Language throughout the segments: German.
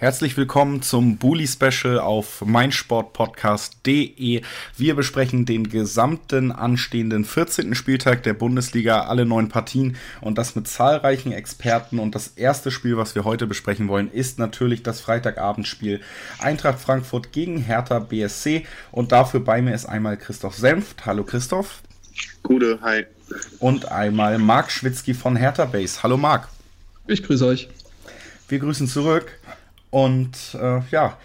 Herzlich willkommen zum Bully Special auf meinsportpodcast.de. Wir besprechen den gesamten anstehenden 14. Spieltag der Bundesliga, alle neun Partien und das mit zahlreichen Experten. Und das erste Spiel, was wir heute besprechen wollen, ist natürlich das Freitagabendspiel Eintracht Frankfurt gegen Hertha BSC. Und dafür bei mir ist einmal Christoph Senft. Hallo Christoph. Gute, hi. Und einmal Marc Schwitzky von Hertha Base. Hallo Marc. Ich grüße euch. Wir grüßen zurück. Und äh, ja,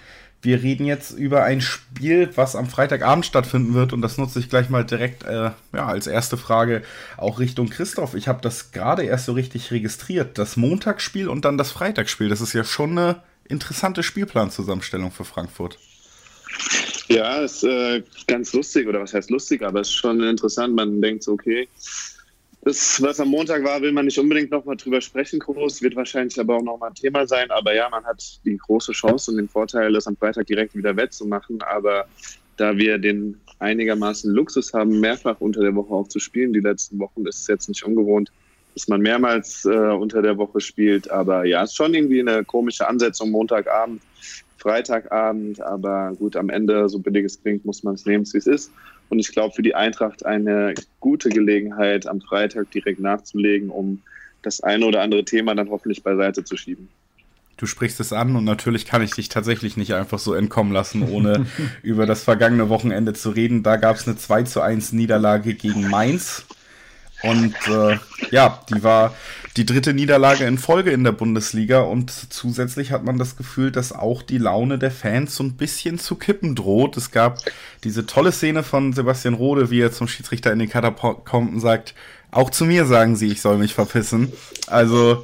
wir reden jetzt über ein Spiel, was am Freitagabend stattfinden wird. Und das nutze ich gleich mal direkt äh, ja, als erste Frage auch Richtung Christoph. Ich habe das gerade erst so richtig registriert. Das Montagsspiel und dann das Freitagsspiel. Das ist ja schon eine interessante Spielplanzusammenstellung für Frankfurt. Ja, ist äh, ganz lustig, oder was heißt lustig, aber es ist schon interessant. Man denkt so, okay, das, was am Montag war, will man nicht unbedingt nochmal drüber sprechen, groß, wird wahrscheinlich aber auch nochmal ein Thema sein. Aber ja, man hat die große Chance und den Vorteil, das am Freitag direkt wieder wettzumachen. Aber da wir den einigermaßen Luxus haben, mehrfach unter der Woche auch zu spielen, die letzten Wochen, ist es jetzt nicht ungewohnt, dass man mehrmals äh, unter der Woche spielt. Aber ja, es ist schon irgendwie eine komische Ansetzung, Montagabend, Freitagabend. Aber gut, am Ende, so billig es klingt, muss man es nehmen, wie es ist. Und ich glaube, für die Eintracht eine gute Gelegenheit, am Freitag direkt nachzulegen, um das eine oder andere Thema dann hoffentlich beiseite zu schieben. Du sprichst es an und natürlich kann ich dich tatsächlich nicht einfach so entkommen lassen, ohne über das vergangene Wochenende zu reden. Da gab es eine 2 zu 1 Niederlage gegen Mainz. Und äh, ja, die war die dritte Niederlage in Folge in der Bundesliga und zusätzlich hat man das Gefühl, dass auch die Laune der Fans so ein bisschen zu kippen droht. Es gab diese tolle Szene von Sebastian Rode, wie er zum Schiedsrichter in den Kader kommt und sagt, auch zu mir sagen sie, ich soll mich verpissen. Also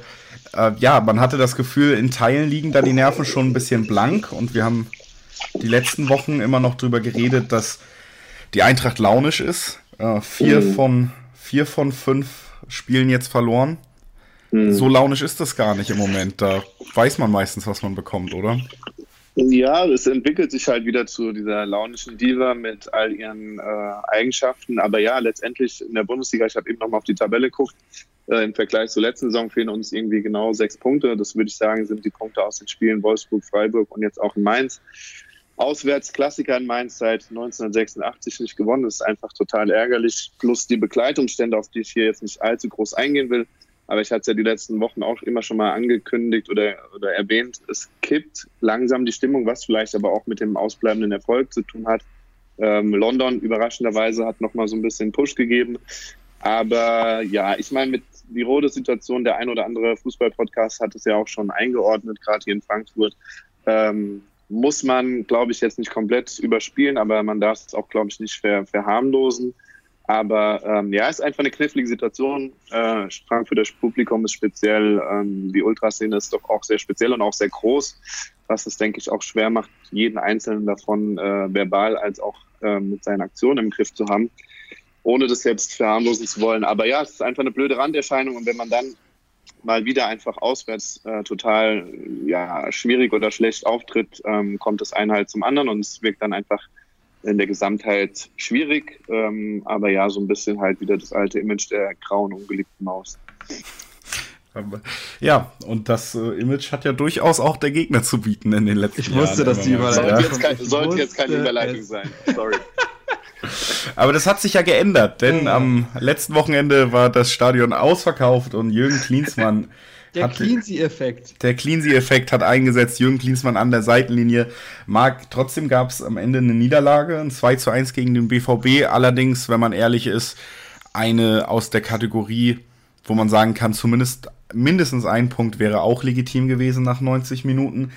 äh, ja, man hatte das Gefühl, in Teilen liegen da die Nerven schon ein bisschen blank und wir haben die letzten Wochen immer noch drüber geredet, dass die Eintracht launisch ist. Äh, vier mhm. von vier von fünf Spielen jetzt verloren. Hm. So launisch ist das gar nicht im Moment. Da weiß man meistens, was man bekommt, oder? Ja, es entwickelt sich halt wieder zu dieser launischen Diva mit all ihren äh, Eigenschaften. Aber ja, letztendlich in der Bundesliga, ich habe eben nochmal auf die Tabelle geguckt, äh, im Vergleich zur letzten Saison fehlen uns irgendwie genau sechs Punkte. Das würde ich sagen, sind die Punkte aus den Spielen Wolfsburg, Freiburg und jetzt auch in Mainz auswärts Klassiker in Mainz seit 1986 nicht gewonnen. Das ist einfach total ärgerlich. Plus die Begleitumstände, auf die ich hier jetzt nicht allzu groß eingehen will. Aber ich hatte es ja die letzten Wochen auch immer schon mal angekündigt oder, oder erwähnt. Es kippt langsam die Stimmung, was vielleicht aber auch mit dem ausbleibenden Erfolg zu tun hat. Ähm, London überraschenderweise hat nochmal so ein bisschen Push gegeben. Aber ja, ich meine, mit die rote Situation, der ein oder andere Fußball-Podcast hat es ja auch schon eingeordnet, gerade hier in Frankfurt. Ähm, muss man, glaube ich, jetzt nicht komplett überspielen, aber man darf es auch, glaube ich, nicht ver verharmlosen. Aber ähm, ja, ist einfach eine knifflige Situation. Äh, Frankfurter Publikum ist speziell, ähm, die Ultraszene ist doch auch sehr speziell und auch sehr groß, was es, denke ich, auch schwer macht, jeden einzelnen davon äh, verbal als auch äh, mit seinen Aktionen im Griff zu haben, ohne das jetzt verharmlosen zu wollen. Aber ja, es ist einfach eine blöde Randerscheinung und wenn man dann mal wieder einfach auswärts äh, total ja, schwierig oder schlecht auftritt, ähm, kommt das eine halt zum anderen und es wirkt dann einfach in der Gesamtheit schwierig. Ähm, aber ja, so ein bisschen halt wieder das alte Image der grauen, ungeliebten Maus. Ja, und das äh, Image hat ja durchaus auch der Gegner zu bieten in den letzten Jahren. Ich wusste, Jahren dass die Überleitung sollte, jetzt, kein, sollte jetzt keine Überleitung sein. Sorry. Aber das hat sich ja geändert, denn am letzten Wochenende war das Stadion ausverkauft und Jürgen Klinsmann. Der Cleansy-Effekt. Der Cleansy-Effekt hat eingesetzt, Jürgen Klinsmann an der Seitenlinie. Marc, trotzdem gab es am Ende eine Niederlage, ein 2 zu 1 gegen den BVB. Allerdings, wenn man ehrlich ist, eine aus der Kategorie, wo man sagen kann, zumindest mindestens ein Punkt wäre auch legitim gewesen nach 90 Minuten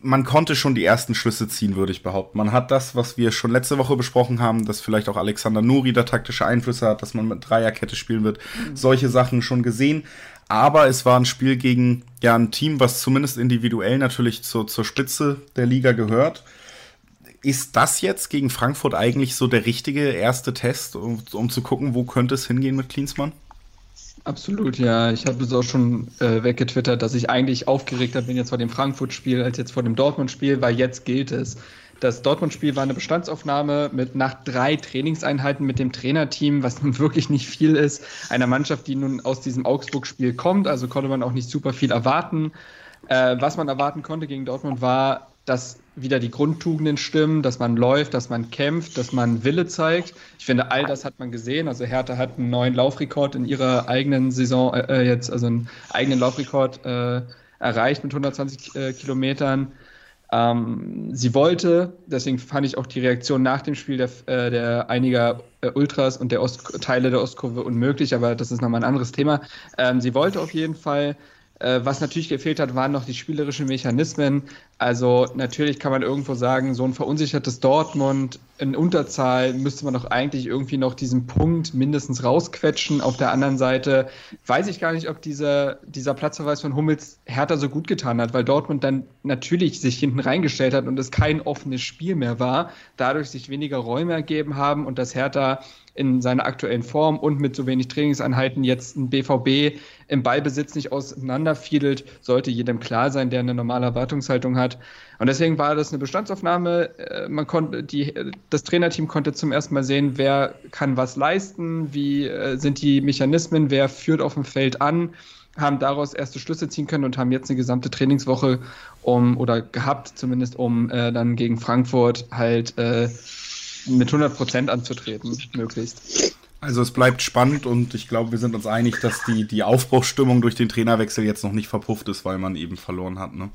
man konnte schon die ersten Schlüsse ziehen, würde ich behaupten. Man hat das, was wir schon letzte Woche besprochen haben, dass vielleicht auch Alexander Nuri da taktische Einflüsse hat, dass man mit Dreierkette spielen wird. Mhm. Solche Sachen schon gesehen. Aber es war ein Spiel gegen ja ein Team, was zumindest individuell natürlich zur, zur Spitze der Liga gehört. Ist das jetzt gegen Frankfurt eigentlich so der richtige erste Test, um, um zu gucken, wo könnte es hingehen mit Klinsmann? Absolut, ja. Ich habe es auch schon äh, weggetwittert, dass ich eigentlich aufgeregter bin jetzt vor dem Frankfurt-Spiel als jetzt vor dem Dortmund-Spiel, weil jetzt gilt es. Das Dortmund-Spiel war eine Bestandsaufnahme mit nach drei Trainingseinheiten mit dem Trainerteam, was nun wirklich nicht viel ist. Einer Mannschaft, die nun aus diesem Augsburg-Spiel kommt, also konnte man auch nicht super viel erwarten. Äh, was man erwarten konnte gegen Dortmund war, dass wieder die Grundtugenden stimmen, dass man läuft, dass man kämpft, dass man Wille zeigt. Ich finde, all das hat man gesehen. Also Hertha hat einen neuen Laufrekord in ihrer eigenen Saison äh, jetzt, also einen eigenen Laufrekord äh, erreicht mit 120 äh, Kilometern. Ähm, sie wollte, deswegen fand ich auch die Reaktion nach dem Spiel der, äh, der einiger äh, Ultras und der Ost Teile der Ostkurve unmöglich, aber das ist nochmal ein anderes Thema. Ähm, sie wollte auf jeden Fall äh, was natürlich gefehlt hat, waren noch die spielerischen Mechanismen. Also natürlich kann man irgendwo sagen, so ein verunsichertes Dortmund in Unterzahl müsste man doch eigentlich irgendwie noch diesen Punkt mindestens rausquetschen. Auf der anderen Seite weiß ich gar nicht, ob dieser, dieser Platzverweis von Hummels Hertha so gut getan hat, weil Dortmund dann natürlich sich hinten reingestellt hat und es kein offenes Spiel mehr war, dadurch sich weniger Räume ergeben haben und das Hertha in seiner aktuellen Form und mit so wenig Trainingseinheiten jetzt ein BVB im Ballbesitz nicht auseinanderfiedelt, sollte jedem klar sein, der eine normale Erwartungshaltung hat. Und deswegen war das eine Bestandsaufnahme. Äh, man konnte, die, das Trainerteam konnte zum ersten Mal sehen, wer kann was leisten, wie äh, sind die Mechanismen, wer führt auf dem Feld an haben daraus erste Schlüsse ziehen können und haben jetzt eine gesamte Trainingswoche um oder gehabt, zumindest um äh, dann gegen Frankfurt halt äh, mit 100 Prozent anzutreten, möglichst. Also es bleibt spannend und ich glaube, wir sind uns einig, dass die, die Aufbruchsstimmung durch den Trainerwechsel jetzt noch nicht verpufft ist, weil man eben verloren hat. Ne?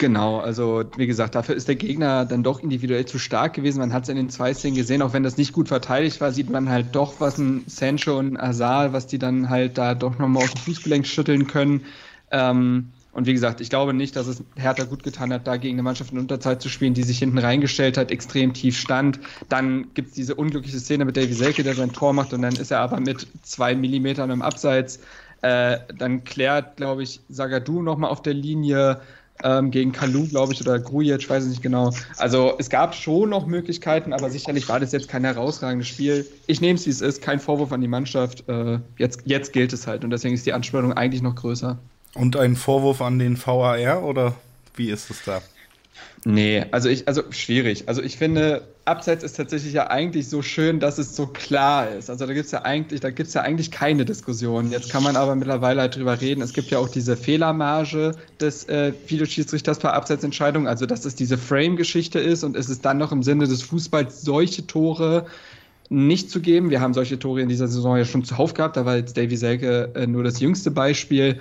Genau, also wie gesagt, dafür ist der Gegner dann doch individuell zu stark gewesen. Man hat es in den zwei Szenen gesehen, auch wenn das nicht gut verteidigt war, sieht man halt doch, was ein Sancho und ein Azar, was die dann halt da doch nochmal auf den Fußgelenk schütteln können. Ähm, und wie gesagt, ich glaube nicht, dass es Hertha gut getan hat, da gegen eine Mannschaft in Unterzeit zu spielen, die sich hinten reingestellt hat, extrem tief stand. Dann gibt es diese unglückliche Szene mit Davy Selke, der sein Tor macht und dann ist er aber mit zwei Millimetern im Abseits. Äh, dann klärt, glaube ich, Sagadu nochmal auf der Linie ähm, gegen Kalu, glaube ich, oder Grujic, weiß ich nicht genau. Also es gab schon noch Möglichkeiten, aber sicherlich war das jetzt kein herausragendes Spiel. Ich nehme es, wie es ist, kein Vorwurf an die Mannschaft. Äh, jetzt, jetzt gilt es halt und deswegen ist die Anspannung eigentlich noch größer. Und ein Vorwurf an den VAR oder wie ist es da? Nee, also ich, also schwierig. Also ich finde, Abseits ist tatsächlich ja eigentlich so schön, dass es so klar ist. Also da gibt es ja eigentlich, da gibt's ja eigentlich keine Diskussion. Jetzt kann man aber mittlerweile halt drüber reden. Es gibt ja auch diese Fehlermarge des äh, Videoschiedsrichters bei Abseitsentscheidungen, also dass es diese Frame-Geschichte ist und es ist dann noch im Sinne des Fußballs solche Tore nicht zu geben. Wir haben solche Tore in dieser Saison ja schon zuhauf gehabt, da war jetzt Davy Selke äh, nur das jüngste Beispiel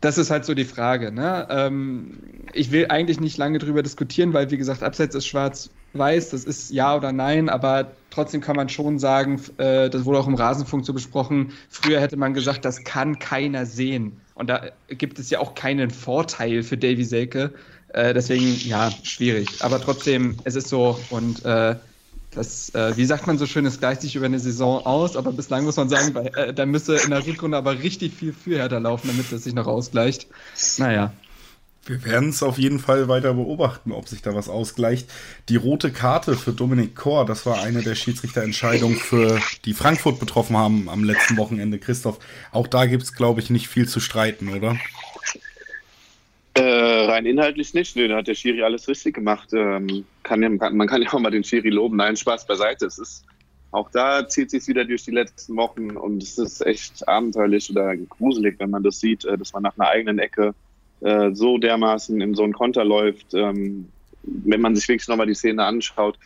das ist halt so die Frage. Ne? Ähm, ich will eigentlich nicht lange drüber diskutieren, weil, wie gesagt, Abseits ist schwarz-weiß, das ist ja oder nein, aber trotzdem kann man schon sagen, äh, das wurde auch im Rasenfunk so besprochen, früher hätte man gesagt, das kann keiner sehen. Und da gibt es ja auch keinen Vorteil für Davy Selke. Äh, deswegen, ja, schwierig. Aber trotzdem, es ist so und äh, das, äh, wie sagt man so schön, es gleicht sich über eine Saison aus, aber bislang muss man sagen, bei, äh, da müsste in der Rückrunde aber richtig viel für Hertha laufen, damit das sich noch ausgleicht. Naja. Wir werden es auf jeden Fall weiter beobachten, ob sich da was ausgleicht. Die rote Karte für Dominik Kor, das war eine der Schiedsrichterentscheidungen, für die Frankfurt betroffen haben am letzten Wochenende. Christoph, auch da gibt es, glaube ich, nicht viel zu streiten, oder? Äh, rein inhaltlich nicht. Nee, da hat der Schiri alles richtig gemacht. Ähm, kann ja, man kann ja auch mal den Schiri loben. Nein, Spaß beiseite. Es ist, auch da zieht sich wieder durch die letzten Wochen und es ist echt abenteuerlich oder gruselig, wenn man das sieht, äh, dass man nach einer eigenen Ecke äh, so dermaßen in so einen Konter läuft. Ähm, wenn man sich wirklich nochmal die Szene anschaut,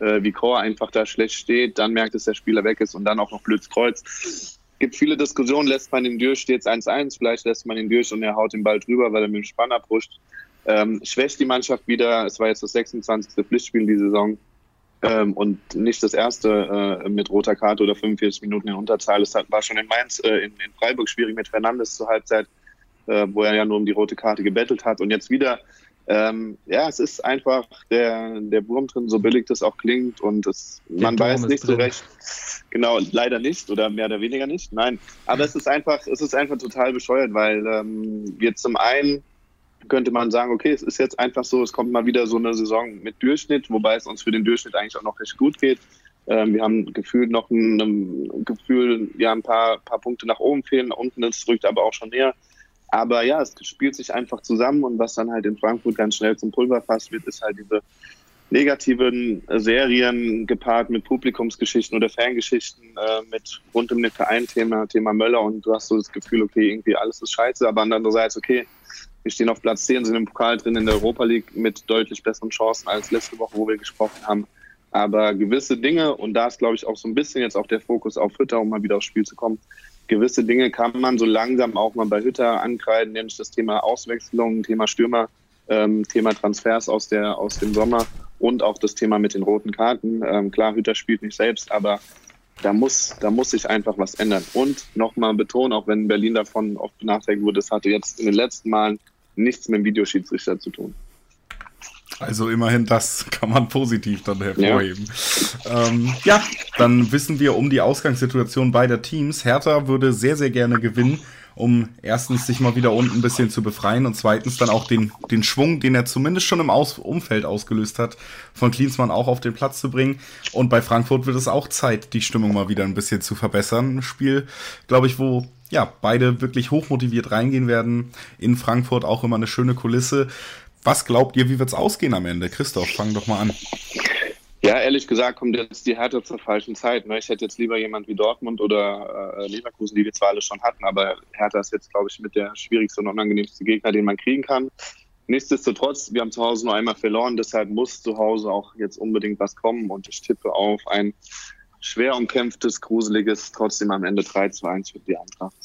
äh, wie Chor einfach da schlecht steht, dann merkt, dass der Spieler weg ist und dann auch noch blöds Kreuz gibt viele Diskussionen, lässt man ihn durch, steht es 1-1, vielleicht lässt man ihn durch und er haut den Ball drüber, weil er mit dem Spann abruscht. Ähm, schwächt die Mannschaft wieder, es war jetzt das 26. Pflichtspiel die Saison ähm, und nicht das erste äh, mit roter Karte oder 45 Minuten in Unterzahl. Es war schon in Mainz, äh, in, in, Freiburg schwierig mit Fernandes zur Halbzeit, äh, wo er ja nur um die rote Karte gebettelt hat und jetzt wieder ähm, ja, es ist einfach der, der Wurm drin, so billig das auch klingt und es, man weiß nicht so recht. Genau, leider nicht oder mehr oder weniger nicht. Nein, aber es ist einfach, es ist einfach total bescheuert, weil ähm, wir zum einen könnte man sagen, okay, es ist jetzt einfach so, es kommt mal wieder so eine Saison mit Durchschnitt, wobei es uns für den Durchschnitt eigentlich auch noch recht gut geht. Ähm, wir haben gefühlt noch ein, ein Gefühl, ja, ein paar, paar Punkte nach oben fehlen, unten es rückt aber auch schon näher. Aber ja, es spielt sich einfach zusammen und was dann halt in Frankfurt ganz schnell zum Pulverfass wird, ist halt diese negativen Serien gepaart mit Publikumsgeschichten oder Fangeschichten, äh, mit rund um den Verein-Thema, Thema Möller und du hast so das Gefühl, okay, irgendwie alles ist scheiße, aber andererseits, okay, wir stehen auf Platz 10, sind im Pokal drin in der Europa League mit deutlich besseren Chancen als letzte Woche, wo wir gesprochen haben. Aber gewisse Dinge, und da ist, glaube ich, auch so ein bisschen jetzt auch der Fokus auf Hütter, um mal wieder aufs Spiel zu kommen, gewisse Dinge kann man so langsam auch mal bei Hütter ankreiden, nämlich das Thema Auswechslung, Thema Stürmer, ähm, Thema Transfers aus, der, aus dem Sommer und auch das Thema mit den roten Karten. Ähm, klar, Hütter spielt nicht selbst, aber da muss, da muss sich einfach was ändern. Und nochmal betonen, auch wenn Berlin davon oft benachteiligt wurde, es hatte jetzt in den letzten Malen nichts mit dem Videoschiedsrichter zu tun. Also immerhin das kann man positiv dann hervorheben. Ja. Ähm, ja, dann wissen wir um die Ausgangssituation beider Teams. Hertha würde sehr, sehr gerne gewinnen, um erstens sich mal wieder unten ein bisschen zu befreien und zweitens dann auch den, den Schwung, den er zumindest schon im Aus Umfeld ausgelöst hat, von Klinsmann auch auf den Platz zu bringen. Und bei Frankfurt wird es auch Zeit, die Stimmung mal wieder ein bisschen zu verbessern. Ein Spiel, glaube ich, wo ja, beide wirklich hochmotiviert reingehen werden. In Frankfurt auch immer eine schöne Kulisse. Was glaubt ihr, wie wird es ausgehen am Ende? Christoph, fang doch mal an. Ja, ehrlich gesagt kommt jetzt die Hertha zur falschen Zeit. Ne? Ich hätte jetzt lieber jemand wie Dortmund oder äh, Leverkusen, die wir zwar alle schon hatten, aber Hertha ist jetzt, glaube ich, mit der schwierigste und unangenehmste Gegner, den man kriegen kann. Nichtsdestotrotz, wir haben zu Hause nur einmal verloren, deshalb muss zu Hause auch jetzt unbedingt was kommen und ich tippe auf ein schwer umkämpftes, gruseliges, trotzdem am Ende 3 zu 1 für die Eintracht.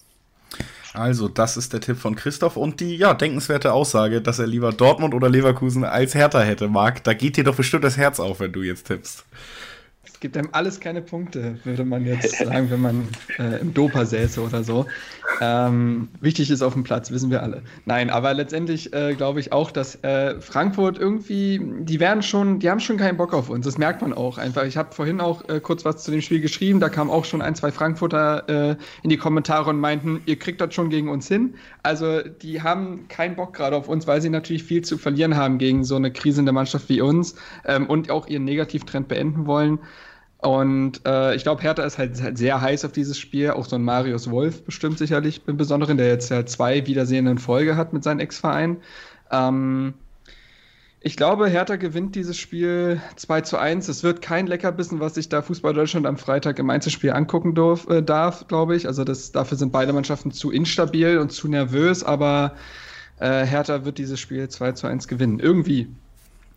Also, das ist der Tipp von Christoph und die ja denkenswerte Aussage, dass er lieber Dortmund oder Leverkusen als Hertha hätte, Marc. Da geht dir doch bestimmt das Herz auf, wenn du jetzt tippst gibt einem alles keine Punkte, würde man jetzt sagen, wenn man äh, im Dopa säße oder so. Ähm, wichtig ist auf dem Platz, wissen wir alle. Nein, aber letztendlich äh, glaube ich auch, dass äh, Frankfurt irgendwie, die werden schon, die haben schon keinen Bock auf uns. Das merkt man auch einfach. Ich habe vorhin auch äh, kurz was zu dem Spiel geschrieben. Da kamen auch schon ein, zwei Frankfurter äh, in die Kommentare und meinten, ihr kriegt das schon gegen uns hin. Also die haben keinen Bock gerade auf uns, weil sie natürlich viel zu verlieren haben gegen so eine krisende Mannschaft wie uns ähm, und auch ihren Negativtrend beenden wollen. Und äh, ich glaube, Hertha ist halt, halt, sehr heiß auf dieses Spiel. Auch so ein Marius Wolf bestimmt sicherlich im Besonderen, der jetzt ja zwei Wiedersehen in Folge hat mit seinem Ex-Verein. Ähm, ich glaube, Hertha gewinnt dieses Spiel 2 zu 1. Es wird kein Leckerbissen, was sich da Fußball Deutschland am Freitag im Einzelspiel angucken darf, äh, darf glaube ich. Also das, dafür sind beide Mannschaften zu instabil und zu nervös, aber äh, Hertha wird dieses Spiel 2 zu 1 gewinnen. Irgendwie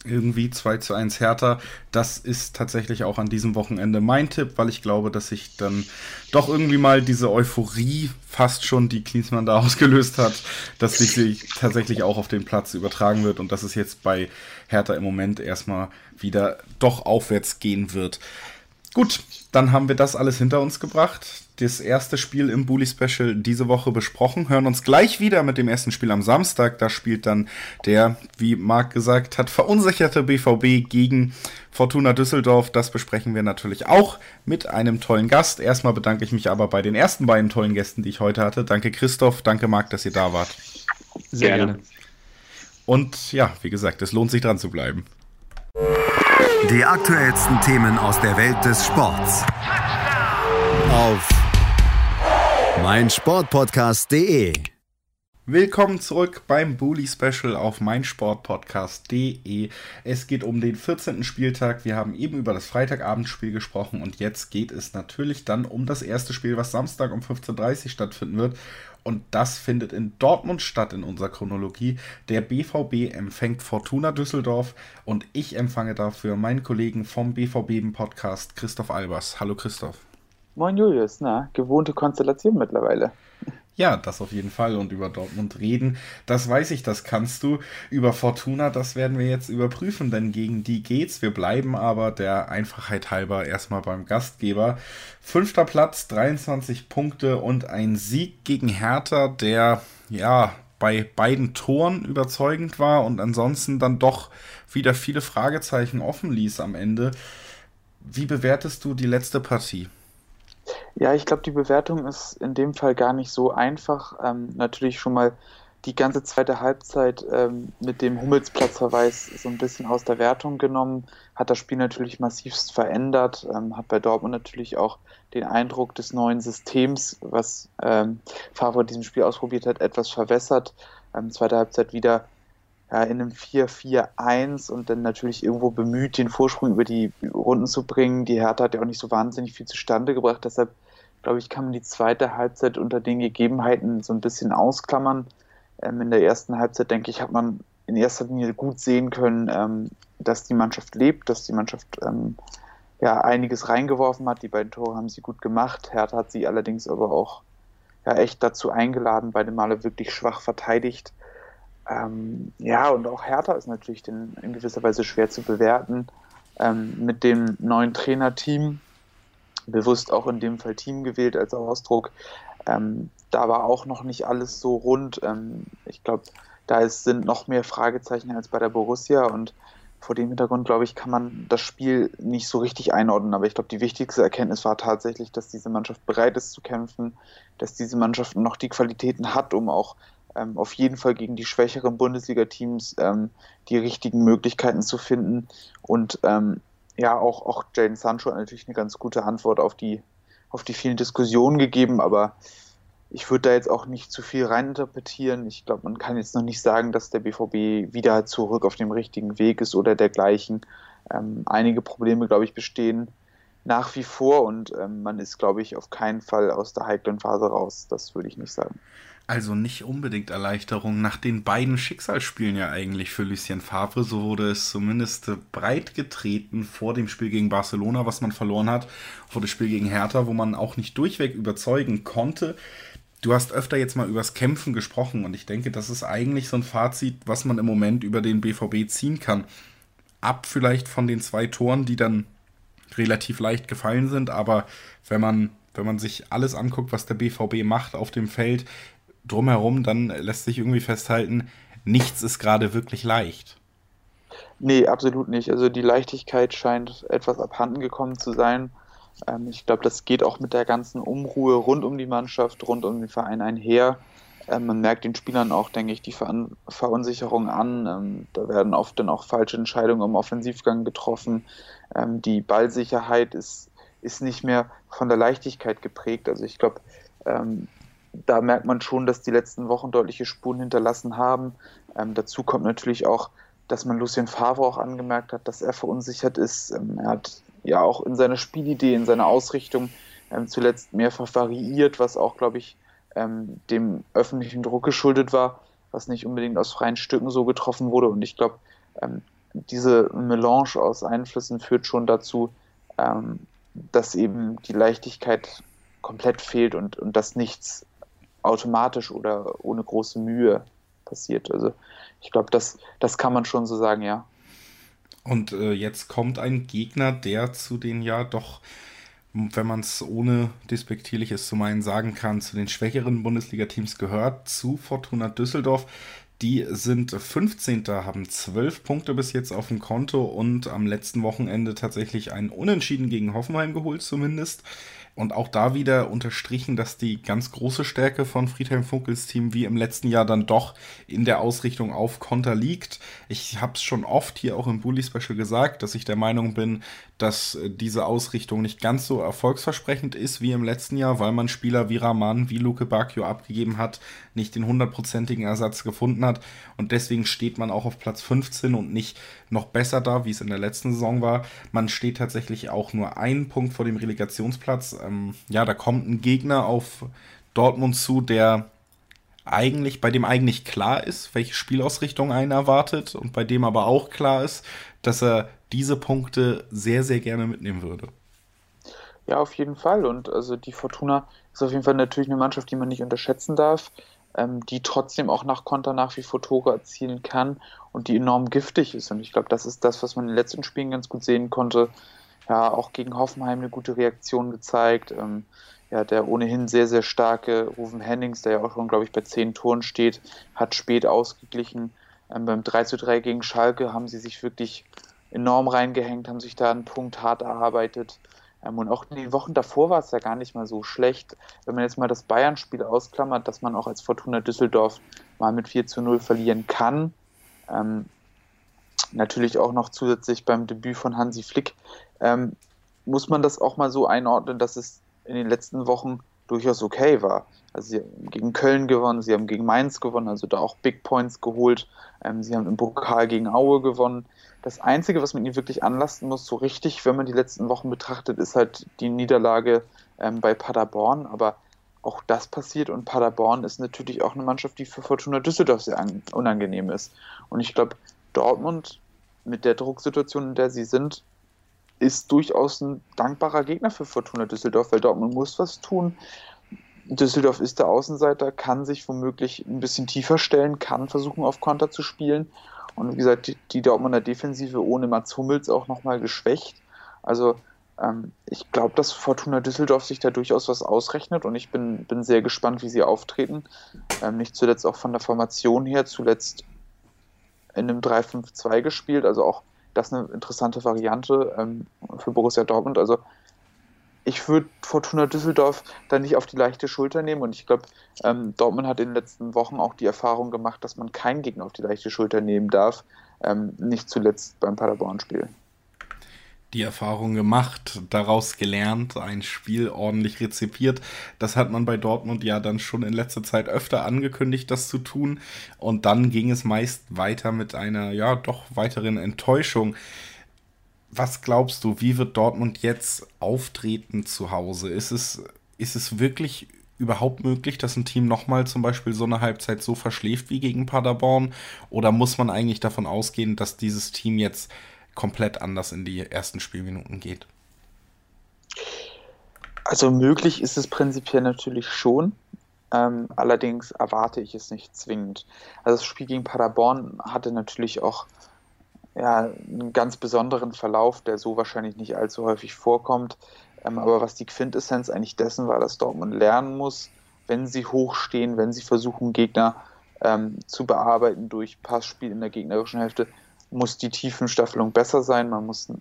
irgendwie 2 zu 1 härter. Das ist tatsächlich auch an diesem Wochenende mein Tipp, weil ich glaube, dass sich dann doch irgendwie mal diese Euphorie fast schon, die Klinsmann da ausgelöst hat, dass sich tatsächlich auch auf den Platz übertragen wird und dass es jetzt bei Hertha im Moment erstmal wieder doch aufwärts gehen wird. Gut, dann haben wir das alles hinter uns gebracht das erste Spiel im Bully Special diese Woche besprochen. Hören uns gleich wieder mit dem ersten Spiel am Samstag. Da spielt dann der, wie Marc gesagt hat, verunsicherte BVB gegen Fortuna Düsseldorf. Das besprechen wir natürlich auch mit einem tollen Gast. Erstmal bedanke ich mich aber bei den ersten beiden tollen Gästen, die ich heute hatte. Danke Christoph, danke Marc, dass ihr da wart. Sehr gerne. Und ja, wie gesagt, es lohnt sich dran zu bleiben. Die aktuellsten Themen aus der Welt des Sports. Auf meinsportpodcast.de. Willkommen zurück beim Bully Special auf meinsportpodcast.de. Es geht um den 14. Spieltag. Wir haben eben über das Freitagabendspiel gesprochen und jetzt geht es natürlich dann um das erste Spiel, was Samstag um 15.30 Uhr stattfinden wird. Und das findet in Dortmund statt in unserer Chronologie. Der BVB empfängt Fortuna Düsseldorf und ich empfange dafür meinen Kollegen vom BVB Podcast Christoph Albers. Hallo Christoph. Moin Julius, na, gewohnte Konstellation mittlerweile. Ja, das auf jeden Fall. Und über Dortmund reden, das weiß ich, das kannst du. Über Fortuna, das werden wir jetzt überprüfen, denn gegen die geht's. Wir bleiben aber der Einfachheit halber erstmal beim Gastgeber. Fünfter Platz, 23 Punkte und ein Sieg gegen Hertha, der ja bei beiden Toren überzeugend war und ansonsten dann doch wieder viele Fragezeichen offen ließ am Ende. Wie bewertest du die letzte Partie? Ja, ich glaube, die Bewertung ist in dem Fall gar nicht so einfach. Ähm, natürlich schon mal die ganze zweite Halbzeit ähm, mit dem Hummelsplatzverweis so ein bisschen aus der Wertung genommen, hat das Spiel natürlich massivst verändert, ähm, hat bei Dortmund natürlich auch den Eindruck des neuen Systems, was ähm, Favre in diesem Spiel ausprobiert hat, etwas verwässert. Ähm, zweite Halbzeit wieder ja, in einem 4-4-1 und dann natürlich irgendwo bemüht, den Vorsprung über die Runden zu bringen. Die Hertha hat ja auch nicht so wahnsinnig viel zustande gebracht, deshalb glaube ich, kann man die zweite Halbzeit unter den Gegebenheiten so ein bisschen ausklammern. Ähm, in der ersten Halbzeit, denke ich, hat man in erster Linie gut sehen können, ähm, dass die Mannschaft lebt, dass die Mannschaft ähm, ja einiges reingeworfen hat. Die beiden Tore haben sie gut gemacht. Hertha hat sie allerdings aber auch ja echt dazu eingeladen, beide Male wirklich schwach verteidigt. Ähm, ja, und auch Hertha ist natürlich in, in gewisser Weise schwer zu bewerten. Ähm, mit dem neuen Trainerteam, bewusst auch in dem Fall Team gewählt als Ausdruck, ähm, da war auch noch nicht alles so rund. Ähm, ich glaube, da ist, sind noch mehr Fragezeichen als bei der Borussia und vor dem Hintergrund, glaube ich, kann man das Spiel nicht so richtig einordnen. Aber ich glaube, die wichtigste Erkenntnis war tatsächlich, dass diese Mannschaft bereit ist zu kämpfen, dass diese Mannschaft noch die Qualitäten hat, um auch ähm, auf jeden Fall gegen die schwächeren Bundesliga-Teams ähm, die richtigen Möglichkeiten zu finden. Und ähm, ja, auch, auch Jaden Sancho hat natürlich eine ganz gute Antwort auf die, auf die vielen Diskussionen gegeben, aber ich würde da jetzt auch nicht zu viel reininterpretieren. Ich glaube, man kann jetzt noch nicht sagen, dass der BVB wieder zurück auf dem richtigen Weg ist oder dergleichen. Ähm, einige Probleme, glaube ich, bestehen nach wie vor und ähm, man ist, glaube ich, auf keinen Fall aus der heiklen Phase raus. Das würde ich nicht sagen. Also nicht unbedingt Erleichterung nach den beiden Schicksalsspielen ja eigentlich für Lucien Favre. So wurde es zumindest breit getreten vor dem Spiel gegen Barcelona, was man verloren hat, vor dem Spiel gegen Hertha, wo man auch nicht durchweg überzeugen konnte. Du hast öfter jetzt mal übers Kämpfen gesprochen und ich denke, das ist eigentlich so ein Fazit, was man im Moment über den BVB ziehen kann. Ab vielleicht von den zwei Toren, die dann relativ leicht gefallen sind, aber wenn man, wenn man sich alles anguckt, was der BVB macht auf dem Feld, drumherum, dann lässt sich irgendwie festhalten, nichts ist gerade wirklich leicht. Nee, absolut nicht. Also die Leichtigkeit scheint etwas abhanden gekommen zu sein. Ähm, ich glaube, das geht auch mit der ganzen Umruhe rund um die Mannschaft, rund um den Verein einher. Ähm, man merkt den Spielern auch, denke ich, die Ver Verunsicherung an. Ähm, da werden oft dann auch falsche Entscheidungen im Offensivgang getroffen. Ähm, die Ballsicherheit ist, ist nicht mehr von der Leichtigkeit geprägt. Also ich glaube, ähm, da merkt man schon, dass die letzten Wochen deutliche Spuren hinterlassen haben. Ähm, dazu kommt natürlich auch, dass man Lucien Favre auch angemerkt hat, dass er verunsichert ist. Ähm, er hat ja auch in seiner Spielidee, in seiner Ausrichtung ähm, zuletzt mehrfach variiert, was auch, glaube ich, ähm, dem öffentlichen Druck geschuldet war, was nicht unbedingt aus freien Stücken so getroffen wurde. Und ich glaube, ähm, diese Melange aus Einflüssen führt schon dazu, ähm, dass eben die Leichtigkeit komplett fehlt und, und dass nichts automatisch oder ohne große Mühe passiert. Also ich glaube, das, das kann man schon so sagen, ja. Und äh, jetzt kommt ein Gegner, der zu den ja doch, wenn man es ohne despektierliches zu meinen sagen kann, zu den schwächeren Bundesliga-Teams gehört, zu Fortuna Düsseldorf. Die sind 15. haben 12 Punkte bis jetzt auf dem Konto und am letzten Wochenende tatsächlich einen Unentschieden gegen Hoffenheim geholt, zumindest. Und auch da wieder unterstrichen, dass die ganz große Stärke von Friedhelm Funkels Team wie im letzten Jahr dann doch in der Ausrichtung auf Konter liegt. Ich habe es schon oft hier auch im Bully Special gesagt, dass ich der Meinung bin, dass äh, diese Ausrichtung nicht ganz so erfolgsversprechend ist wie im letzten Jahr, weil man Spieler wie Rahman, wie Luke Bacchio abgegeben hat, nicht den hundertprozentigen Ersatz gefunden hat. Und deswegen steht man auch auf Platz 15 und nicht noch besser da, wie es in der letzten Saison war. Man steht tatsächlich auch nur einen Punkt vor dem Relegationsplatz ähm, ja, da kommt ein Gegner auf Dortmund zu, der eigentlich, bei dem eigentlich klar ist, welche Spielausrichtung einen erwartet und bei dem aber auch klar ist, dass er diese Punkte sehr, sehr gerne mitnehmen würde. Ja, auf jeden Fall. Und also die Fortuna ist auf jeden Fall natürlich eine Mannschaft, die man nicht unterschätzen darf, ähm, die trotzdem auch nach Konter nach wie vor Tore erzielen kann und die enorm giftig ist. Und ich glaube, das ist das, was man in den letzten Spielen ganz gut sehen konnte ja auch gegen Hoffenheim eine gute Reaktion gezeigt. Ähm, ja, der ohnehin sehr, sehr starke Rufen Hennings, der ja auch schon, glaube ich, bei zehn Toren steht, hat spät ausgeglichen. Ähm, beim 3 zu 3 gegen Schalke haben sie sich wirklich enorm reingehängt, haben sich da einen Punkt hart erarbeitet. Ähm, und auch in den Wochen davor war es ja gar nicht mal so schlecht. Wenn man jetzt mal das Bayern-Spiel ausklammert, dass man auch als Fortuna Düsseldorf mal mit 4 zu 0 verlieren kann. Ähm, natürlich auch noch zusätzlich beim Debüt von Hansi Flick ähm, muss man das auch mal so einordnen, dass es in den letzten Wochen durchaus okay war. Also sie haben gegen Köln gewonnen, sie haben gegen Mainz gewonnen, also da auch Big Points geholt. Ähm, sie haben im Pokal gegen Aue gewonnen. Das Einzige, was man ihnen wirklich anlasten muss, so richtig, wenn man die letzten Wochen betrachtet, ist halt die Niederlage ähm, bei Paderborn. Aber auch das passiert und Paderborn ist natürlich auch eine Mannschaft, die für Fortuna Düsseldorf sehr unangenehm ist. Und ich glaube, Dortmund mit der Drucksituation, in der sie sind, ist durchaus ein dankbarer Gegner für Fortuna Düsseldorf, weil Dortmund muss was tun. Düsseldorf ist der Außenseiter, kann sich womöglich ein bisschen tiefer stellen, kann versuchen, auf Konter zu spielen. Und wie gesagt, die, Dortmunder Defensive ohne Mats Hummels auch nochmal geschwächt. Also ähm, ich glaube, dass Fortuna Düsseldorf sich da durchaus was ausrechnet und ich bin, bin sehr gespannt, wie sie auftreten. Ähm, nicht zuletzt auch von der Formation her, zuletzt in einem 3-5-2 gespielt, also auch das eine interessante Variante ähm, für Borussia Dortmund. Also ich würde Fortuna Düsseldorf da nicht auf die leichte Schulter nehmen und ich glaube, ähm, Dortmund hat in den letzten Wochen auch die Erfahrung gemacht, dass man keinen Gegner auf die leichte Schulter nehmen darf, ähm, nicht zuletzt beim Paderborn-Spiel. Die Erfahrung gemacht, daraus gelernt, ein Spiel ordentlich rezipiert. Das hat man bei Dortmund ja dann schon in letzter Zeit öfter angekündigt, das zu tun. Und dann ging es meist weiter mit einer, ja, doch weiteren Enttäuschung was glaubst du, wie wird Dortmund jetzt auftreten zu Hause? Ist es, ist es wirklich überhaupt möglich, dass ein Team nochmal zum Beispiel so eine Halbzeit so verschläft wie gegen Paderborn? Oder muss man eigentlich davon ausgehen, dass dieses Team jetzt komplett anders in die ersten Spielminuten geht? Also möglich ist es prinzipiell natürlich schon. Ähm, allerdings erwarte ich es nicht zwingend. Also das Spiel gegen Paderborn hatte natürlich auch ja, einen ganz besonderen Verlauf, der so wahrscheinlich nicht allzu häufig vorkommt. Ähm, aber was die Quintessenz eigentlich dessen war, dass Dortmund lernen muss, wenn sie hochstehen, wenn sie versuchen, Gegner ähm, zu bearbeiten durch Passspiel in der gegnerischen Hälfte, muss die Tiefenstaffelung besser sein. Man muss äh,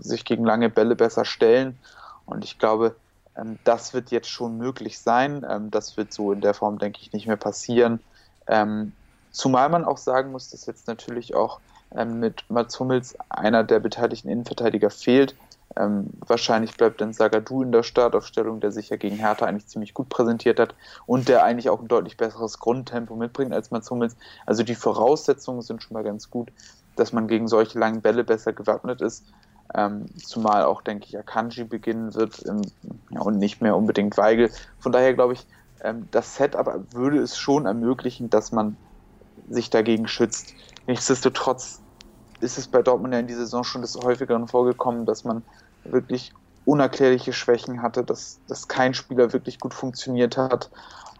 sich gegen lange Bälle besser stellen. Und ich glaube, ähm, das wird jetzt schon möglich sein. Ähm, das wird so in der Form, denke ich, nicht mehr passieren. Ähm, zumal man auch sagen muss, dass jetzt natürlich auch mit Mats Hummels einer der beteiligten Innenverteidiger fehlt. Wahrscheinlich bleibt dann Sagadu in der Startaufstellung, der sich ja gegen Hertha eigentlich ziemlich gut präsentiert hat und der eigentlich auch ein deutlich besseres Grundtempo mitbringt als Mats Hummels. Also die Voraussetzungen sind schon mal ganz gut, dass man gegen solche langen Bälle besser gewappnet ist. Ähm, zumal auch, denke ich, Akanji beginnen wird im, ja, und nicht mehr unbedingt Weigel. Von daher glaube ich, ähm, das Setup würde es schon ermöglichen, dass man sich dagegen schützt. Nichtsdestotrotz ist es bei Dortmund ja in dieser Saison schon des häufigeren vorgekommen, dass man wirklich unerklärliche Schwächen hatte, dass, dass kein Spieler wirklich gut funktioniert hat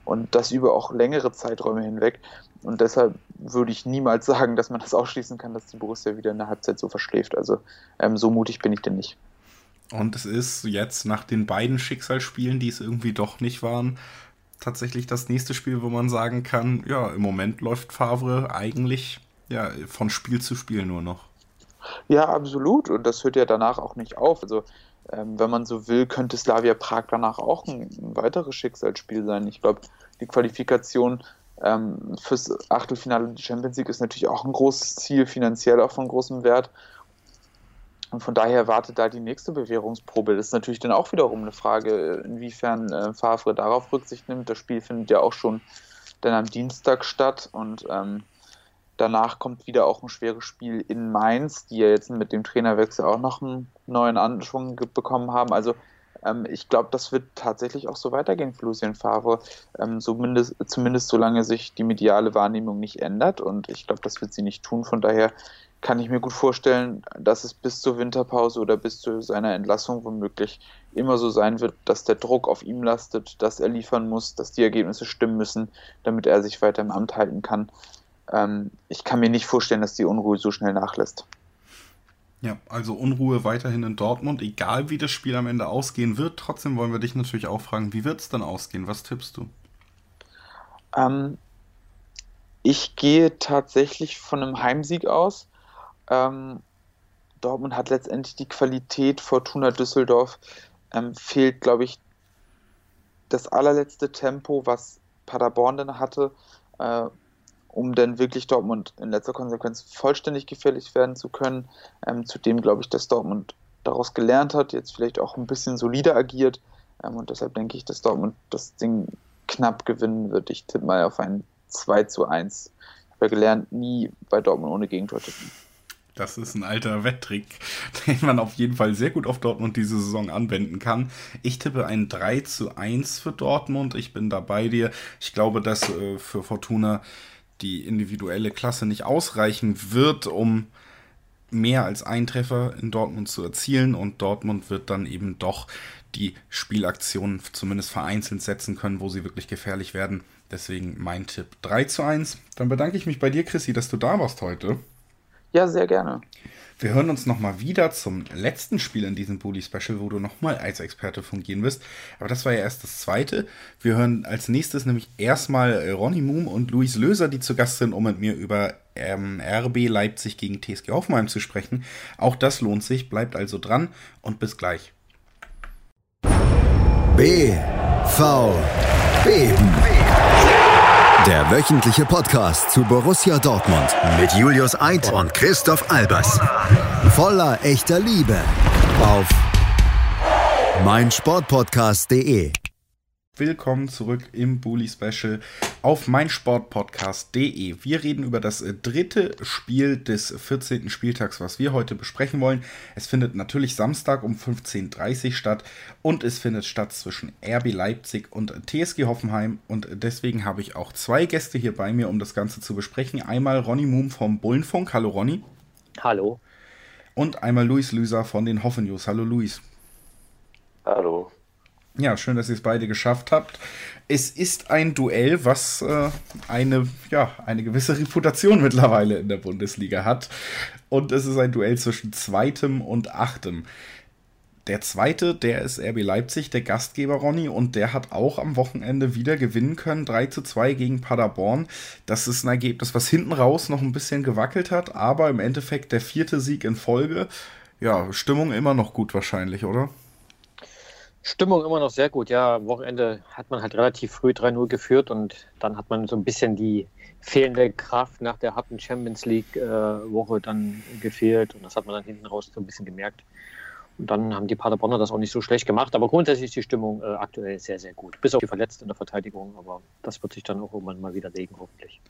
und das über auch längere Zeiträume hinweg. Und deshalb würde ich niemals sagen, dass man das ausschließen kann, dass die Borussia wieder in der Halbzeit so verschläft. Also ähm, so mutig bin ich denn nicht. Und es ist jetzt nach den beiden Schicksalsspielen, die es irgendwie doch nicht waren, tatsächlich das nächste Spiel, wo man sagen kann, ja, im Moment läuft Favre eigentlich ja, von Spiel zu Spiel nur noch. Ja, absolut. Und das hört ja danach auch nicht auf. Also, ähm, wenn man so will, könnte Slavia Prag danach auch ein, ein weiteres Schicksalsspiel sein. Ich glaube, die Qualifikation ähm, fürs Achtelfinale der Champions League ist natürlich auch ein großes Ziel, finanziell auch von großem Wert. Und von daher wartet da die nächste Bewährungsprobe. Das ist natürlich dann auch wiederum eine Frage, inwiefern äh, Favre darauf Rücksicht nimmt. Das Spiel findet ja auch schon dann am Dienstag statt und ähm, Danach kommt wieder auch ein schweres Spiel in Mainz, die ja jetzt mit dem Trainerwechsel auch noch einen neuen Anschwung bekommen haben. Also ähm, ich glaube, das wird tatsächlich auch so weitergehen für Lucien Favre, ähm, zumindest, zumindest solange sich die mediale Wahrnehmung nicht ändert. Und ich glaube, das wird sie nicht tun. Von daher kann ich mir gut vorstellen, dass es bis zur Winterpause oder bis zu seiner Entlassung womöglich immer so sein wird, dass der Druck auf ihm lastet, dass er liefern muss, dass die Ergebnisse stimmen müssen, damit er sich weiter im Amt halten kann ähm, ich kann mir nicht vorstellen, dass die Unruhe so schnell nachlässt. Ja, also Unruhe weiterhin in Dortmund, egal wie das Spiel am Ende ausgehen wird. Trotzdem wollen wir dich natürlich auch fragen, wie wird es dann ausgehen? Was tippst du? Ähm, ich gehe tatsächlich von einem Heimsieg aus. Ähm, Dortmund hat letztendlich die Qualität, Fortuna Düsseldorf ähm, fehlt, glaube ich, das allerletzte Tempo, was Paderborn dann hatte. Äh, um dann wirklich Dortmund in letzter Konsequenz vollständig gefährlich werden zu können. Ähm, zudem glaube ich, dass Dortmund daraus gelernt hat, jetzt vielleicht auch ein bisschen solider agiert. Ähm, und deshalb denke ich, dass Dortmund das Ding knapp gewinnen wird. Ich tippe mal auf ein 2 zu 1. Ich habe ja gelernt, nie bei Dortmund ohne Gegentor tippen. Das ist ein alter Wetttrick, den man auf jeden Fall sehr gut auf Dortmund diese Saison anwenden kann. Ich tippe ein 3 zu 1 für Dortmund. Ich bin da bei dir. Ich glaube, dass äh, für Fortuna die individuelle Klasse nicht ausreichen wird, um mehr als ein Treffer in Dortmund zu erzielen. Und Dortmund wird dann eben doch die Spielaktionen zumindest vereinzelt setzen können, wo sie wirklich gefährlich werden. Deswegen mein Tipp 3 zu 1. Dann bedanke ich mich bei dir, Chrissy, dass du da warst heute. Ja, sehr gerne. Wir hören uns nochmal wieder zum letzten Spiel in diesem Bully Special, wo du nochmal als Experte fungieren wirst. Aber das war ja erst das zweite. Wir hören als nächstes nämlich erstmal Ronny Moom und Luis Löser, die zu Gast sind, um mit mir über ähm, RB Leipzig gegen TSG Hoffenheim zu sprechen. Auch das lohnt sich. Bleibt also dran und bis gleich. B. V. Beben. Der wöchentliche Podcast zu Borussia Dortmund mit Julius Eid und Christoph Albers. Voller echter Liebe auf meinsportpodcast.de. Willkommen zurück im Bully Special auf meinsportpodcast.de. Wir reden über das äh, dritte Spiel des 14. Spieltags, was wir heute besprechen wollen. Es findet natürlich Samstag um 15.30 Uhr statt und es findet statt zwischen RB Leipzig und TSG Hoffenheim und deswegen habe ich auch zwei Gäste hier bei mir, um das Ganze zu besprechen. Einmal Ronny Moom vom Bullenfunk. Hallo Ronny. Hallo. Und einmal Luis Lüser von den Hoffen News. Hallo Luis. Hallo. Ja, schön, dass ihr es beide geschafft habt. Es ist ein Duell, was äh, eine, ja, eine gewisse Reputation mittlerweile in der Bundesliga hat. Und es ist ein Duell zwischen zweitem und achtem. Der zweite, der ist RB Leipzig, der Gastgeber Ronny, und der hat auch am Wochenende wieder gewinnen können. 3 zu 2 gegen Paderborn. Das ist ein Ergebnis, was hinten raus noch ein bisschen gewackelt hat, aber im Endeffekt der vierte Sieg in Folge. Ja, Stimmung immer noch gut wahrscheinlich, oder? Stimmung immer noch sehr gut. Ja, am Wochenende hat man halt relativ früh 3-0 geführt und dann hat man so ein bisschen die fehlende Kraft nach der harten Champions League-Woche äh, dann gefehlt und das hat man dann hinten raus so ein bisschen gemerkt. Und dann haben die Paderborner das auch nicht so schlecht gemacht, aber grundsätzlich ist die Stimmung äh, aktuell sehr, sehr gut. Bis auf die Verletzten in der Verteidigung, aber das wird sich dann auch irgendwann mal wieder legen, hoffentlich.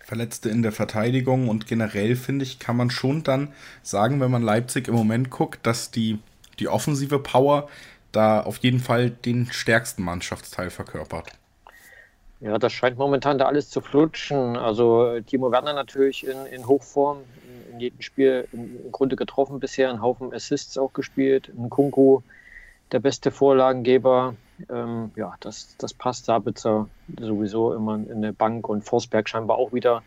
Verletzte in der Verteidigung und generell finde ich, kann man schon dann sagen, wenn man Leipzig im Moment guckt, dass die, die offensive Power da auf jeden Fall den stärksten Mannschaftsteil verkörpert. Ja, das scheint momentan da alles zu flutschen. Also Timo Werner natürlich in, in Hochform, in, jedem Spiel im Grunde getroffen bisher, einen Haufen Assists auch gespielt. Ein Kunku, der beste Vorlagengeber. Ähm, ja, das, das passt. Sabitzer sowieso immer in der Bank und Forsberg scheinbar auch wieder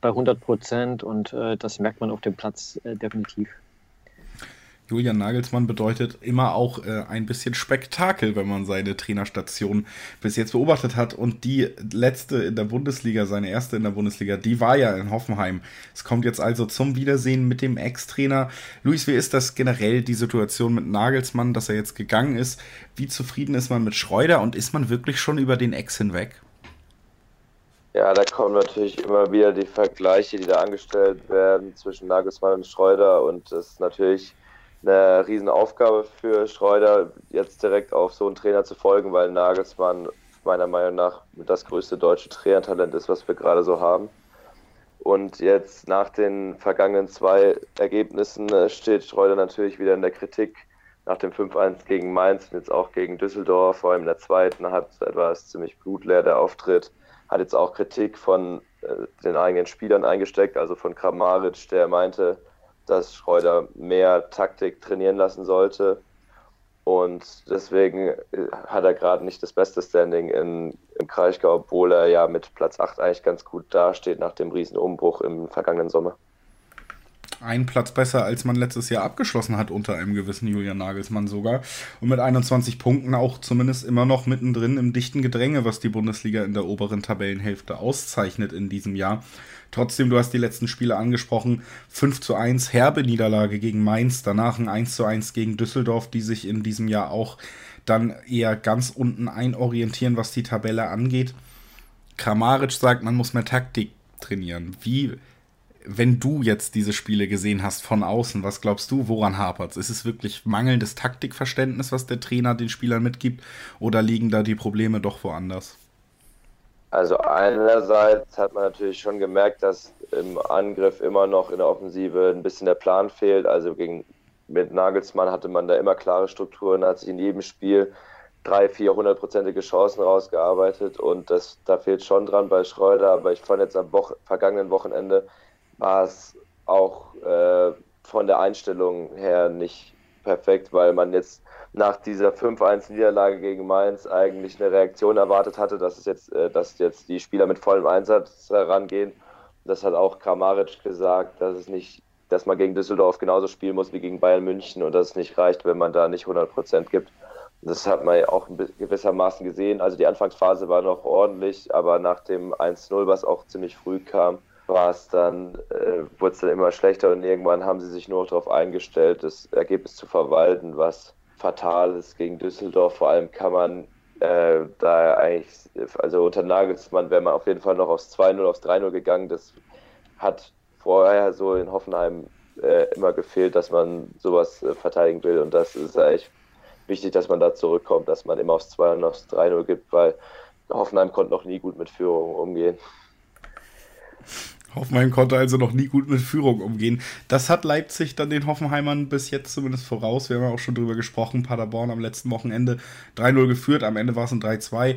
bei 100 Prozent und äh, das merkt man auf dem Platz äh, definitiv. Julian Nagelsmann bedeutet immer auch äh, ein bisschen Spektakel, wenn man seine Trainerstation bis jetzt beobachtet hat. Und die letzte in der Bundesliga, seine erste in der Bundesliga, die war ja in Hoffenheim. Es kommt jetzt also zum Wiedersehen mit dem Ex-Trainer. Luis, wie ist das generell die Situation mit Nagelsmann, dass er jetzt gegangen ist? Wie zufrieden ist man mit Schreuder und ist man wirklich schon über den Ex hinweg? Ja, da kommen natürlich immer wieder die Vergleiche, die da angestellt werden zwischen Nagelsmann und Schreuder und das ist natürlich eine Riesenaufgabe für Schreuder, jetzt direkt auf so einen Trainer zu folgen, weil Nagelsmann meiner Meinung nach das größte deutsche Trainertalent ist, was wir gerade so haben. Und jetzt nach den vergangenen zwei Ergebnissen äh, steht Schreuder natürlich wieder in der Kritik. Nach dem 5-1 gegen Mainz und jetzt auch gegen Düsseldorf, vor allem in der zweiten Halbzeit war es ziemlich blutleer der Auftritt. Hat jetzt auch Kritik von äh, den eigenen Spielern eingesteckt, also von Kramaric, der meinte, dass Schreuder mehr Taktik trainieren lassen sollte. Und deswegen äh, hat er gerade nicht das beste Standing in, im Kraichgau, obwohl er ja mit Platz 8 eigentlich ganz gut dasteht nach dem Riesenumbruch im vergangenen Sommer. Ein Platz besser, als man letztes Jahr abgeschlossen hat unter einem gewissen Julian Nagelsmann sogar. Und mit 21 Punkten auch zumindest immer noch mittendrin im dichten Gedränge, was die Bundesliga in der oberen Tabellenhälfte auszeichnet in diesem Jahr. Trotzdem, du hast die letzten Spiele angesprochen. 5 zu 1 herbe Niederlage gegen Mainz, danach ein 1 zu 1 gegen Düsseldorf, die sich in diesem Jahr auch dann eher ganz unten einorientieren, was die Tabelle angeht. Kramaric sagt, man muss mehr Taktik trainieren. Wie wenn du jetzt diese Spiele gesehen hast von außen, was glaubst du, woran hapert es? Ist es wirklich mangelndes Taktikverständnis, was der Trainer den Spielern mitgibt, oder liegen da die Probleme doch woanders? Also einerseits hat man natürlich schon gemerkt, dass im Angriff immer noch in der Offensive ein bisschen der Plan fehlt. Also gegen, mit Nagelsmann hatte man da immer klare Strukturen, hat sich in jedem Spiel drei, vier hundertprozentige Chancen rausgearbeitet und das, da fehlt schon dran bei Schreuder. Aber ich fand jetzt am Woche, vergangenen Wochenende war es auch äh, von der Einstellung her nicht perfekt, weil man jetzt nach dieser 5-1-Niederlage gegen Mainz eigentlich eine Reaktion erwartet hatte, dass es jetzt, äh, dass jetzt die Spieler mit vollem Einsatz herangehen. Das hat auch Kramaric gesagt, dass es nicht, dass man gegen Düsseldorf genauso spielen muss wie gegen Bayern München und dass es nicht reicht, wenn man da nicht 100 Prozent gibt. Das hat man ja auch gewissermaßen gesehen. Also die Anfangsphase war noch ordentlich, aber nach dem 1-0, was auch ziemlich früh kam, war es dann, äh, wurde es dann immer schlechter und irgendwann haben sie sich nur darauf eingestellt, das Ergebnis zu verwalten, was fatal ist gegen Düsseldorf. Vor allem kann man äh, da eigentlich, also unter Nagelsmann wäre man auf jeden Fall noch aufs 2-0, aufs 3-0 gegangen. Das hat vorher so in Hoffenheim äh, immer gefehlt, dass man sowas äh, verteidigen will und das ist eigentlich wichtig, dass man da zurückkommt, dass man immer aufs 2 und aufs 3-0 gibt, weil Hoffenheim konnte noch nie gut mit Führung umgehen. Hoffenheim konnte also noch nie gut mit Führung umgehen. Das hat Leipzig dann den Hoffenheimern bis jetzt zumindest voraus. Wir haben ja auch schon drüber gesprochen. Paderborn am letzten Wochenende 3-0 geführt. Am Ende war es ein 3-2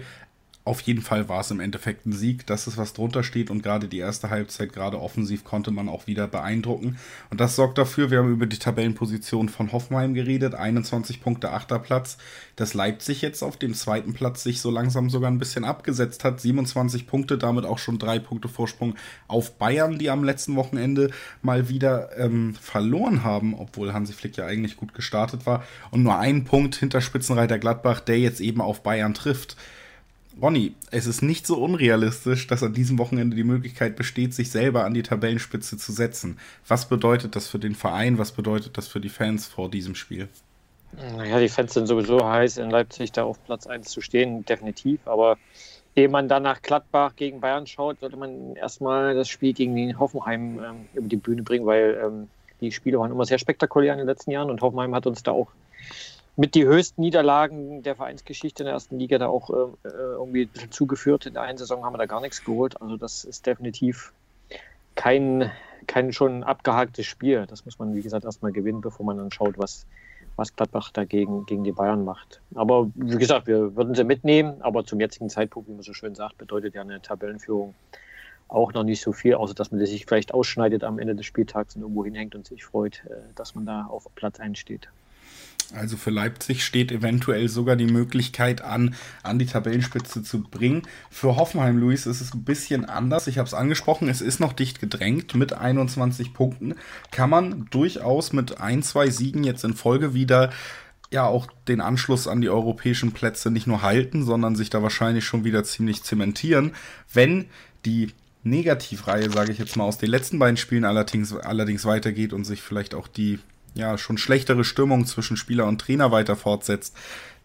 auf jeden Fall war es im Endeffekt ein Sieg, dass es was drunter steht und gerade die erste Halbzeit, gerade offensiv, konnte man auch wieder beeindrucken. Und das sorgt dafür, wir haben über die Tabellenposition von Hoffenheim geredet, 21 Punkte, 8. Platz, dass Leipzig jetzt auf dem zweiten Platz sich so langsam sogar ein bisschen abgesetzt hat, 27 Punkte, damit auch schon drei Punkte Vorsprung auf Bayern, die am letzten Wochenende mal wieder ähm, verloren haben, obwohl Hansi Flick ja eigentlich gut gestartet war und nur einen Punkt hinter Spitzenreiter Gladbach, der jetzt eben auf Bayern trifft. Ronny, es ist nicht so unrealistisch, dass an diesem Wochenende die Möglichkeit besteht, sich selber an die Tabellenspitze zu setzen. Was bedeutet das für den Verein? Was bedeutet das für die Fans vor diesem Spiel? Naja, die Fans sind sowieso heiß, in Leipzig da auf Platz 1 zu stehen, definitiv. Aber ehe man dann nach Gladbach gegen Bayern schaut, sollte man erstmal das Spiel gegen den Hoffenheim ähm, über die Bühne bringen, weil ähm, die Spiele waren immer sehr spektakulär in den letzten Jahren und Hoffenheim hat uns da auch mit die höchsten Niederlagen der Vereinsgeschichte in der ersten Liga da auch äh, irgendwie ein bisschen zugeführt. In der einen Saison haben wir da gar nichts geholt. Also das ist definitiv kein, kein schon abgehaktes Spiel. Das muss man, wie gesagt, erstmal gewinnen, bevor man dann schaut, was, was Gladbach dagegen gegen die Bayern macht. Aber wie gesagt, wir würden sie mitnehmen, aber zum jetzigen Zeitpunkt, wie man so schön sagt, bedeutet ja eine Tabellenführung auch noch nicht so viel, außer dass man sich vielleicht ausschneidet am Ende des Spieltags und irgendwo hinhängt und sich freut, äh, dass man da auf Platz 1 steht. Also für Leipzig steht eventuell sogar die Möglichkeit an, an die Tabellenspitze zu bringen. Für Hoffenheim, Luis, ist es ein bisschen anders. Ich habe es angesprochen, es ist noch dicht gedrängt mit 21 Punkten. Kann man durchaus mit ein, zwei Siegen jetzt in Folge wieder ja auch den Anschluss an die europäischen Plätze nicht nur halten, sondern sich da wahrscheinlich schon wieder ziemlich zementieren, wenn die Negativreihe, sage ich jetzt mal, aus den letzten beiden Spielen allerdings, allerdings weitergeht und sich vielleicht auch die ja, schon schlechtere Stimmung zwischen Spieler und Trainer weiter fortsetzt,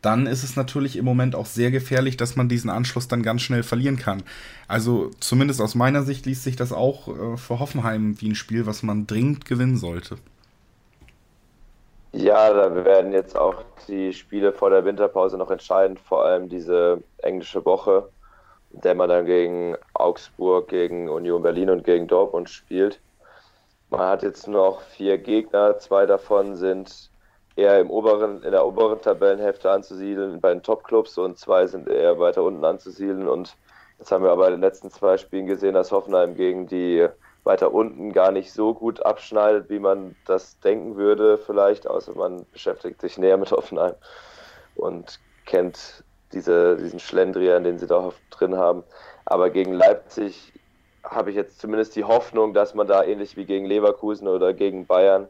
dann ist es natürlich im Moment auch sehr gefährlich, dass man diesen Anschluss dann ganz schnell verlieren kann. Also zumindest aus meiner Sicht liest sich das auch äh, für Hoffenheim wie ein Spiel, was man dringend gewinnen sollte. Ja, da werden jetzt auch die Spiele vor der Winterpause noch entscheidend, vor allem diese englische Woche, in der man dann gegen Augsburg, gegen Union Berlin und gegen Dortmund spielt. Man hat jetzt noch vier Gegner, zwei davon sind eher im oberen, in der oberen Tabellenhälfte anzusiedeln bei den Topclubs und zwei sind eher weiter unten anzusiedeln. Und jetzt haben wir aber in den letzten zwei Spielen gesehen, dass Hoffenheim gegen die weiter unten gar nicht so gut abschneidet, wie man das denken würde, vielleicht, außer man beschäftigt sich näher mit Hoffenheim und kennt diese, diesen Schlendrian, den sie da drin haben. Aber gegen Leipzig habe ich jetzt zumindest die Hoffnung, dass man da ähnlich wie gegen Leverkusen oder gegen Bayern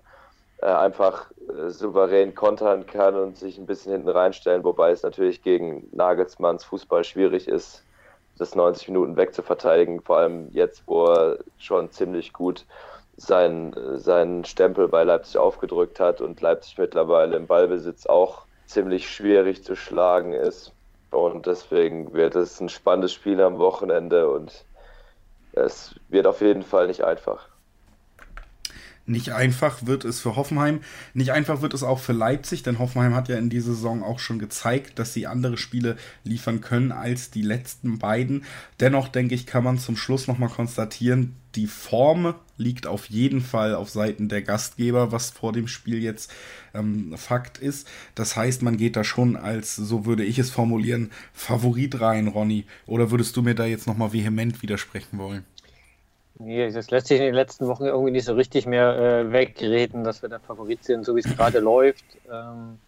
äh, einfach äh, souverän kontern kann und sich ein bisschen hinten reinstellen, wobei es natürlich gegen Nagelsmanns Fußball schwierig ist, das 90 Minuten wegzuverteidigen, vor allem jetzt, wo er schon ziemlich gut seinen, seinen Stempel bei Leipzig aufgedrückt hat und Leipzig mittlerweile im Ballbesitz auch ziemlich schwierig zu schlagen ist. Und deswegen wird es ein spannendes Spiel am Wochenende und es wird auf jeden Fall nicht einfach. Nicht einfach wird es für Hoffenheim, nicht einfach wird es auch für Leipzig, denn Hoffenheim hat ja in dieser Saison auch schon gezeigt, dass sie andere Spiele liefern können als die letzten beiden. Dennoch denke ich, kann man zum Schluss nochmal konstatieren, die Form liegt auf jeden Fall auf Seiten der Gastgeber, was vor dem Spiel jetzt ähm, Fakt ist. Das heißt, man geht da schon als, so würde ich es formulieren, Favorit rein, Ronny. Oder würdest du mir da jetzt nochmal vehement widersprechen wollen? Nee, das lässt sich in den letzten Wochen irgendwie nicht so richtig mehr äh, wegreden, dass wir der Favorit sind, so wie es gerade läuft. Ähm,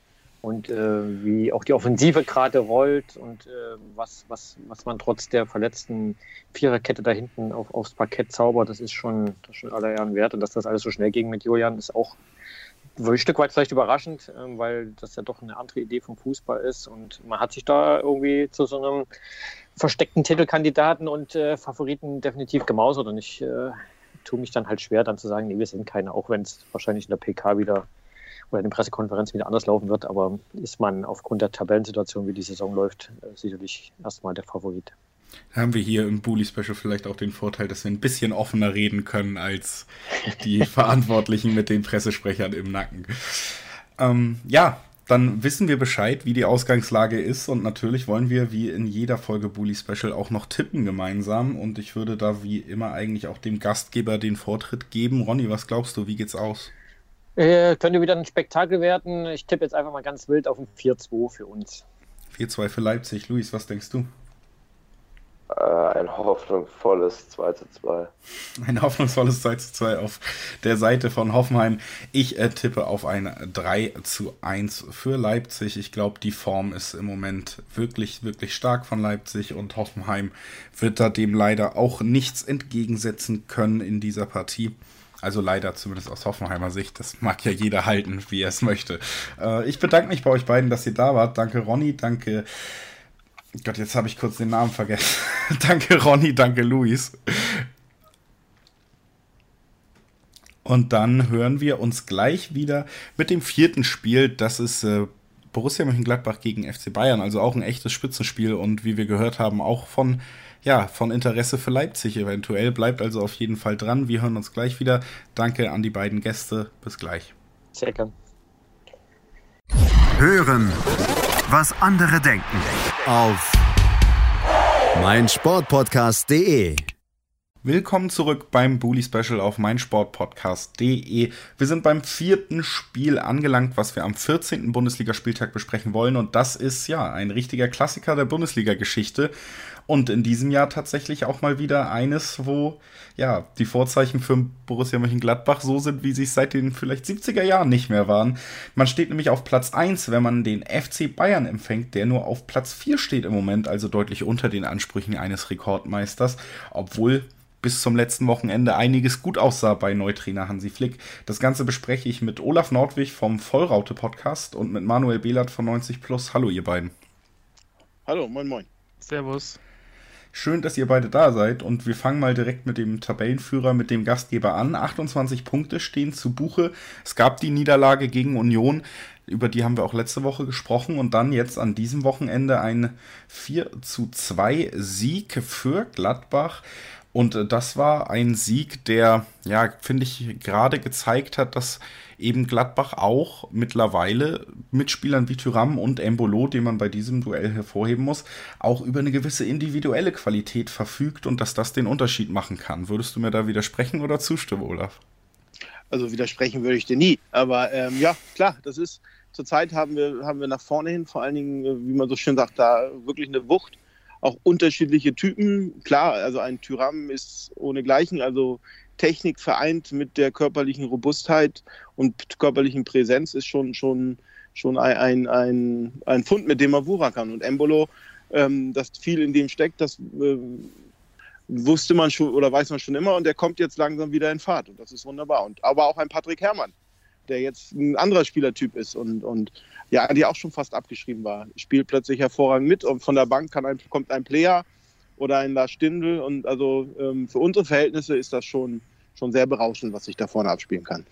und äh, wie auch die Offensive gerade rollt und äh, was, was, was man trotz der verletzten Viererkette da hinten auf, aufs Parkett zaubert, das ist schon, das ist schon aller Ehren wert. Und dass das alles so schnell ging mit Julian, ist auch ein Stück weit vielleicht überraschend, äh, weil das ja doch eine andere Idee vom Fußball ist. Und man hat sich da irgendwie zu so einem versteckten Titelkandidaten und äh, Favoriten definitiv gemausert. Und ich äh, tue mich dann halt schwer, dann zu sagen, nee, wir sind keine, auch wenn es wahrscheinlich in der PK wieder oder in den Pressekonferenzen wieder anders laufen wird. Aber ist man aufgrund der Tabellensituation, wie die Saison läuft, äh, sicherlich erstmal der Favorit. Da haben wir hier im Bully Special vielleicht auch den Vorteil, dass wir ein bisschen offener reden können als die Verantwortlichen mit den Pressesprechern im Nacken. Ähm, ja, dann wissen wir Bescheid, wie die Ausgangslage ist und natürlich wollen wir wie in jeder Folge Bully Special auch noch tippen gemeinsam und ich würde da wie immer eigentlich auch dem Gastgeber den Vortritt geben. Ronny, was glaubst du, wie geht's aus? Äh, könnte wieder ein Spektakel werden. Ich tippe jetzt einfach mal ganz wild auf ein 4-2 für uns. 4-2 für Leipzig. Luis, was denkst du? Äh, ein hoffnungsvolles 2 zu 2. Ein hoffnungsvolles 2 zu 2 auf der Seite von Hoffenheim. Ich äh, tippe auf ein 3 zu 1 für Leipzig. Ich glaube, die Form ist im Moment wirklich, wirklich stark von Leipzig und Hoffenheim wird da dem leider auch nichts entgegensetzen können in dieser Partie. Also leider, zumindest aus Hoffenheimer Sicht. Das mag ja jeder halten, wie er es möchte. Äh, ich bedanke mich bei euch beiden, dass ihr da wart. Danke Ronny, danke. Gott, jetzt habe ich kurz den Namen vergessen. danke Ronny, danke Luis. Und dann hören wir uns gleich wieder mit dem vierten Spiel. Das ist äh, Borussia Mönchengladbach gegen FC Bayern. Also auch ein echtes Spitzenspiel und wie wir gehört haben, auch von ja, von Interesse für Leipzig eventuell. Bleibt also auf jeden Fall dran. Wir hören uns gleich wieder. Danke an die beiden Gäste. Bis gleich. Sehr gern. Hören, was andere denken. Auf meinsportpodcast.de. Willkommen zurück beim Bully Special auf meinsportpodcast.de. Wir sind beim vierten Spiel angelangt, was wir am 14. Bundesligaspieltag besprechen wollen. Und das ist ja ein richtiger Klassiker der Bundesliga-Geschichte. Und in diesem Jahr tatsächlich auch mal wieder eines, wo ja die Vorzeichen für Borussia Mönchengladbach so sind, wie sie es seit den vielleicht 70er Jahren nicht mehr waren. Man steht nämlich auf Platz 1, wenn man den FC Bayern empfängt, der nur auf Platz 4 steht im Moment, also deutlich unter den Ansprüchen eines Rekordmeisters, obwohl bis zum letzten Wochenende einiges gut aussah bei Neutrainer Hansi Flick. Das Ganze bespreche ich mit Olaf Nordwig vom Vollraute Podcast und mit Manuel Behlert von 90 Plus. Hallo ihr beiden. Hallo, moin moin. Servus. Schön, dass ihr beide da seid und wir fangen mal direkt mit dem Tabellenführer, mit dem Gastgeber an. 28 Punkte stehen zu Buche. Es gab die Niederlage gegen Union, über die haben wir auch letzte Woche gesprochen und dann jetzt an diesem Wochenende ein 4 zu 2 Sieg für Gladbach. Und äh, das war ein Sieg, der, ja, finde ich, gerade gezeigt hat, dass eben Gladbach auch mittlerweile mit Spielern wie Tyram und Embolo, den man bei diesem Duell hervorheben muss, auch über eine gewisse individuelle Qualität verfügt und dass das den Unterschied machen kann. Würdest du mir da widersprechen oder zustimmen, Olaf? Also widersprechen würde ich dir nie. Aber ähm, ja, klar, das ist, zurzeit haben wir, haben wir nach vorne hin, vor allen Dingen, äh, wie man so schön sagt, da wirklich eine Wucht auch unterschiedliche Typen. Klar, also ein Tyram ist ohne Gleichen, also Technik vereint mit der körperlichen Robustheit und körperlichen Präsenz ist schon, schon, schon ein, ein, ein, ein Fund, mit dem man wuchern kann. Und Embolo, ähm, dass viel in dem steckt, das äh, wusste man schon oder weiß man schon immer und der kommt jetzt langsam wieder in Fahrt und das ist wunderbar. Und, aber auch ein Patrick Herrmann, der jetzt ein anderer Spielertyp ist und, und ja, die auch schon fast abgeschrieben war. Spielt plötzlich hervorragend mit und von der Bank ein, kommt ein Player oder ein Lars Stindl und also ähm, für unsere Verhältnisse ist das schon, schon sehr berauschend, was sich da vorne abspielen kann.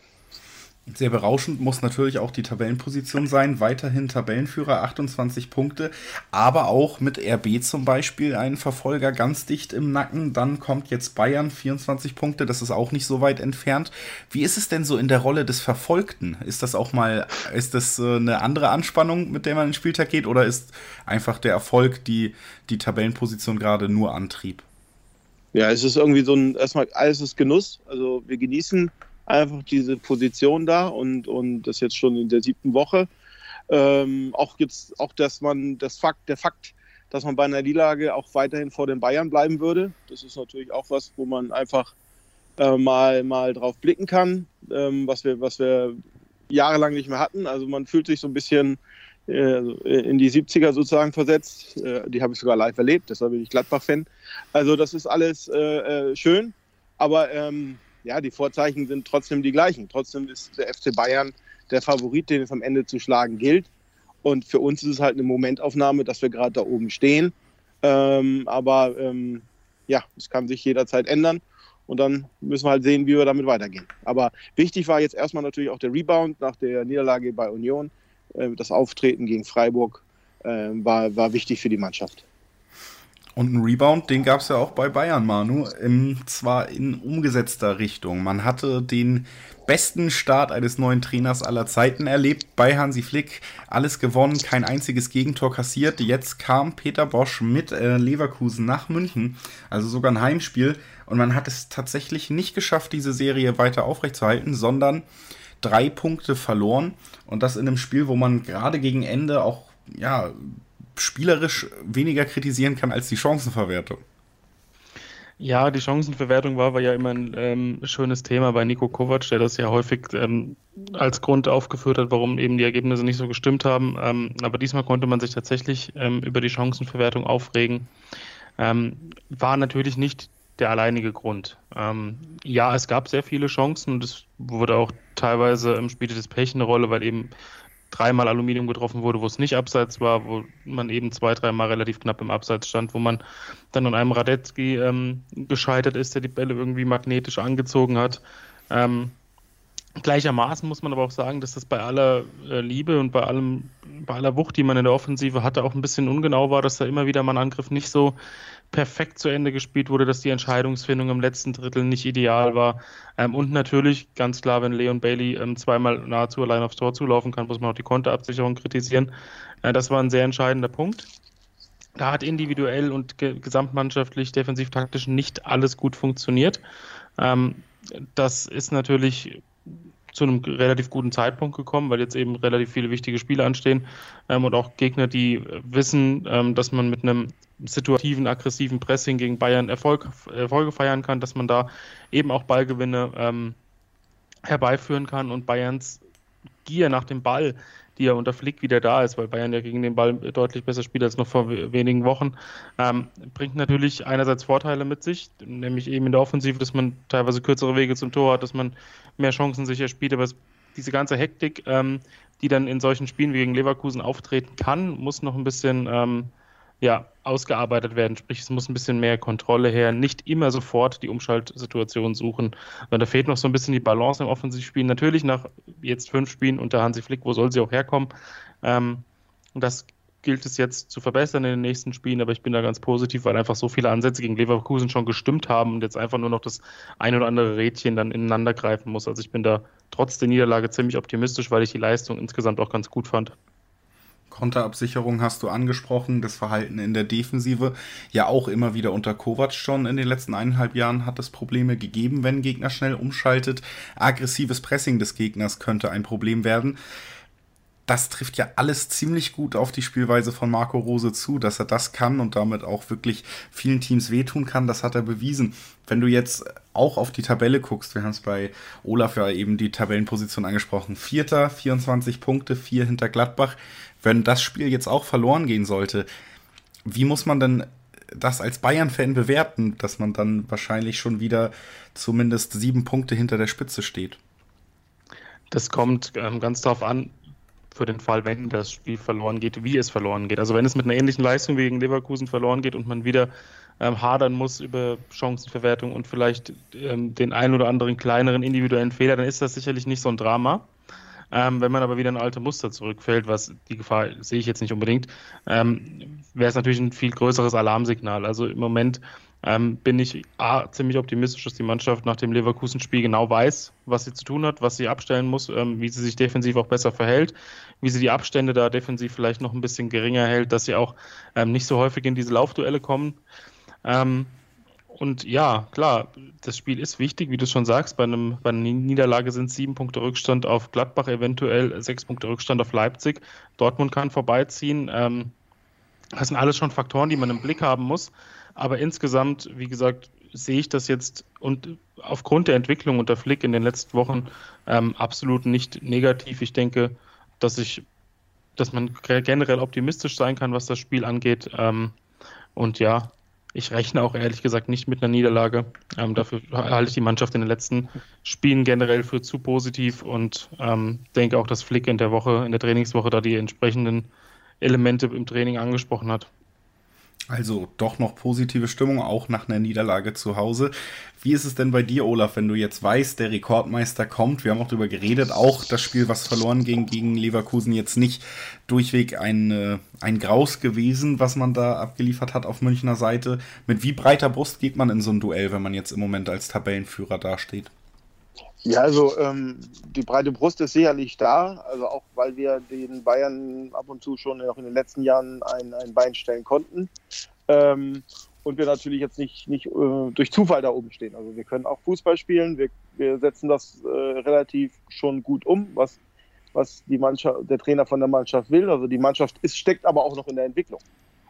Sehr berauschend muss natürlich auch die Tabellenposition sein. Weiterhin Tabellenführer, 28 Punkte, aber auch mit RB zum Beispiel einen Verfolger ganz dicht im Nacken. Dann kommt jetzt Bayern, 24 Punkte, das ist auch nicht so weit entfernt. Wie ist es denn so in der Rolle des Verfolgten? Ist das auch mal, ist das äh, eine andere Anspannung, mit der man in den Spieltag geht, oder ist einfach der Erfolg die, die Tabellenposition gerade nur Antrieb? Ja, es ist irgendwie so ein, erstmal alles ist Genuss. Also wir genießen einfach diese Position da und, und das jetzt schon in der siebten Woche. Ähm, auch jetzt, auch dass man das Fakt, der Fakt, dass man bei einer Niederlage auch weiterhin vor den Bayern bleiben würde, das ist natürlich auch was, wo man einfach äh, mal, mal drauf blicken kann, ähm, was, wir, was wir jahrelang nicht mehr hatten. Also man fühlt sich so ein bisschen äh, in die 70er sozusagen versetzt. Äh, die habe ich sogar live erlebt, deshalb bin ich Gladbach-Fan. Also das ist alles äh, äh schön, aber ähm, ja, die Vorzeichen sind trotzdem die gleichen. Trotzdem ist der FC Bayern der Favorit, den es am Ende zu schlagen gilt. Und für uns ist es halt eine Momentaufnahme, dass wir gerade da oben stehen. Ähm, aber ähm, ja, es kann sich jederzeit ändern. Und dann müssen wir halt sehen, wie wir damit weitergehen. Aber wichtig war jetzt erstmal natürlich auch der Rebound nach der Niederlage bei Union. Äh, das Auftreten gegen Freiburg äh, war, war wichtig für die Mannschaft. Und ein Rebound, den gab es ja auch bei Bayern, Manu, im, zwar in umgesetzter Richtung. Man hatte den besten Start eines neuen Trainers aller Zeiten erlebt bei Hansi Flick. Alles gewonnen, kein einziges Gegentor kassiert. Jetzt kam Peter Bosch mit äh, Leverkusen nach München, also sogar ein Heimspiel. Und man hat es tatsächlich nicht geschafft, diese Serie weiter aufrechtzuerhalten, sondern drei Punkte verloren. Und das in einem Spiel, wo man gerade gegen Ende auch ja, spielerisch weniger kritisieren kann als die Chancenverwertung. Ja, die Chancenverwertung war, war ja immer ein ähm, schönes Thema bei Nico Kovac, der das ja häufig ähm, als Grund aufgeführt hat, warum eben die Ergebnisse nicht so gestimmt haben. Ähm, aber diesmal konnte man sich tatsächlich ähm, über die Chancenverwertung aufregen. Ähm, war natürlich nicht der alleinige Grund. Ähm, ja, es gab sehr viele Chancen und es wurde auch teilweise im spielte das Pech eine Rolle, weil eben dreimal Aluminium getroffen wurde, wo es nicht abseits war, wo man eben zwei, dreimal relativ knapp im Abseits stand, wo man dann an einem Radetzky ähm, gescheitert ist, der die Bälle irgendwie magnetisch angezogen hat. Ähm, gleichermaßen muss man aber auch sagen, dass das bei aller äh, Liebe und bei allem, bei aller Wucht, die man in der Offensive hatte, auch ein bisschen ungenau war, dass da immer wieder mal ein Angriff nicht so perfekt zu Ende gespielt wurde, dass die Entscheidungsfindung im letzten Drittel nicht ideal war. Ähm, und natürlich, ganz klar, wenn Leon Bailey ähm, zweimal nahezu allein aufs Tor zulaufen kann, muss man auch die Konterabsicherung kritisieren. Das war ein sehr entscheidender Punkt. Da hat individuell und ge gesamtmannschaftlich, defensiv-taktisch nicht alles gut funktioniert. Ähm, das ist natürlich zu einem relativ guten Zeitpunkt gekommen, weil jetzt eben relativ viele wichtige Spiele anstehen ähm, und auch Gegner, die wissen, ähm, dass man mit einem situativen, aggressiven Pressing gegen Bayern Erfolg, Erfolge feiern kann, dass man da eben auch Ballgewinne ähm, herbeiführen kann und Bayerns Gier nach dem Ball, die ja unter Flick wieder da ist, weil Bayern ja gegen den Ball deutlich besser spielt als noch vor wenigen Wochen, ähm, bringt natürlich einerseits Vorteile mit sich, nämlich eben in der Offensive, dass man teilweise kürzere Wege zum Tor hat, dass man mehr Chancen sicher spielt, aber es, diese ganze Hektik, ähm, die dann in solchen Spielen wie gegen Leverkusen auftreten kann, muss noch ein bisschen ähm, ja, ausgearbeitet werden. Sprich, es muss ein bisschen mehr Kontrolle her. Nicht immer sofort die Umschaltsituation suchen. Sondern da fehlt noch so ein bisschen die Balance im Offensivspiel. Natürlich nach jetzt fünf Spielen unter Hansi Flick, wo soll sie auch herkommen? Ähm, das gilt es jetzt zu verbessern in den nächsten Spielen, aber ich bin da ganz positiv, weil einfach so viele Ansätze gegen Leverkusen schon gestimmt haben und jetzt einfach nur noch das ein oder andere Rädchen dann ineinander greifen muss. Also ich bin da trotz der Niederlage ziemlich optimistisch, weil ich die Leistung insgesamt auch ganz gut fand. Konterabsicherung hast du angesprochen, das Verhalten in der Defensive. Ja, auch immer wieder unter Kovac schon in den letzten eineinhalb Jahren hat es Probleme gegeben, wenn Gegner schnell umschaltet. Aggressives Pressing des Gegners könnte ein Problem werden. Das trifft ja alles ziemlich gut auf die Spielweise von Marco Rose zu, dass er das kann und damit auch wirklich vielen Teams wehtun kann. Das hat er bewiesen. Wenn du jetzt auch auf die Tabelle guckst, wir haben es bei Olaf ja eben die Tabellenposition angesprochen. Vierter, 24 Punkte, vier hinter Gladbach wenn das Spiel jetzt auch verloren gehen sollte, wie muss man denn das als Bayern-Fan bewerten, dass man dann wahrscheinlich schon wieder zumindest sieben Punkte hinter der Spitze steht? Das kommt ähm, ganz darauf an, für den Fall, wenn das Spiel verloren geht, wie es verloren geht. Also wenn es mit einer ähnlichen Leistung wie gegen Leverkusen verloren geht und man wieder ähm, hadern muss über Chancenverwertung und vielleicht ähm, den einen oder anderen kleineren individuellen Fehler, dann ist das sicherlich nicht so ein Drama. Ähm, wenn man aber wieder in alte Muster zurückfällt, was die Gefahr sehe ich jetzt nicht unbedingt, ähm, wäre es natürlich ein viel größeres Alarmsignal. Also im Moment ähm, bin ich A, ziemlich optimistisch, dass die Mannschaft nach dem Leverkusen-Spiel genau weiß, was sie zu tun hat, was sie abstellen muss, ähm, wie sie sich defensiv auch besser verhält, wie sie die Abstände da defensiv vielleicht noch ein bisschen geringer hält, dass sie auch ähm, nicht so häufig in diese Laufduelle kommen. Ähm, und ja, klar, das Spiel ist wichtig, wie du schon sagst. Bei, einem, bei einer Niederlage sind sieben Punkte Rückstand auf Gladbach, eventuell sechs Punkte Rückstand auf Leipzig. Dortmund kann vorbeiziehen. Ähm, das sind alles schon Faktoren, die man im Blick haben muss. Aber insgesamt, wie gesagt, sehe ich das jetzt und aufgrund der Entwicklung unter Flick in den letzten Wochen ähm, absolut nicht negativ. Ich denke, dass ich, dass man generell optimistisch sein kann, was das Spiel angeht. Ähm, und ja, ich rechne auch ehrlich gesagt nicht mit einer Niederlage. Ähm, dafür halte ich die Mannschaft in den letzten Spielen generell für zu positiv und ähm, denke auch, dass Flick in der Woche, in der Trainingswoche da die entsprechenden Elemente im Training angesprochen hat. Also doch noch positive Stimmung, auch nach einer Niederlage zu Hause. Wie ist es denn bei dir, Olaf, wenn du jetzt weißt, der Rekordmeister kommt? Wir haben auch darüber geredet, auch das Spiel, was verloren ging gegen Leverkusen, jetzt nicht durchweg ein, äh, ein Graus gewesen, was man da abgeliefert hat auf Münchner Seite. Mit wie breiter Brust geht man in so ein Duell, wenn man jetzt im Moment als Tabellenführer dasteht? Ja, also ähm, die breite Brust ist sicherlich da, also auch weil wir den Bayern ab und zu schon auch in den letzten Jahren ein, ein Bein stellen konnten. Ähm, und wir natürlich jetzt nicht, nicht äh, durch Zufall da oben stehen. Also wir können auch Fußball spielen, wir, wir setzen das äh, relativ schon gut um, was, was die Mannschaft, der Trainer von der Mannschaft will. Also die Mannschaft ist, steckt aber auch noch in der Entwicklung.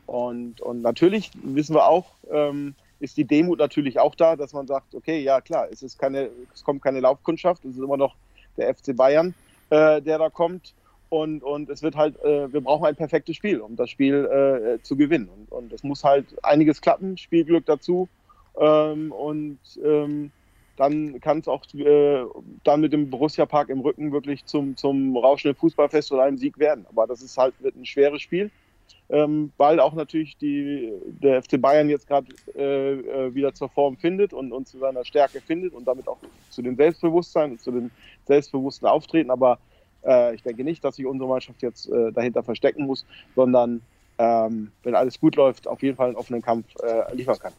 Und, und natürlich wissen wir auch, ähm, ist die Demut natürlich auch da, dass man sagt, okay, ja klar, es ist keine, es kommt keine Laufkundschaft, es ist immer noch der FC Bayern, äh, der da kommt. Und, und es wird halt, äh, wir brauchen ein perfektes Spiel, um das Spiel äh, zu gewinnen. Und, und es muss halt einiges klappen, Spielglück dazu. Ähm, und ähm, dann kann es auch äh, dann mit dem Borussia Park im Rücken wirklich zum, zum rauschenden Fußballfest oder einem Sieg werden. Aber das ist halt wird ein schweres Spiel, ähm, weil auch natürlich die, der FC Bayern jetzt gerade äh, äh, wieder zur Form findet und, und zu seiner Stärke findet und damit auch zu dem Selbstbewusstsein und zu dem selbstbewussten Auftreten. Aber äh, ich denke nicht, dass sich unsere Mannschaft jetzt äh, dahinter verstecken muss, sondern ähm, wenn alles gut läuft, auf jeden Fall einen offenen Kampf äh, liefern kann.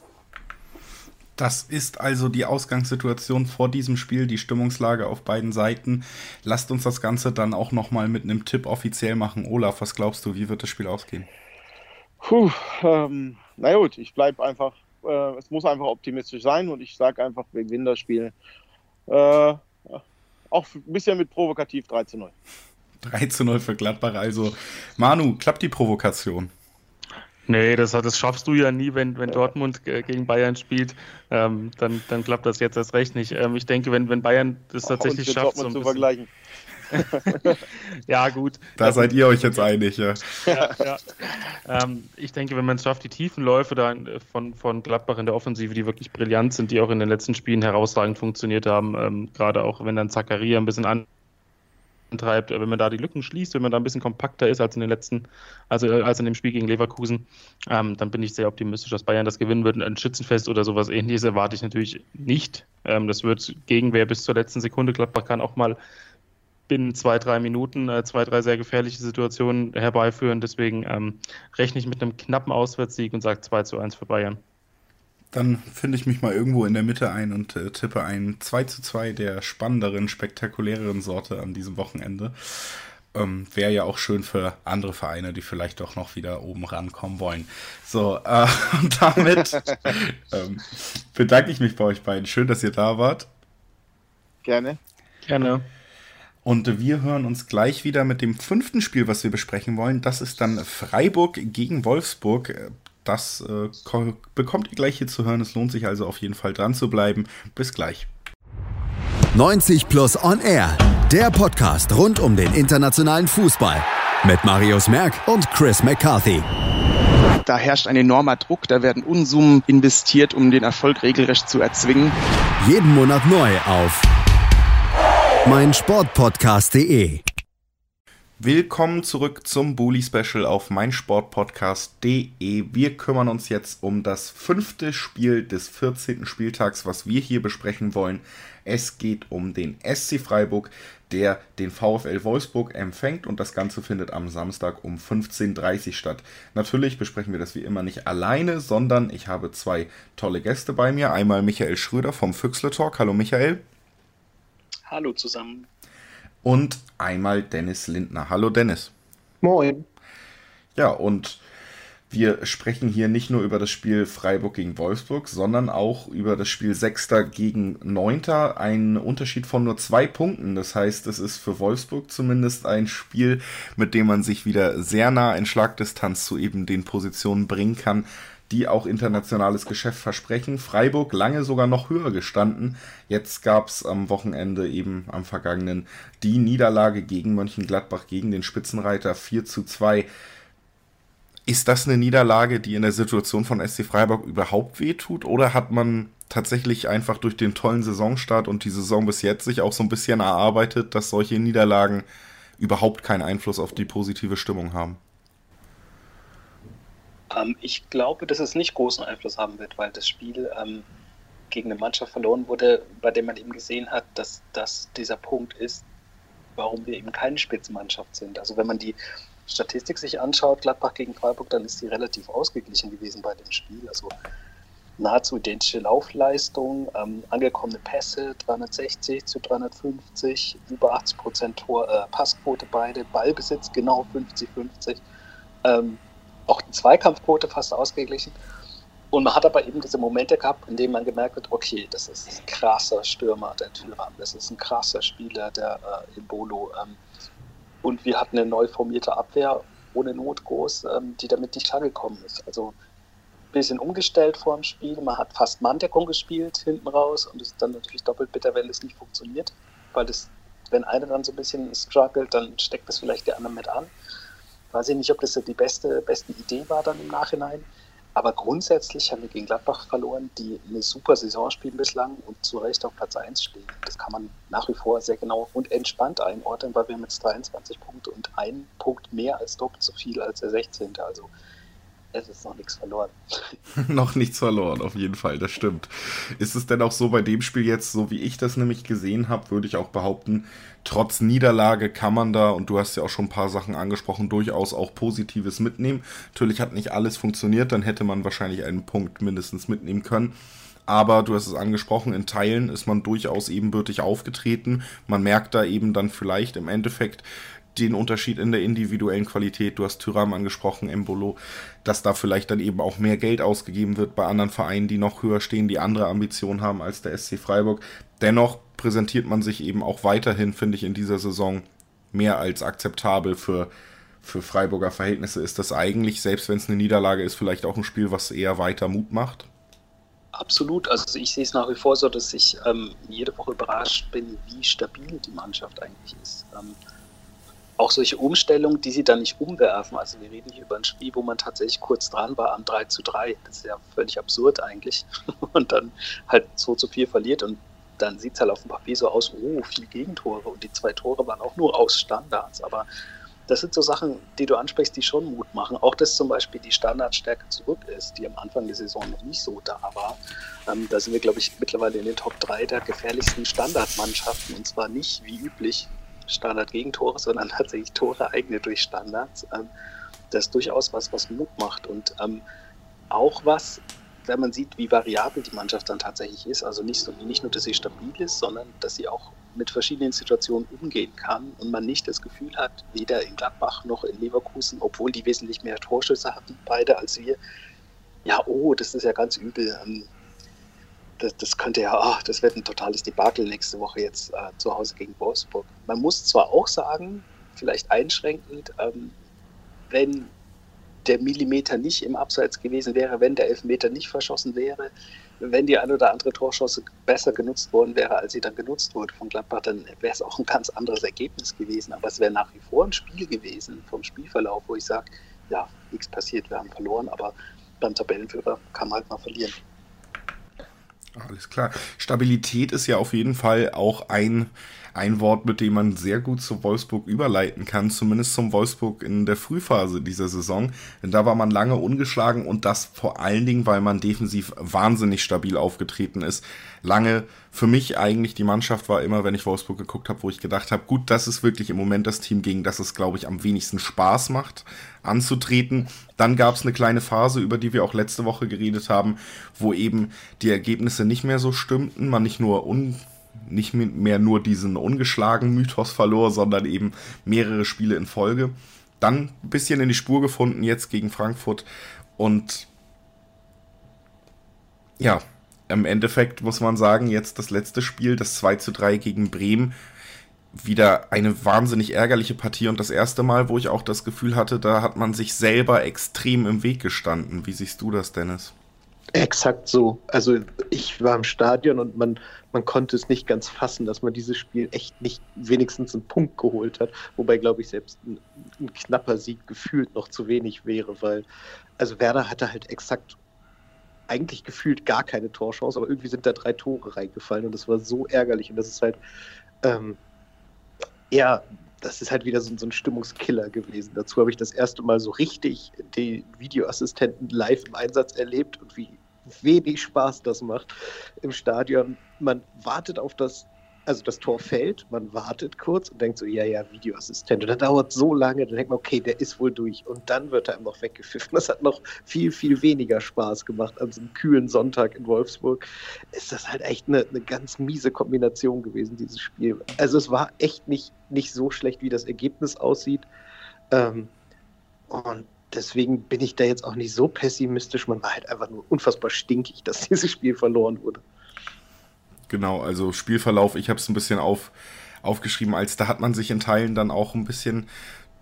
Das ist also die Ausgangssituation vor diesem Spiel, die Stimmungslage auf beiden Seiten. Lasst uns das Ganze dann auch nochmal mit einem Tipp offiziell machen. Olaf, was glaubst du, wie wird das Spiel ausgehen? Puh, ähm, na gut, ich bleibe einfach, äh, es muss einfach optimistisch sein und ich sage einfach, wir gewinnen das Spiel. Äh, auch ein bisschen mit provokativ 3 zu 0. 3 zu 0 für Gladbach. Also, Manu, klappt die Provokation? Nee, das, das schaffst du ja nie, wenn, wenn Dortmund gegen Bayern spielt. Ähm, dann, dann klappt das jetzt erst recht nicht. Ähm, ich denke, wenn, wenn Bayern das tatsächlich schafft, so ein zu vergleichen. ja, gut. Da seid ihr euch jetzt einig, ja. ja, ja. Ähm, ich denke, wenn man es schafft, die Tiefenläufe da von, von Gladbach in der Offensive, die wirklich brillant sind, die auch in den letzten Spielen herausragend funktioniert haben, ähm, gerade auch wenn dann Zakaria ein bisschen an treibt, wenn man da die Lücken schließt, wenn man da ein bisschen kompakter ist als in den letzten, also als in dem Spiel gegen Leverkusen, ähm, dann bin ich sehr optimistisch, dass Bayern das gewinnen wird. Ein Schützenfest oder sowas ähnliches erwarte ich natürlich nicht. Ähm, das wird Gegenwehr bis zur letzten Sekunde. Gladbach kann auch mal binnen zwei, drei Minuten äh, zwei, drei sehr gefährliche Situationen herbeiführen. Deswegen ähm, rechne ich mit einem knappen Auswärtssieg und sage 2 zu 1 für Bayern. Dann finde ich mich mal irgendwo in der Mitte ein und äh, tippe ein 2 zu 2 der spannenderen, spektakuläreren Sorte an diesem Wochenende. Ähm, Wäre ja auch schön für andere Vereine, die vielleicht doch noch wieder oben rankommen wollen. So, äh, und damit ähm, bedanke ich mich bei euch beiden. Schön, dass ihr da wart. Gerne. Gerne. Und wir hören uns gleich wieder mit dem fünften Spiel, was wir besprechen wollen. Das ist dann Freiburg gegen Wolfsburg. Das äh, bekommt ihr gleich hier zu hören. Es lohnt sich also auf jeden Fall dran zu bleiben. Bis gleich. 90 Plus On Air, der Podcast rund um den internationalen Fußball. Mit Marius Merck und Chris McCarthy. Da herrscht ein enormer Druck, da werden Unsummen investiert, um den Erfolg regelrecht zu erzwingen. Jeden Monat neu auf mein Sportpodcast.de Willkommen zurück zum Bully Special auf meinsportpodcast.de. Wir kümmern uns jetzt um das fünfte Spiel des 14. Spieltags, was wir hier besprechen wollen. Es geht um den SC Freiburg, der den VfL Wolfsburg empfängt und das Ganze findet am Samstag um 15.30 Uhr statt. Natürlich besprechen wir das wie immer nicht alleine, sondern ich habe zwei tolle Gäste bei mir. Einmal Michael Schröder vom Füchsle Talk. Hallo Michael. Hallo zusammen und einmal Dennis Lindner. Hallo Dennis. Moin. Ja, und wir sprechen hier nicht nur über das Spiel Freiburg gegen Wolfsburg, sondern auch über das Spiel Sechster gegen Neunter. Ein Unterschied von nur zwei Punkten. Das heißt, es ist für Wolfsburg zumindest ein Spiel, mit dem man sich wieder sehr nah in Schlagdistanz zu eben den Positionen bringen kann, die auch internationales Geschäft versprechen. Freiburg lange sogar noch höher gestanden. Jetzt gab es am Wochenende eben am vergangenen die Niederlage gegen Mönchengladbach, gegen den Spitzenreiter 4 zu 2. Ist das eine Niederlage, die in der Situation von SC Freiburg überhaupt wehtut? Oder hat man tatsächlich einfach durch den tollen Saisonstart und die Saison bis jetzt sich auch so ein bisschen erarbeitet, dass solche Niederlagen überhaupt keinen Einfluss auf die positive Stimmung haben? Ähm, ich glaube, dass es nicht großen Einfluss haben wird, weil das Spiel ähm, gegen eine Mannschaft verloren wurde, bei der man eben gesehen hat, dass das dieser Punkt ist, warum wir eben keine Spitzenmannschaft sind. Also wenn man die Statistik sich anschaut, Gladbach gegen Freiburg, dann ist sie relativ ausgeglichen gewesen bei dem Spiel. Also nahezu identische Laufleistung, ähm, angekommene Pässe 360 zu 350, über 80 Prozent äh, Passquote beide, Ballbesitz genau 50-50. Ähm, auch die Zweikampfquote fast ausgeglichen. Und man hat aber eben diese Momente gehabt, in denen man gemerkt hat, okay, das ist ein krasser Stürmer, der Tyram, das ist ein krasser Spieler, der äh, Embolo. Ähm, und wir hatten eine neu formierte Abwehr ohne Not groß, ähm, die damit nicht klargekommen ist. Also ein bisschen umgestellt vor dem Spiel. Man hat fast Manndeckung gespielt hinten raus und es ist dann natürlich doppelt bitter, wenn es nicht funktioniert, weil das, wenn einer dann so ein bisschen struggelt, dann steckt das vielleicht der andere mit an. Weiß ich nicht, ob das die beste, beste Idee war dann im Nachhinein. Aber grundsätzlich haben wir gegen Gladbach verloren, die eine super Saison spielen bislang und zu Recht auf Platz 1 stehen. Das kann man nach wie vor sehr genau und entspannt einordnen, weil wir mit 23 Punkten und ein Punkt mehr als doppelt so viel als der 16. Also es ist noch nichts verloren. noch nichts verloren, auf jeden Fall, das stimmt. Ist es denn auch so bei dem Spiel jetzt, so wie ich das nämlich gesehen habe, würde ich auch behaupten, trotz Niederlage kann man da, und du hast ja auch schon ein paar Sachen angesprochen, durchaus auch Positives mitnehmen. Natürlich hat nicht alles funktioniert, dann hätte man wahrscheinlich einen Punkt mindestens mitnehmen können. Aber du hast es angesprochen, in Teilen ist man durchaus ebenbürtig aufgetreten. Man merkt da eben dann vielleicht im Endeffekt, den Unterschied in der individuellen Qualität. Du hast Tyram angesprochen, Embolo, dass da vielleicht dann eben auch mehr Geld ausgegeben wird bei anderen Vereinen, die noch höher stehen, die andere Ambitionen haben als der SC Freiburg. Dennoch präsentiert man sich eben auch weiterhin, finde ich, in dieser Saison mehr als akzeptabel für, für Freiburger Verhältnisse. Ist das eigentlich, selbst wenn es eine Niederlage ist, vielleicht auch ein Spiel, was eher weiter Mut macht? Absolut. Also ich sehe es nach wie vor so, dass ich ähm, jede Woche überrascht bin, wie stabil die Mannschaft eigentlich ist. Ähm, auch solche Umstellungen, die sie dann nicht umwerfen. Also wir reden hier über ein Spiel, wo man tatsächlich kurz dran war am 3 zu 3. Das ist ja völlig absurd eigentlich. Und dann halt 2 zu 4 verliert und dann sieht es halt auf dem Papier so aus, oh, vier Gegentore und die zwei Tore waren auch nur aus Standards. Aber das sind so Sachen, die du ansprichst, die schon Mut machen. Auch dass zum Beispiel die Standardstärke zurück ist, die am Anfang der Saison noch nicht so da war. Ähm, da sind wir, glaube ich, mittlerweile in den Top 3 der gefährlichsten Standardmannschaften. Und zwar nicht wie üblich Standard-Gegentore, sondern tatsächlich Tore eigene durch Standards. Ähm, das ist durchaus was, was Mut macht und ähm, auch was, wenn man sieht, wie variabel die Mannschaft dann tatsächlich ist. Also nicht, so, nicht nur, dass sie stabil ist, sondern dass sie auch mit verschiedenen Situationen umgehen kann und man nicht das Gefühl hat, weder in Gladbach noch in Leverkusen, obwohl die wesentlich mehr Torschüsse hatten, beide als wir, ja, oh, das ist ja ganz übel. Das, das könnte ja, ach, das wird ein totales Debakel nächste Woche jetzt äh, zu Hause gegen Wolfsburg. Man muss zwar auch sagen, vielleicht einschränkend, ähm, wenn der Millimeter nicht im Abseits gewesen wäre, wenn der Elfmeter nicht verschossen wäre, wenn die ein oder andere Torschosse besser genutzt worden wäre, als sie dann genutzt wurde von Gladbach, dann wäre es auch ein ganz anderes Ergebnis gewesen. Aber es wäre nach wie vor ein Spiel gewesen vom Spielverlauf, wo ich sage, ja, nichts passiert, wir haben verloren, aber beim Tabellenführer kann man halt mal verlieren. Alles klar. Stabilität ist ja auf jeden Fall auch ein, ein Wort, mit dem man sehr gut zu Wolfsburg überleiten kann, zumindest zum Wolfsburg in der Frühphase dieser Saison. Denn da war man lange ungeschlagen und das vor allen Dingen, weil man defensiv wahnsinnig stabil aufgetreten ist. Lange für mich eigentlich die Mannschaft war immer, wenn ich Wolfsburg geguckt habe, wo ich gedacht habe, gut, das ist wirklich im Moment das Team, gegen das es, glaube ich, am wenigsten Spaß macht, anzutreten. Dann gab es eine kleine Phase, über die wir auch letzte Woche geredet haben, wo eben die Ergebnisse nicht mehr so stimmten, man nicht nur un nicht mehr nur diesen ungeschlagen Mythos verlor, sondern eben mehrere Spiele in Folge. Dann ein bisschen in die Spur gefunden jetzt gegen Frankfurt und ja, im Endeffekt muss man sagen, jetzt das letzte Spiel, das 2 zu 3 gegen Bremen, wieder eine wahnsinnig ärgerliche Partie und das erste Mal, wo ich auch das Gefühl hatte, da hat man sich selber extrem im Weg gestanden. Wie siehst du das, Dennis? Exakt so. Also ich war im Stadion und man, man konnte es nicht ganz fassen, dass man dieses Spiel echt nicht wenigstens einen Punkt geholt hat. Wobei, glaube ich, selbst ein, ein knapper Sieg gefühlt noch zu wenig wäre, weil also Werder hatte halt exakt eigentlich gefühlt gar keine Torchance, aber irgendwie sind da drei Tore reingefallen und das war so ärgerlich und das ist halt, ähm, ja, das ist halt wieder so, so ein Stimmungskiller gewesen. Dazu habe ich das erste Mal so richtig die Videoassistenten live im Einsatz erlebt und wie wenig Spaß das macht im Stadion. Man wartet auf das also das Tor fällt, man wartet kurz und denkt so, ja, ja, Videoassistent. Und dann dauert so lange, dann denkt man, okay, der ist wohl durch. Und dann wird er noch weggepfiffen. Das hat noch viel, viel weniger Spaß gemacht an so einem kühlen Sonntag in Wolfsburg. Ist das halt echt eine, eine ganz miese Kombination gewesen, dieses Spiel. Also es war echt nicht, nicht so schlecht, wie das Ergebnis aussieht. Ähm, und deswegen bin ich da jetzt auch nicht so pessimistisch. Man war halt einfach nur unfassbar stinkig, dass dieses Spiel verloren wurde. Genau, also Spielverlauf, ich habe es ein bisschen auf, aufgeschrieben, als da hat man sich in Teilen dann auch ein bisschen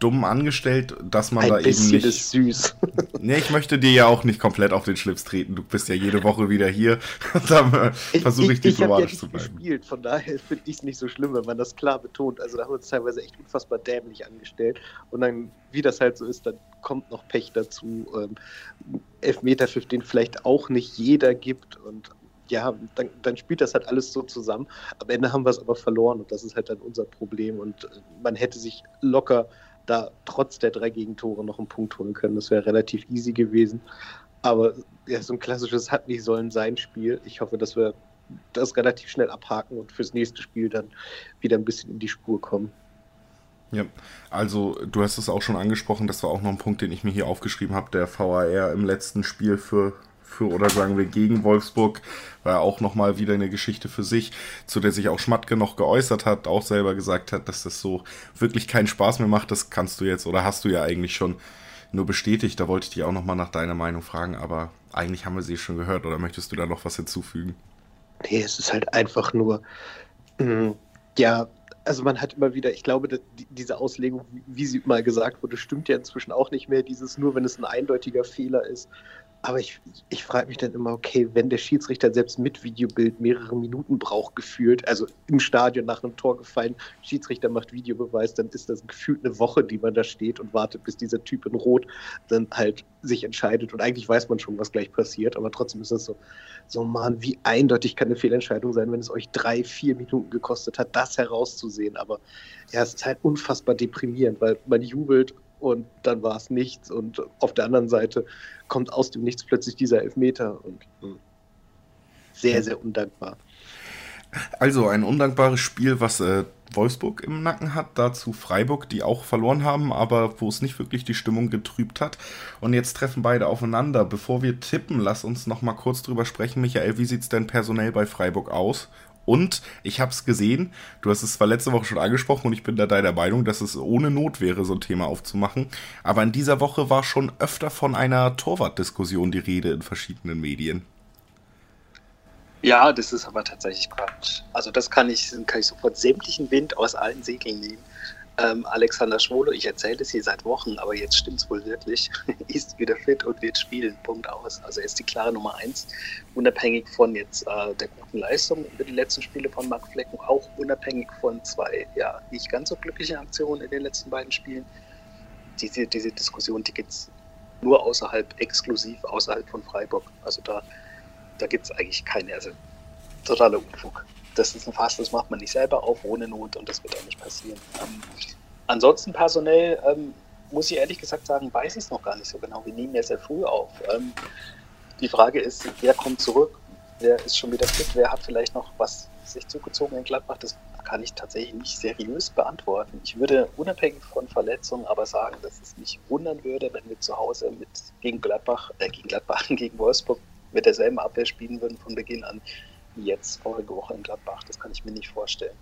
dumm angestellt, dass man ein da eben nicht. Ist süß. nee, ich möchte dir ja auch nicht komplett auf den Schlips treten. Du bist ja jede Woche wieder hier. da versuche ich, ich diplomatisch ich zu bleiben. Gespielt, von daher finde ich es nicht so schlimm, wenn man das klar betont. Also da haben wir uns teilweise echt unfassbar dämlich angestellt. Und dann, wie das halt so ist, dann kommt noch Pech dazu. Ähm, Elfmeterpfiff, den vielleicht auch nicht jeder gibt. Und ja, dann, dann, spielt das halt alles so zusammen. Am Ende haben wir es aber verloren und das ist halt dann unser Problem. Und äh, man hätte sich locker da trotz der drei Gegentore noch einen Punkt holen können. Das wäre relativ easy gewesen. Aber ja, so ein klassisches hat nicht sollen sein Spiel. Ich hoffe, dass wir das relativ schnell abhaken und fürs nächste Spiel dann wieder ein bisschen in die Spur kommen. Ja, also du hast es auch schon angesprochen, das war auch noch ein Punkt, den ich mir hier aufgeschrieben habe. Der VAR im letzten Spiel für für oder sagen wir gegen Wolfsburg, war auch nochmal wieder eine Geschichte für sich, zu der sich auch Schmatke noch geäußert hat, auch selber gesagt hat, dass das so wirklich keinen Spaß mehr macht. Das kannst du jetzt oder hast du ja eigentlich schon nur bestätigt. Da wollte ich dich auch nochmal nach deiner Meinung fragen, aber eigentlich haben wir sie schon gehört oder möchtest du da noch was hinzufügen? Nee, es ist halt einfach nur, mh, mm, ja, also man hat immer wieder, ich glaube, die, diese Auslegung, wie sie mal gesagt wurde, stimmt ja inzwischen auch nicht mehr. Dieses nur, wenn es ein eindeutiger Fehler ist, aber ich, ich frage mich dann immer, okay, wenn der Schiedsrichter selbst mit Videobild mehrere Minuten braucht, gefühlt, also im Stadion nach einem Tor gefallen, Schiedsrichter macht Videobeweis, dann ist das gefühlt eine Woche, die man da steht und wartet, bis dieser Typ in Rot dann halt sich entscheidet. Und eigentlich weiß man schon, was gleich passiert, aber trotzdem ist das so, so man, wie eindeutig kann eine Fehlentscheidung sein, wenn es euch drei, vier Minuten gekostet hat, das herauszusehen. Aber ja, es ist halt unfassbar deprimierend, weil man jubelt und dann war es nichts. Und auf der anderen Seite kommt aus dem Nichts plötzlich dieser Elfmeter und mh, hm, sehr, sehr undankbar. Also ein undankbares Spiel, was äh, Wolfsburg im Nacken hat, dazu Freiburg, die auch verloren haben, aber wo es nicht wirklich die Stimmung getrübt hat. Und jetzt treffen beide aufeinander. Bevor wir tippen, lass uns noch mal kurz drüber sprechen. Michael, wie sieht es denn personell bei Freiburg aus? Und ich habe es gesehen, du hast es zwar letzte Woche schon angesprochen und ich bin da deiner Meinung, dass es ohne Not wäre, so ein Thema aufzumachen. Aber in dieser Woche war schon öfter von einer Torwartdiskussion die Rede in verschiedenen Medien. Ja, das ist aber tatsächlich Quatsch. Also das kann ich, kann ich sofort sämtlichen Wind aus allen Segeln nehmen. Ähm, Alexander Schwolo, ich erzähle das hier seit Wochen, aber jetzt stimmt es wohl wirklich, ist wieder fit und wird spielen. Punkt aus. Also er ist die klare Nummer eins, unabhängig von jetzt äh, der guten Leistung über die letzten Spiele von Marc Flecken, auch unabhängig von zwei ja nicht ganz so glücklichen Aktionen in den letzten beiden Spielen. Diese, diese Diskussion, die gibt es nur außerhalb, exklusiv außerhalb von Freiburg. Also da, da gibt es eigentlich keine. Also totaler Unfug. Das ist ein Fass, das macht man nicht selber auf, ohne Not und das wird auch nicht passieren. Ähm, ansonsten personell ähm, muss ich ehrlich gesagt sagen, weiß ich es noch gar nicht so genau. Wir nehmen ja sehr früh auf. Ähm, die Frage ist, wer kommt zurück? Wer ist schon wieder fit? Wer hat vielleicht noch was sich zugezogen in Gladbach? Das kann ich tatsächlich nicht seriös beantworten. Ich würde unabhängig von Verletzungen aber sagen, dass es mich wundern würde, wenn wir zu Hause mit gegen Gladbach, äh, gegen Gladbach, gegen Wolfsburg mit derselben Abwehr spielen würden von Beginn an jetzt vorige Woche in Gladbach. Das kann ich mir nicht vorstellen.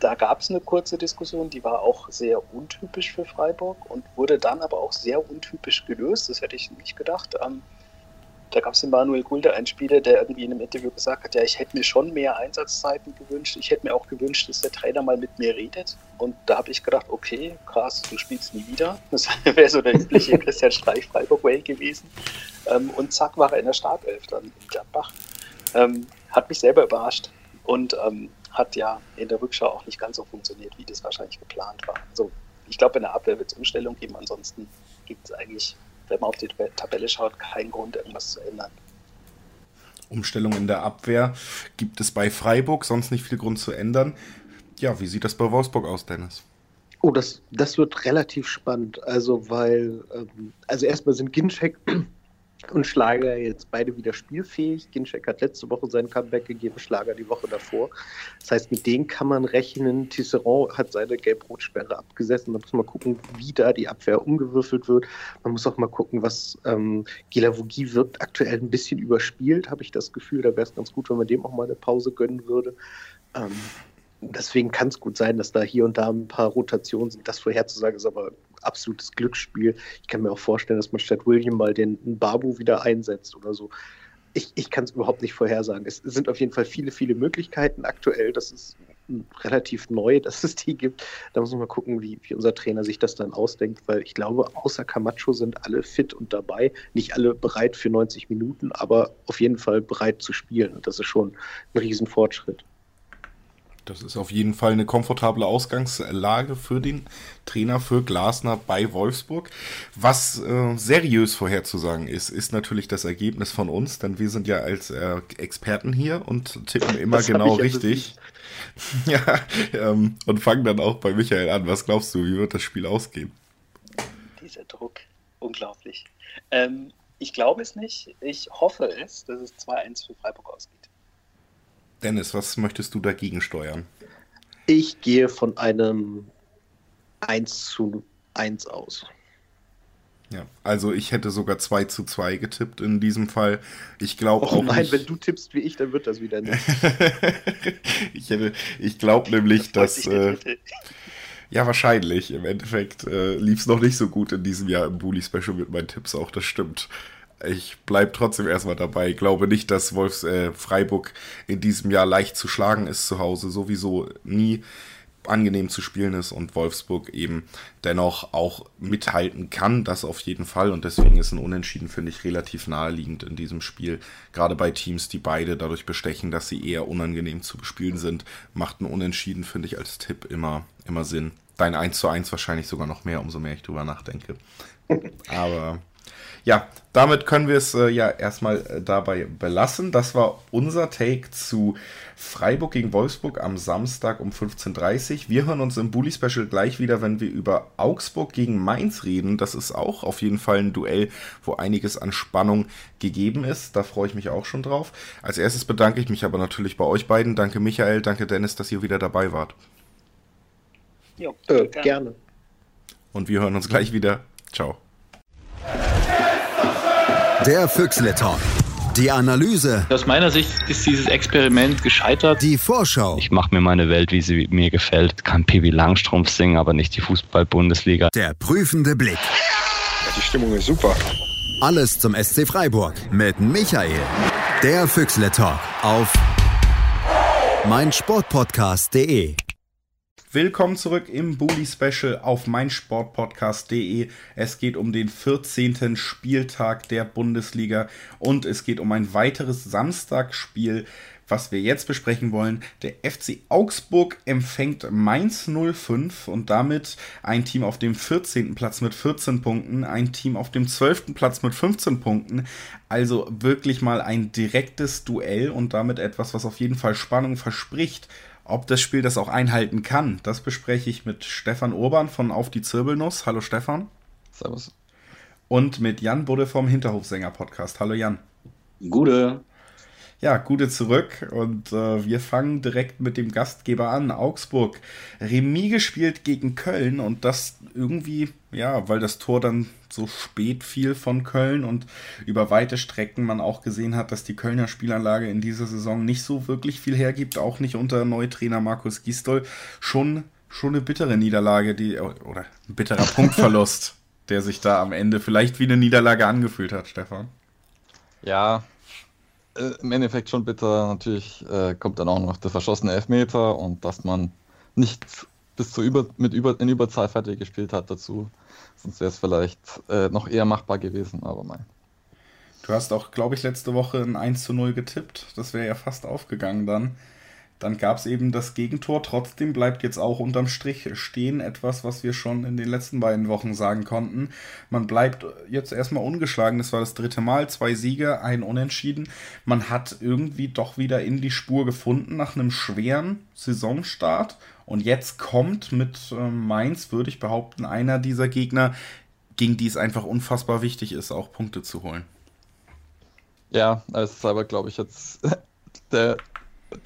Da gab es eine kurze Diskussion, die war auch sehr untypisch für Freiburg und wurde dann aber auch sehr untypisch gelöst. Das hätte ich nicht gedacht. Ähm, da gab es den Manuel Gulde, einen Spieler, der irgendwie in einem Interview gesagt hat, ja, ich hätte mir schon mehr Einsatzzeiten gewünscht. Ich hätte mir auch gewünscht, dass der Trainer mal mit mir redet. Und da habe ich gedacht, okay, krass, du spielst nie wieder. Das wäre so der übliche Christian Streich Freiburg Way gewesen. Ähm, und zack, war er in der Startelf dann in Gladbach. Hat mich selber überrascht. Und ähm, hat ja in der Rückschau auch nicht ganz so funktioniert, wie das wahrscheinlich geplant war. Also ich glaube, in der Abwehr wird es Umstellung geben. Ansonsten gibt es eigentlich, wenn man auf die Tabelle schaut, keinen Grund, irgendwas zu ändern. Umstellung in der Abwehr gibt es bei Freiburg, sonst nicht viel Grund zu ändern. Ja, wie sieht das bei Wolfsburg aus, Dennis? Oh, das, das wird relativ spannend. Also, weil, ähm, also erstmal sind Ginczek und Schlager jetzt beide wieder spielfähig. Ginczek hat letzte Woche sein Comeback gegeben, Schlager die Woche davor. Das heißt, mit denen kann man rechnen. Tisserand hat seine Gelb-Rot-Sperre abgesessen. Da muss man gucken, wie da die Abwehr umgewürfelt wird. Man muss auch mal gucken, was ähm, Gilavogi wirkt aktuell ein bisschen überspielt, habe ich das Gefühl. Da wäre es ganz gut, wenn man dem auch mal eine Pause gönnen würde. Ähm, deswegen kann es gut sein, dass da hier und da ein paar Rotationen sind. Das vorherzusagen ist aber absolutes Glücksspiel. Ich kann mir auch vorstellen, dass man statt William mal den Babu wieder einsetzt oder so. Ich, ich kann es überhaupt nicht vorhersagen. Es sind auf jeden Fall viele, viele Möglichkeiten aktuell. Das ist relativ neu, dass es die gibt. Da muss man mal gucken, wie, wie unser Trainer sich das dann ausdenkt, weil ich glaube, außer Camacho sind alle fit und dabei. Nicht alle bereit für 90 Minuten, aber auf jeden Fall bereit zu spielen. Und das ist schon ein Riesenfortschritt. Das ist auf jeden Fall eine komfortable Ausgangslage für den Trainer für Glasner bei Wolfsburg. Was äh, seriös vorherzusagen ist, ist natürlich das Ergebnis von uns, denn wir sind ja als äh, Experten hier und tippen immer das genau richtig. ja, ähm, und fangen dann auch bei Michael an. Was glaubst du, wie wird das Spiel ausgehen? Dieser Druck, unglaublich. Ähm, ich glaube es nicht. Ich hoffe es, dass es 2-1 für Freiburg ausgeht. Dennis, was möchtest du dagegen steuern? Ich gehe von einem 1 zu 1 aus. Ja, also ich hätte sogar 2 zu 2 getippt in diesem Fall. Ich glaube auch. Nein, nicht... wenn du tippst wie ich, dann wird das wieder nicht. ich ich glaube nämlich, dass. Äh, ja, wahrscheinlich. Im Endeffekt äh, lief es noch nicht so gut in diesem Jahr im Bully-Special mit meinen Tipps auch, das stimmt ich bleibe trotzdem erstmal dabei. Ich glaube nicht, dass Wolfs äh, Freiburg in diesem Jahr leicht zu schlagen ist zu Hause. Sowieso nie angenehm zu spielen ist und Wolfsburg eben dennoch auch mithalten kann, das auf jeden Fall. Und deswegen ist ein Unentschieden, finde ich, relativ naheliegend in diesem Spiel. Gerade bei Teams, die beide dadurch bestechen, dass sie eher unangenehm zu bespielen sind, macht ein Unentschieden, finde ich, als Tipp immer, immer Sinn. Dein 1 zu 1 wahrscheinlich sogar noch mehr, umso mehr ich drüber nachdenke. Aber ja, damit können wir es äh, ja erstmal äh, dabei belassen. Das war unser Take zu Freiburg gegen Wolfsburg am Samstag um 15.30 Uhr. Wir hören uns im Bully Special gleich wieder, wenn wir über Augsburg gegen Mainz reden. Das ist auch auf jeden Fall ein Duell, wo einiges an Spannung gegeben ist. Da freue ich mich auch schon drauf. Als erstes bedanke ich mich aber natürlich bei euch beiden. Danke Michael, danke Dennis, dass ihr wieder dabei wart. Jo, äh, gerne. Und wir hören uns gleich wieder. Ciao. Der Füchsle Talk. Die Analyse. Aus meiner Sicht ist dieses Experiment gescheitert. Die Vorschau. Ich mache mir meine Welt, wie sie mir gefällt. Kann Pibi Langstrumpf singen, aber nicht die Fußball-Bundesliga. Der prüfende Blick. Die Stimmung ist super. Alles zum SC Freiburg mit Michael. Der Füchsle Talk auf meinsportpodcast.de. Willkommen zurück im Bully Special auf meinsportpodcast.de. Es geht um den 14. Spieltag der Bundesliga und es geht um ein weiteres Samstagspiel was wir jetzt besprechen wollen. Der FC Augsburg empfängt Mainz 05 und damit ein Team auf dem 14. Platz mit 14 Punkten, ein Team auf dem 12. Platz mit 15 Punkten. Also wirklich mal ein direktes Duell und damit etwas, was auf jeden Fall Spannung verspricht. Ob das Spiel das auch einhalten kann, das bespreche ich mit Stefan Urban von Auf die Zirbelnuss. Hallo Stefan. Servus. Und mit Jan Budde vom Hinterhofsänger Podcast. Hallo Jan. Gute. Ja, gute zurück und äh, wir fangen direkt mit dem Gastgeber an, Augsburg. Remis gespielt gegen Köln und das irgendwie, ja, weil das Tor dann so spät fiel von Köln und über weite Strecken man auch gesehen hat, dass die Kölner Spielanlage in dieser Saison nicht so wirklich viel hergibt, auch nicht unter Neutrainer Markus Gistol. Schon, schon eine bittere Niederlage, die, oder ein bitterer Punktverlust, der sich da am Ende vielleicht wie eine Niederlage angefühlt hat, Stefan. Ja, äh, im Endeffekt schon bitter. Natürlich äh, kommt dann auch noch der verschossene Elfmeter und dass man nicht bis zur Über mit Über in Überzahl fertig gespielt hat dazu. Sonst wäre es vielleicht äh, noch eher machbar gewesen, aber mein. Du hast auch, glaube ich, letzte Woche ein 1 zu 0 getippt. Das wäre ja fast aufgegangen dann. Dann gab es eben das Gegentor. Trotzdem bleibt jetzt auch unterm Strich stehen etwas, was wir schon in den letzten beiden Wochen sagen konnten. Man bleibt jetzt erstmal ungeschlagen. Das war das dritte Mal. Zwei Siege, ein Unentschieden. Man hat irgendwie doch wieder in die Spur gefunden nach einem schweren Saisonstart. Und jetzt kommt mit äh, Mainz, würde ich behaupten, einer dieser Gegner, gegen die es einfach unfassbar wichtig ist, auch Punkte zu holen. Ja, es ist aber, glaube ich, jetzt der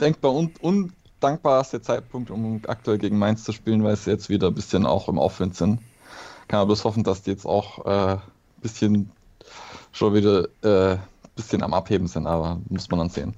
denkbar und undankbarste Zeitpunkt, um aktuell gegen Mainz zu spielen, weil sie jetzt wieder ein bisschen auch im Aufwind sind. Kann aber bloß hoffen, dass die jetzt auch ein äh, bisschen schon wieder ein äh, bisschen am Abheben sind, aber muss man dann sehen.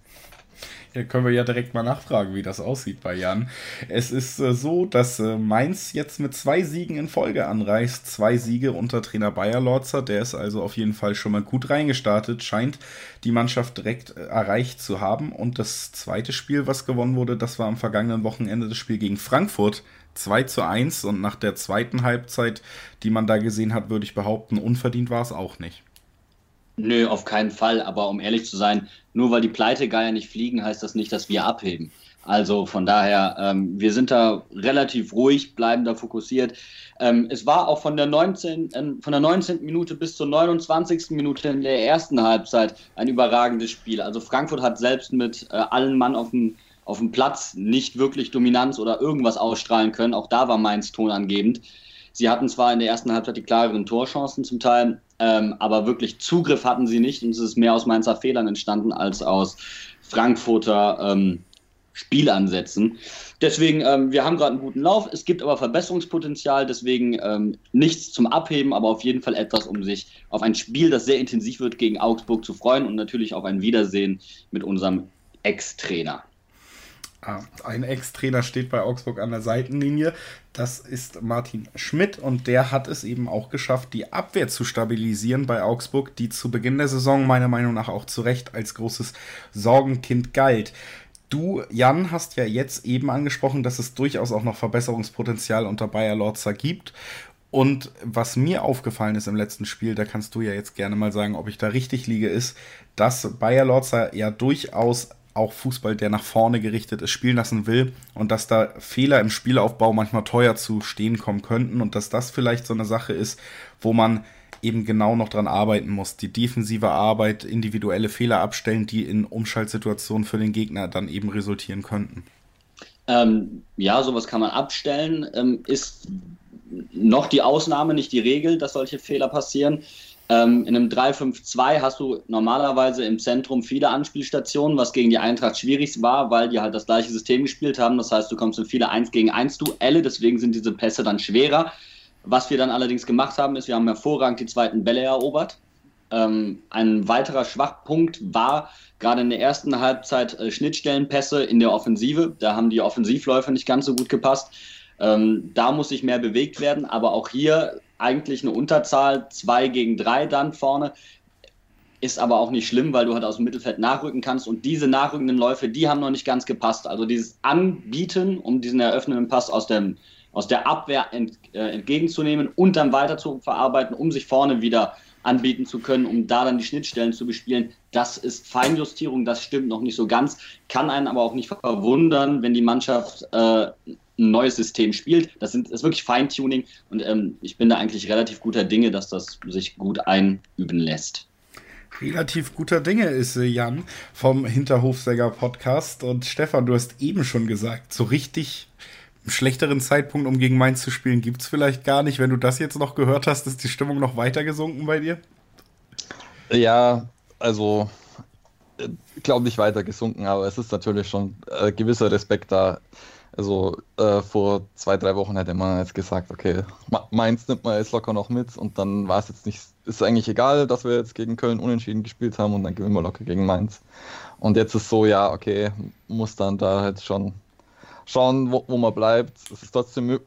Hier können wir ja direkt mal nachfragen, wie das aussieht bei Jan. Es ist äh, so, dass äh, Mainz jetzt mit zwei Siegen in Folge anreist. Zwei Siege unter Trainer Bayer Lorzer. Der ist also auf jeden Fall schon mal gut reingestartet. Scheint die Mannschaft direkt äh, erreicht zu haben. Und das zweite Spiel, was gewonnen wurde, das war am vergangenen Wochenende das Spiel gegen Frankfurt. 2 zu 1 und nach der zweiten Halbzeit, die man da gesehen hat, würde ich behaupten, unverdient war es auch nicht. Nö, auf keinen Fall. Aber um ehrlich zu sein, nur weil die Pleitegeier nicht fliegen, heißt das nicht, dass wir abheben. Also von daher, ähm, wir sind da relativ ruhig, bleiben da fokussiert. Ähm, es war auch von der, 19, äh, von der 19. Minute bis zur 29. Minute in der ersten Halbzeit ein überragendes Spiel. Also Frankfurt hat selbst mit äh, allen Mann auf dem, auf dem Platz nicht wirklich Dominanz oder irgendwas ausstrahlen können. Auch da war Mainz tonangebend. Sie hatten zwar in der ersten Halbzeit die klareren Torchancen zum Teil, ähm, aber wirklich Zugriff hatten sie nicht und es ist mehr aus Mainzer Fehlern entstanden als aus Frankfurter ähm, Spielansätzen. Deswegen, ähm, wir haben gerade einen guten Lauf. Es gibt aber Verbesserungspotenzial, deswegen ähm, nichts zum Abheben, aber auf jeden Fall etwas, um sich auf ein Spiel, das sehr intensiv wird, gegen Augsburg zu freuen und natürlich auf ein Wiedersehen mit unserem Ex-Trainer. Ah, ein Ex-Trainer steht bei Augsburg an der Seitenlinie. Das ist Martin Schmidt und der hat es eben auch geschafft, die Abwehr zu stabilisieren bei Augsburg, die zu Beginn der Saison meiner Meinung nach auch zu Recht als großes Sorgenkind galt. Du, Jan, hast ja jetzt eben angesprochen, dass es durchaus auch noch Verbesserungspotenzial unter Bayer Lorzer gibt. Und was mir aufgefallen ist im letzten Spiel, da kannst du ja jetzt gerne mal sagen, ob ich da richtig liege, ist, dass Bayer Lorzer ja durchaus auch Fußball, der nach vorne gerichtet ist, spielen lassen will und dass da Fehler im Spielaufbau manchmal teuer zu stehen kommen könnten und dass das vielleicht so eine Sache ist, wo man eben genau noch dran arbeiten muss. Die defensive Arbeit, individuelle Fehler abstellen, die in Umschaltsituationen für den Gegner dann eben resultieren könnten. Ähm, ja, sowas kann man abstellen. Ähm, ist noch die Ausnahme, nicht die Regel, dass solche Fehler passieren. Ähm, in einem 3-5-2 hast du normalerweise im Zentrum viele Anspielstationen, was gegen die Eintracht schwierig war, weil die halt das gleiche System gespielt haben. Das heißt, du kommst in viele 1 gegen 1 Duelle, deswegen sind diese Pässe dann schwerer. Was wir dann allerdings gemacht haben, ist, wir haben hervorragend die zweiten Bälle erobert. Ähm, ein weiterer Schwachpunkt war gerade in der ersten Halbzeit äh, Schnittstellenpässe in der Offensive. Da haben die Offensivläufer nicht ganz so gut gepasst. Ähm, da muss sich mehr bewegt werden, aber auch hier eigentlich eine Unterzahl, zwei gegen drei dann vorne. ist aber auch nicht schlimm, weil du halt aus dem Mittelfeld nachrücken kannst. Und diese nachrückenden Läufe, die haben noch nicht ganz gepasst. Also dieses Anbieten, um diesen eröffnenden Pass aus, dem, aus der Abwehr ent, äh, entgegenzunehmen und dann weiter zu verarbeiten, um sich vorne wieder anbieten zu können, um da dann die Schnittstellen zu bespielen. Das ist Feinjustierung, das stimmt noch nicht so ganz, kann einen aber auch nicht verwundern, wenn die Mannschaft äh, ein neues System spielt. Das, sind, das ist wirklich Feintuning und ähm, ich bin da eigentlich relativ guter Dinge, dass das sich gut einüben lässt relativ guter Dinge ist äh, Jan vom Hinterhofsäger Podcast. Und Stefan, du hast eben schon gesagt, so richtig einen schlechteren Zeitpunkt, um gegen Mainz zu spielen, gibt es vielleicht gar nicht. Wenn du das jetzt noch gehört hast, ist die Stimmung noch weiter gesunken bei dir? Ja, also glaube nicht weiter gesunken, aber es ist natürlich schon äh, gewisser Respekt da. Also äh, vor zwei, drei Wochen hätte man jetzt gesagt, okay, Mainz nimmt man jetzt locker noch mit und dann war es jetzt nicht, ist eigentlich egal, dass wir jetzt gegen Köln unentschieden gespielt haben und dann gewinnen wir locker gegen Mainz. Und jetzt ist so, ja, okay, muss dann da jetzt schon schauen, wo, wo man bleibt. Es ist trotzdem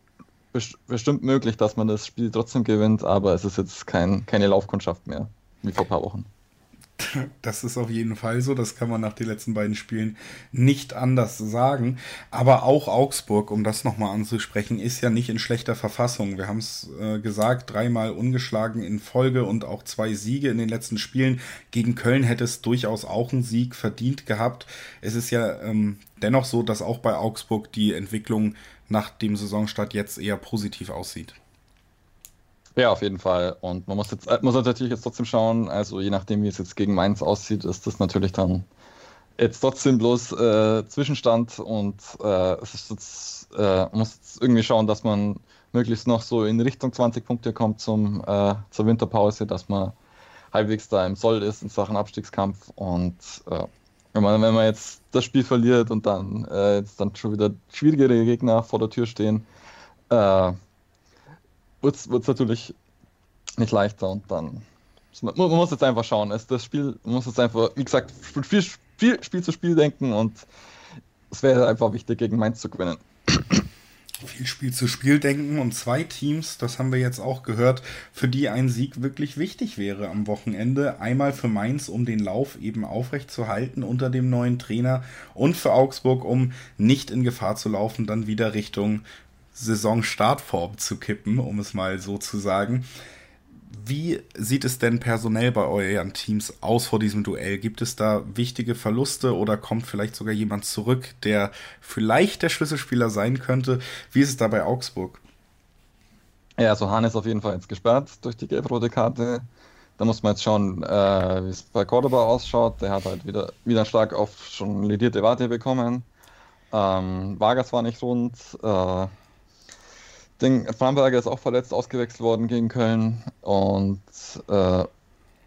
bestimmt möglich, dass man das Spiel trotzdem gewinnt, aber es ist jetzt kein, keine Laufkundschaft mehr, wie vor ein paar Wochen. Das ist auf jeden Fall so. Das kann man nach den letzten beiden Spielen nicht anders sagen. Aber auch Augsburg, um das nochmal anzusprechen, ist ja nicht in schlechter Verfassung. Wir haben es äh, gesagt, dreimal ungeschlagen in Folge und auch zwei Siege in den letzten Spielen. Gegen Köln hätte es durchaus auch einen Sieg verdient gehabt. Es ist ja ähm, dennoch so, dass auch bei Augsburg die Entwicklung nach dem Saisonstart jetzt eher positiv aussieht. Ja, auf jeden Fall. Und man muss jetzt äh, muss natürlich jetzt trotzdem schauen, also je nachdem, wie es jetzt gegen Mainz aussieht, ist das natürlich dann jetzt trotzdem bloß äh, Zwischenstand. Und äh, es ist jetzt, äh, muss jetzt irgendwie schauen, dass man möglichst noch so in Richtung 20 Punkte kommt zum, äh, zur Winterpause, dass man halbwegs da im Soll ist in Sachen Abstiegskampf. Und äh, wenn man, wenn man jetzt das Spiel verliert und dann jetzt dann schon wieder schwierigere Gegner vor der Tür stehen, wird es natürlich nicht leichter und dann. Man, man muss jetzt einfach schauen. Es, das Spiel man muss jetzt einfach, wie gesagt, Spiel, Spiel, Spiel zu Spiel denken und es wäre einfach wichtig, gegen Mainz zu gewinnen. Viel Spiel zu Spiel denken und zwei Teams, das haben wir jetzt auch gehört, für die ein Sieg wirklich wichtig wäre am Wochenende. Einmal für Mainz, um den Lauf eben aufrecht zu halten unter dem neuen Trainer und für Augsburg, um nicht in Gefahr zu laufen, dann wieder Richtung Saisonstartform zu kippen, um es mal so zu sagen. Wie sieht es denn personell bei euren Teams aus vor diesem Duell? Gibt es da wichtige Verluste oder kommt vielleicht sogar jemand zurück, der vielleicht der Schlüsselspieler sein könnte? Wie ist es da bei Augsburg? Ja, also Hahn ist auf jeden Fall jetzt gesperrt durch die gelb-rote Karte. Da muss man jetzt schauen, äh, wie es bei Cordoba ausschaut. Der hat halt wieder, wieder stark auf schon ledierte Warte bekommen. Ähm, Vargas war nicht rund. Äh, Ding, Framberger ist auch verletzt ausgewechselt worden gegen Köln und äh,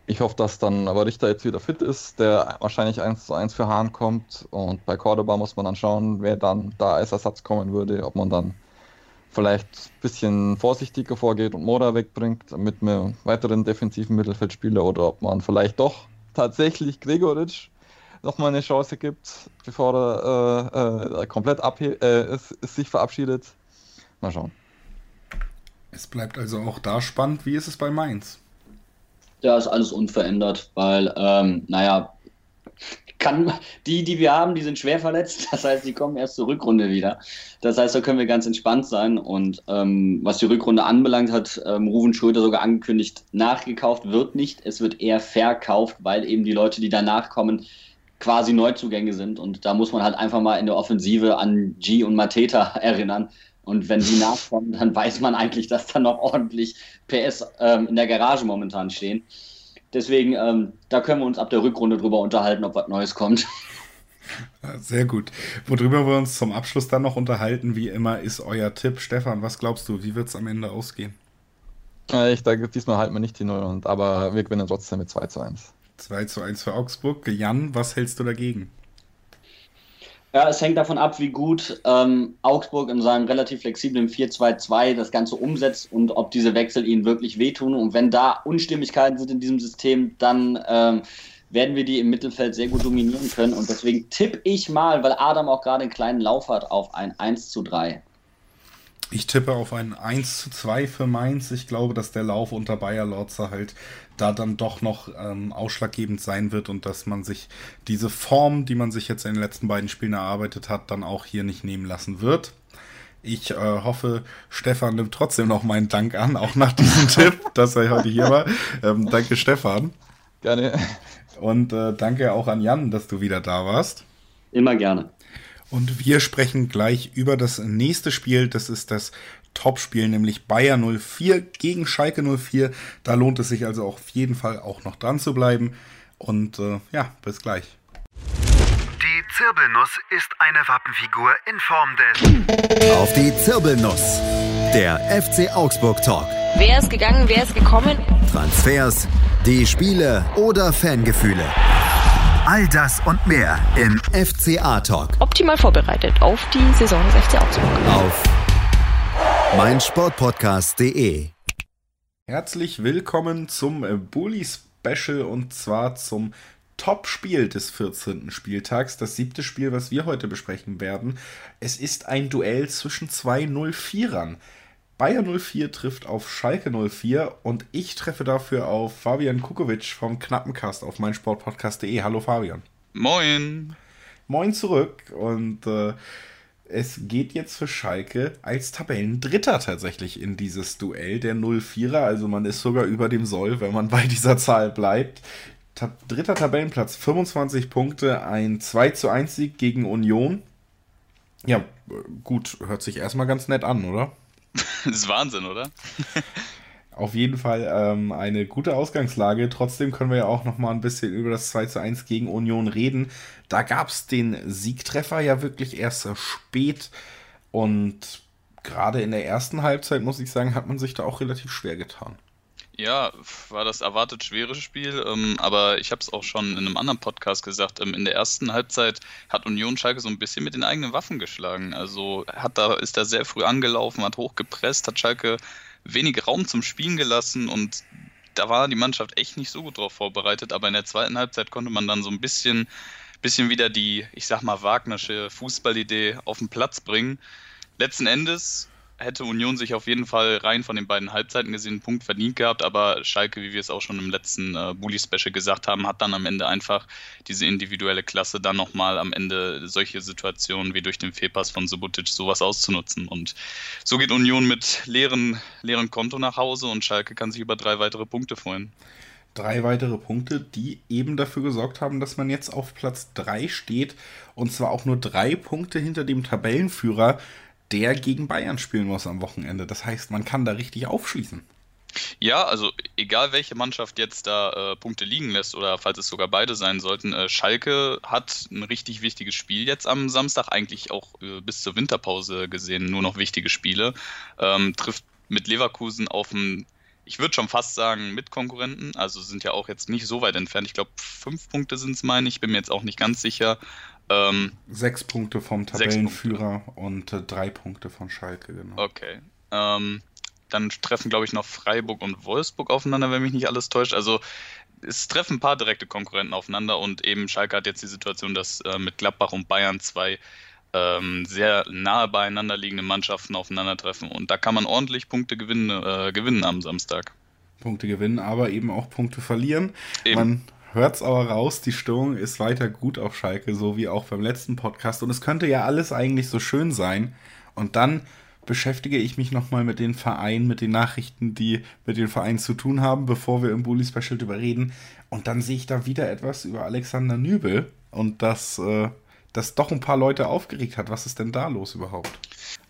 ich hoffe, dass dann aber Richter jetzt wieder fit ist, der wahrscheinlich 1 zu 1 für Hahn kommt und bei Cordoba muss man dann schauen, wer dann da als Ersatz kommen würde, ob man dann vielleicht ein bisschen vorsichtiger vorgeht und Mora wegbringt mit einem weiteren defensiven Mittelfeldspieler oder ob man vielleicht doch tatsächlich Gregoritsch nochmal eine Chance gibt, bevor er äh, äh, komplett äh, sich verabschiedet. Mal schauen. Es bleibt also auch da spannend. Wie ist es bei Mainz? Ja, ist alles unverändert, weil, ähm, naja, kann, die, die wir haben, die sind schwer verletzt. Das heißt, die kommen erst zur Rückrunde wieder. Das heißt, da können wir ganz entspannt sein. Und ähm, was die Rückrunde anbelangt, hat ähm, Ruven Schröder sogar angekündigt, nachgekauft wird nicht. Es wird eher verkauft, weil eben die Leute, die danach kommen, quasi Neuzugänge sind. Und da muss man halt einfach mal in der Offensive an G und Mateta erinnern. Und wenn die nachkommen, dann weiß man eigentlich, dass da noch ordentlich PS ähm, in der Garage momentan stehen. Deswegen, ähm, da können wir uns ab der Rückrunde drüber unterhalten, ob was Neues kommt. Sehr gut. Worüber wir uns zum Abschluss dann noch unterhalten, wie immer, ist euer Tipp. Stefan, was glaubst du, wie wird es am Ende ausgehen? Ich denke, diesmal halten wir nicht die Null, aber wir gewinnen trotzdem mit 2 zu 1. 2 zu 1 für Augsburg. Jan, was hältst du dagegen? Ja, es hängt davon ab, wie gut ähm, Augsburg in seinem relativ flexiblen 4-2-2 das Ganze umsetzt und ob diese Wechsel ihnen wirklich wehtun. Und wenn da Unstimmigkeiten sind in diesem System, dann ähm, werden wir die im Mittelfeld sehr gut dominieren können. Und deswegen tippe ich mal, weil Adam auch gerade einen kleinen Lauf hat, auf ein 1 zu 3. Ich tippe auf ein 1 zu 2 für Mainz. Ich glaube, dass der Lauf unter Bayer Lorzer halt da dann doch noch ähm, ausschlaggebend sein wird und dass man sich diese Form, die man sich jetzt in den letzten beiden Spielen erarbeitet hat, dann auch hier nicht nehmen lassen wird. Ich äh, hoffe, Stefan nimmt trotzdem noch meinen Dank an, auch nach diesem Tipp, dass er heute hier war. Ähm, danke, Stefan. Gerne. Und äh, danke auch an Jan, dass du wieder da warst. Immer gerne. Und wir sprechen gleich über das nächste Spiel. Das ist das Topspiel, nämlich Bayer 04 gegen Schalke 04. Da lohnt es sich also auf jeden Fall auch noch dran zu bleiben. Und äh, ja, bis gleich. Die Zirbelnuss ist eine Wappenfigur in Form des. Auf die Zirbelnuss. Der FC Augsburg Talk. Wer ist gegangen, wer ist gekommen? Transfers, die Spiele oder Fangefühle. All das und mehr im FCA Talk. Optimal vorbereitet auf die Saison des FC Augsburg. Auf meinsportpodcast.de. Herzlich willkommen zum äh, Bully Special und zwar zum Top-Spiel des 14. Spieltags, das siebte Spiel, was wir heute besprechen werden. Es ist ein Duell zwischen zwei 04ern. Bayer 04 trifft auf Schalke 04 und ich treffe dafür auf Fabian Kukovic vom Knappencast auf meinsportpodcast.de. Hallo Fabian. Moin. Moin zurück und äh, es geht jetzt für Schalke als Tabellendritter tatsächlich in dieses Duell der 04er. Also man ist sogar über dem Soll, wenn man bei dieser Zahl bleibt. Ta dritter Tabellenplatz, 25 Punkte, ein 2 zu 1 Sieg gegen Union. Ja, gut, hört sich erstmal ganz nett an, oder? Das ist Wahnsinn, oder? Auf jeden Fall ähm, eine gute Ausgangslage. Trotzdem können wir ja auch noch mal ein bisschen über das 2 zu 1 gegen Union reden. Da gab es den Siegtreffer ja wirklich erst spät. Und gerade in der ersten Halbzeit, muss ich sagen, hat man sich da auch relativ schwer getan. Ja, war das erwartet schwere Spiel, ähm, aber ich habe es auch schon in einem anderen Podcast gesagt. Ähm, in der ersten Halbzeit hat Union Schalke so ein bisschen mit den eigenen Waffen geschlagen. Also hat da ist da sehr früh angelaufen, hat hochgepresst, hat Schalke wenig Raum zum Spielen gelassen und da war die Mannschaft echt nicht so gut drauf vorbereitet. Aber in der zweiten Halbzeit konnte man dann so ein bisschen, bisschen wieder die, ich sag mal, Wagnersche Fußballidee auf den Platz bringen. Letzten Endes hätte Union sich auf jeden Fall rein von den beiden Halbzeiten gesehen einen Punkt verdient gehabt, aber Schalke, wie wir es auch schon im letzten äh, Bully-Special gesagt haben, hat dann am Ende einfach diese individuelle Klasse dann nochmal am Ende solche Situationen wie durch den Fehlpass von Subotic sowas auszunutzen. Und so geht Union mit leeren, leeren Konto nach Hause und Schalke kann sich über drei weitere Punkte freuen drei weitere Punkte, die eben dafür gesorgt haben, dass man jetzt auf Platz 3 steht. Und zwar auch nur drei Punkte hinter dem Tabellenführer der gegen Bayern spielen muss am Wochenende. Das heißt, man kann da richtig aufschließen. Ja, also egal welche Mannschaft jetzt da äh, Punkte liegen lässt oder falls es sogar beide sein sollten, äh, Schalke hat ein richtig wichtiges Spiel jetzt am Samstag, eigentlich auch äh, bis zur Winterpause gesehen, nur noch wichtige Spiele. Ähm, trifft mit Leverkusen auf einen, ich würde schon fast sagen, Mitkonkurrenten, also sind ja auch jetzt nicht so weit entfernt. Ich glaube, fünf Punkte sind es, meine ich, bin mir jetzt auch nicht ganz sicher. Ähm, sechs Punkte vom Tabellenführer Punkte. und äh, drei Punkte von Schalke, genau. Okay. Ähm, dann treffen, glaube ich, noch Freiburg und Wolfsburg aufeinander, wenn mich nicht alles täuscht. Also es treffen ein paar direkte Konkurrenten aufeinander und eben Schalke hat jetzt die Situation, dass äh, mit Gladbach und Bayern zwei ähm, sehr nahe beieinander liegende Mannschaften aufeinandertreffen und da kann man ordentlich Punkte gewinnen, äh, gewinnen am Samstag. Punkte gewinnen, aber eben auch Punkte verlieren. Eben. Man hört's aber raus, die Stimmung ist weiter gut auf Schalke, so wie auch beim letzten Podcast. Und es könnte ja alles eigentlich so schön sein. Und dann beschäftige ich mich nochmal mit den Vereinen, mit den Nachrichten, die mit den Vereinen zu tun haben, bevor wir im Bully Special drüber reden. Und dann sehe ich da wieder etwas über Alexander Nübel und dass äh, das doch ein paar Leute aufgeregt hat. Was ist denn da los überhaupt?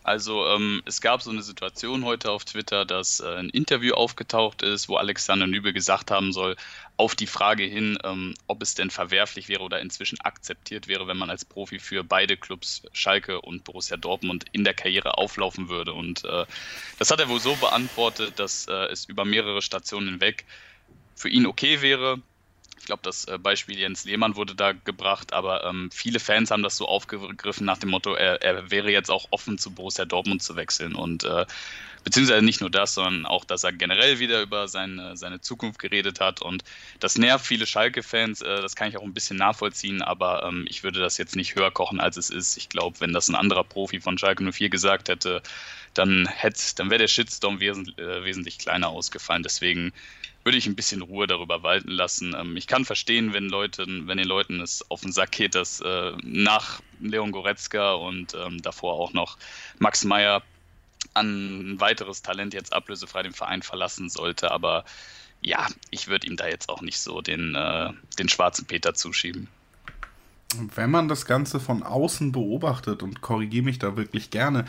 Also ähm, es gab so eine Situation heute auf Twitter, dass äh, ein Interview aufgetaucht ist, wo Alexander Nübel gesagt haben soll, auf die Frage hin, ähm, ob es denn verwerflich wäre oder inzwischen akzeptiert wäre, wenn man als Profi für beide Clubs, Schalke und Borussia Dortmund, in der Karriere auflaufen würde. Und äh, das hat er wohl so beantwortet, dass äh, es über mehrere Stationen hinweg für ihn okay wäre, ich glaube, das äh, Beispiel Jens Lehmann wurde da gebracht, aber ähm, viele Fans haben das so aufgegriffen nach dem Motto, er, er, wäre jetzt auch offen zu Borussia Dortmund zu wechseln und äh, beziehungsweise nicht nur das, sondern auch, dass er generell wieder über seine, seine Zukunft geredet hat und das nervt viele Schalke-Fans, äh, das kann ich auch ein bisschen nachvollziehen, aber ähm, ich würde das jetzt nicht höher kochen, als es ist. Ich glaube, wenn das ein anderer Profi von Schalke 04 gesagt hätte, dann, hätte, dann wäre der Shitstorm wesentlich, äh, wesentlich kleiner ausgefallen. Deswegen würde ich ein bisschen Ruhe darüber walten lassen. Ähm, ich kann verstehen, wenn Leute, wenn den Leuten es auf den Sack geht, dass äh, nach Leon Goretzka und ähm, davor auch noch Max Meyer ein weiteres Talent jetzt ablösefrei den Verein verlassen sollte. Aber ja, ich würde ihm da jetzt auch nicht so den, äh, den schwarzen Peter zuschieben. Wenn man das Ganze von außen beobachtet und korrigiere mich da wirklich gerne,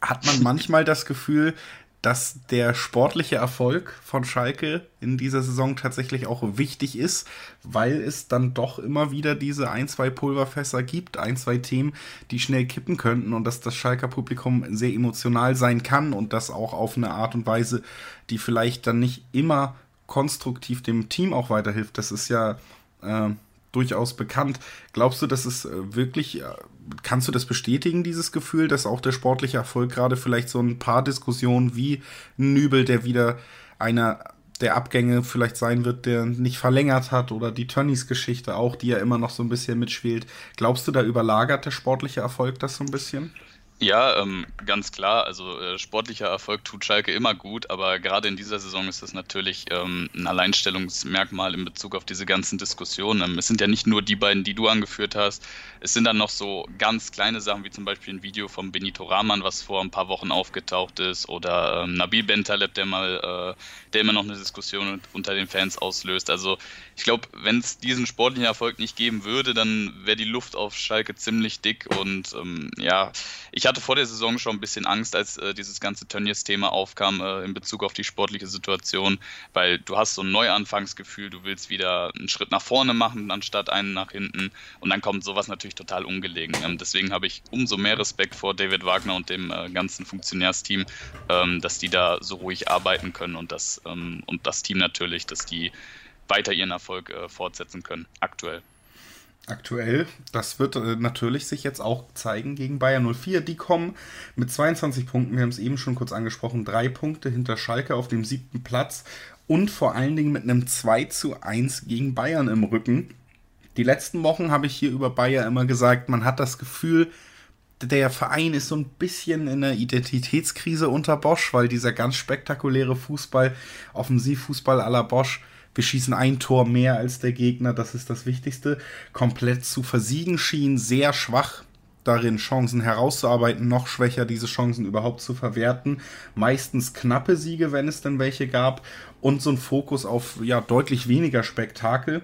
hat man manchmal das Gefühl, dass der sportliche Erfolg von Schalke in dieser Saison tatsächlich auch wichtig ist, weil es dann doch immer wieder diese ein, zwei Pulverfässer gibt, ein, zwei Themen, die schnell kippen könnten und dass das Schalker Publikum sehr emotional sein kann und das auch auf eine Art und Weise, die vielleicht dann nicht immer konstruktiv dem Team auch weiterhilft. Das ist ja äh, durchaus bekannt. Glaubst du, dass es äh, wirklich, äh, kannst du das bestätigen, dieses Gefühl, dass auch der sportliche Erfolg gerade vielleicht so ein paar Diskussionen wie Nübel, der wieder einer der Abgänge vielleicht sein wird, der nicht verlängert hat oder die Tönnies Geschichte auch, die ja immer noch so ein bisschen mitschwelt. Glaubst du, da überlagert der sportliche Erfolg das so ein bisschen? Ja, ähm, ganz klar. Also äh, sportlicher Erfolg tut Schalke immer gut, aber gerade in dieser Saison ist das natürlich ähm, ein Alleinstellungsmerkmal in Bezug auf diese ganzen Diskussionen. Ähm, es sind ja nicht nur die beiden, die du angeführt hast. Es sind dann noch so ganz kleine Sachen, wie zum Beispiel ein Video von Benito Rahman, was vor ein paar Wochen aufgetaucht ist, oder ähm, Nabil Bentaleb, der mal, äh, der immer noch eine Diskussion unter den Fans auslöst. Also ich glaube, wenn es diesen sportlichen Erfolg nicht geben würde, dann wäre die Luft auf Schalke ziemlich dick und ähm, ja, ich hatte vor der Saison schon ein bisschen Angst, als äh, dieses ganze Tönnies-Thema aufkam äh, in Bezug auf die sportliche Situation, weil du hast so ein Neuanfangsgefühl, du willst wieder einen Schritt nach vorne machen, anstatt einen nach hinten und dann kommt sowas natürlich total ungelegen. Ähm, deswegen habe ich umso mehr Respekt vor David Wagner und dem äh, ganzen Funktionärsteam, ähm, dass die da so ruhig arbeiten können und das, ähm, und das Team natürlich, dass die weiter ihren Erfolg äh, fortsetzen können, aktuell. Aktuell, das wird äh, natürlich sich jetzt auch zeigen gegen Bayern 04. Die kommen mit 22 Punkten, wir haben es eben schon kurz angesprochen, drei Punkte hinter Schalke auf dem siebten Platz und vor allen Dingen mit einem 2 zu 1 gegen Bayern im Rücken. Die letzten Wochen habe ich hier über Bayern immer gesagt, man hat das Gefühl, der Verein ist so ein bisschen in einer Identitätskrise unter Bosch, weil dieser ganz spektakuläre Fußball, Offensivfußball la Bosch, wir schießen ein Tor mehr als der Gegner, das ist das Wichtigste, komplett zu versiegen schien, sehr schwach darin, Chancen herauszuarbeiten, noch schwächer diese Chancen überhaupt zu verwerten. Meistens knappe Siege, wenn es denn welche gab, und so ein Fokus auf ja deutlich weniger Spektakel.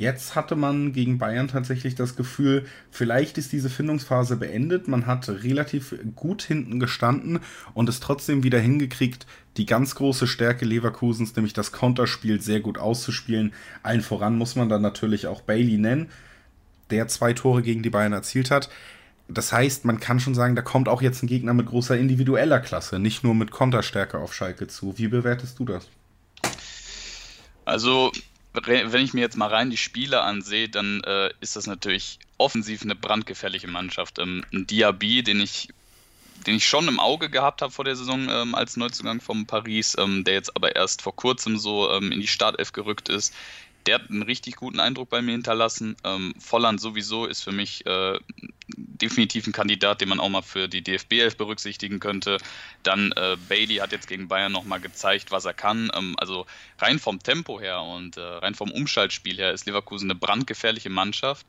Jetzt hatte man gegen Bayern tatsächlich das Gefühl, vielleicht ist diese Findungsphase beendet. Man hat relativ gut hinten gestanden und es trotzdem wieder hingekriegt, die ganz große Stärke Leverkusens, nämlich das Konterspiel, sehr gut auszuspielen. Allen voran muss man dann natürlich auch Bailey nennen, der zwei Tore gegen die Bayern erzielt hat. Das heißt, man kann schon sagen, da kommt auch jetzt ein Gegner mit großer individueller Klasse, nicht nur mit Konterstärke auf Schalke zu. Wie bewertest du das? Also wenn ich mir jetzt mal rein die Spiele ansehe, dann äh, ist das natürlich offensiv eine brandgefährliche Mannschaft. Ähm, ein Diaby, den ich, den ich schon im Auge gehabt habe vor der Saison ähm, als Neuzugang von Paris, ähm, der jetzt aber erst vor kurzem so ähm, in die Startelf gerückt ist, der hat einen richtig guten Eindruck bei mir hinterlassen. Ähm, Volland sowieso ist für mich äh, definitiv ein Kandidat, den man auch mal für die DFB 11 berücksichtigen könnte. Dann äh, Bailey hat jetzt gegen Bayern nochmal gezeigt, was er kann. Ähm, also rein vom Tempo her und äh, rein vom Umschaltspiel her ist Leverkusen eine brandgefährliche Mannschaft.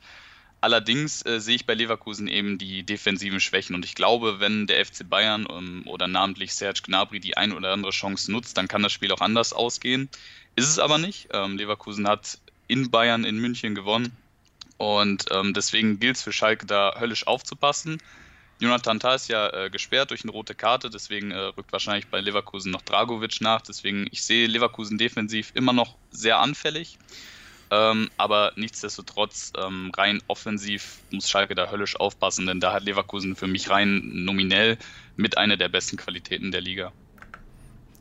Allerdings äh, sehe ich bei Leverkusen eben die defensiven Schwächen und ich glaube, wenn der FC Bayern ähm, oder namentlich Serge Gnabry die ein oder andere Chance nutzt, dann kann das Spiel auch anders ausgehen. Ist es aber nicht. Ähm, Leverkusen hat in Bayern in München gewonnen und ähm, deswegen gilt es für Schalke da höllisch aufzupassen. Jonathan Tah ist ja äh, gesperrt durch eine rote Karte, deswegen äh, rückt wahrscheinlich bei Leverkusen noch Dragovic nach. Deswegen, ich sehe Leverkusen defensiv immer noch sehr anfällig. Ähm, aber nichtsdestotrotz, ähm, rein offensiv muss Schalke da höllisch aufpassen, denn da hat Leverkusen für mich rein nominell mit einer der besten Qualitäten der Liga.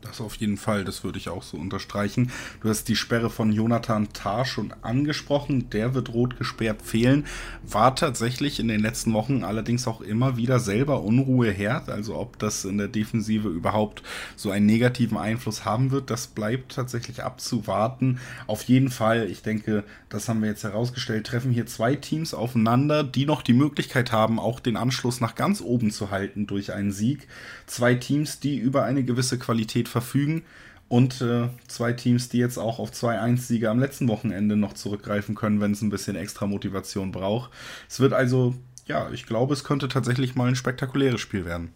Das auf jeden Fall, das würde ich auch so unterstreichen. Du hast die Sperre von Jonathan Tah schon angesprochen. Der wird rot gesperrt fehlen. War tatsächlich in den letzten Wochen allerdings auch immer wieder selber Unruhe herd. Also ob das in der Defensive überhaupt so einen negativen Einfluss haben wird, das bleibt tatsächlich abzuwarten. Auf jeden Fall, ich denke, das haben wir jetzt herausgestellt, treffen hier zwei Teams aufeinander, die noch die Möglichkeit haben, auch den Anschluss nach ganz oben zu halten durch einen Sieg. Zwei Teams, die über eine gewisse Qualität verfügen und äh, zwei Teams, die jetzt auch auf 2-1-Siege am letzten Wochenende noch zurückgreifen können, wenn es ein bisschen extra Motivation braucht. Es wird also, ja, ich glaube, es könnte tatsächlich mal ein spektakuläres Spiel werden.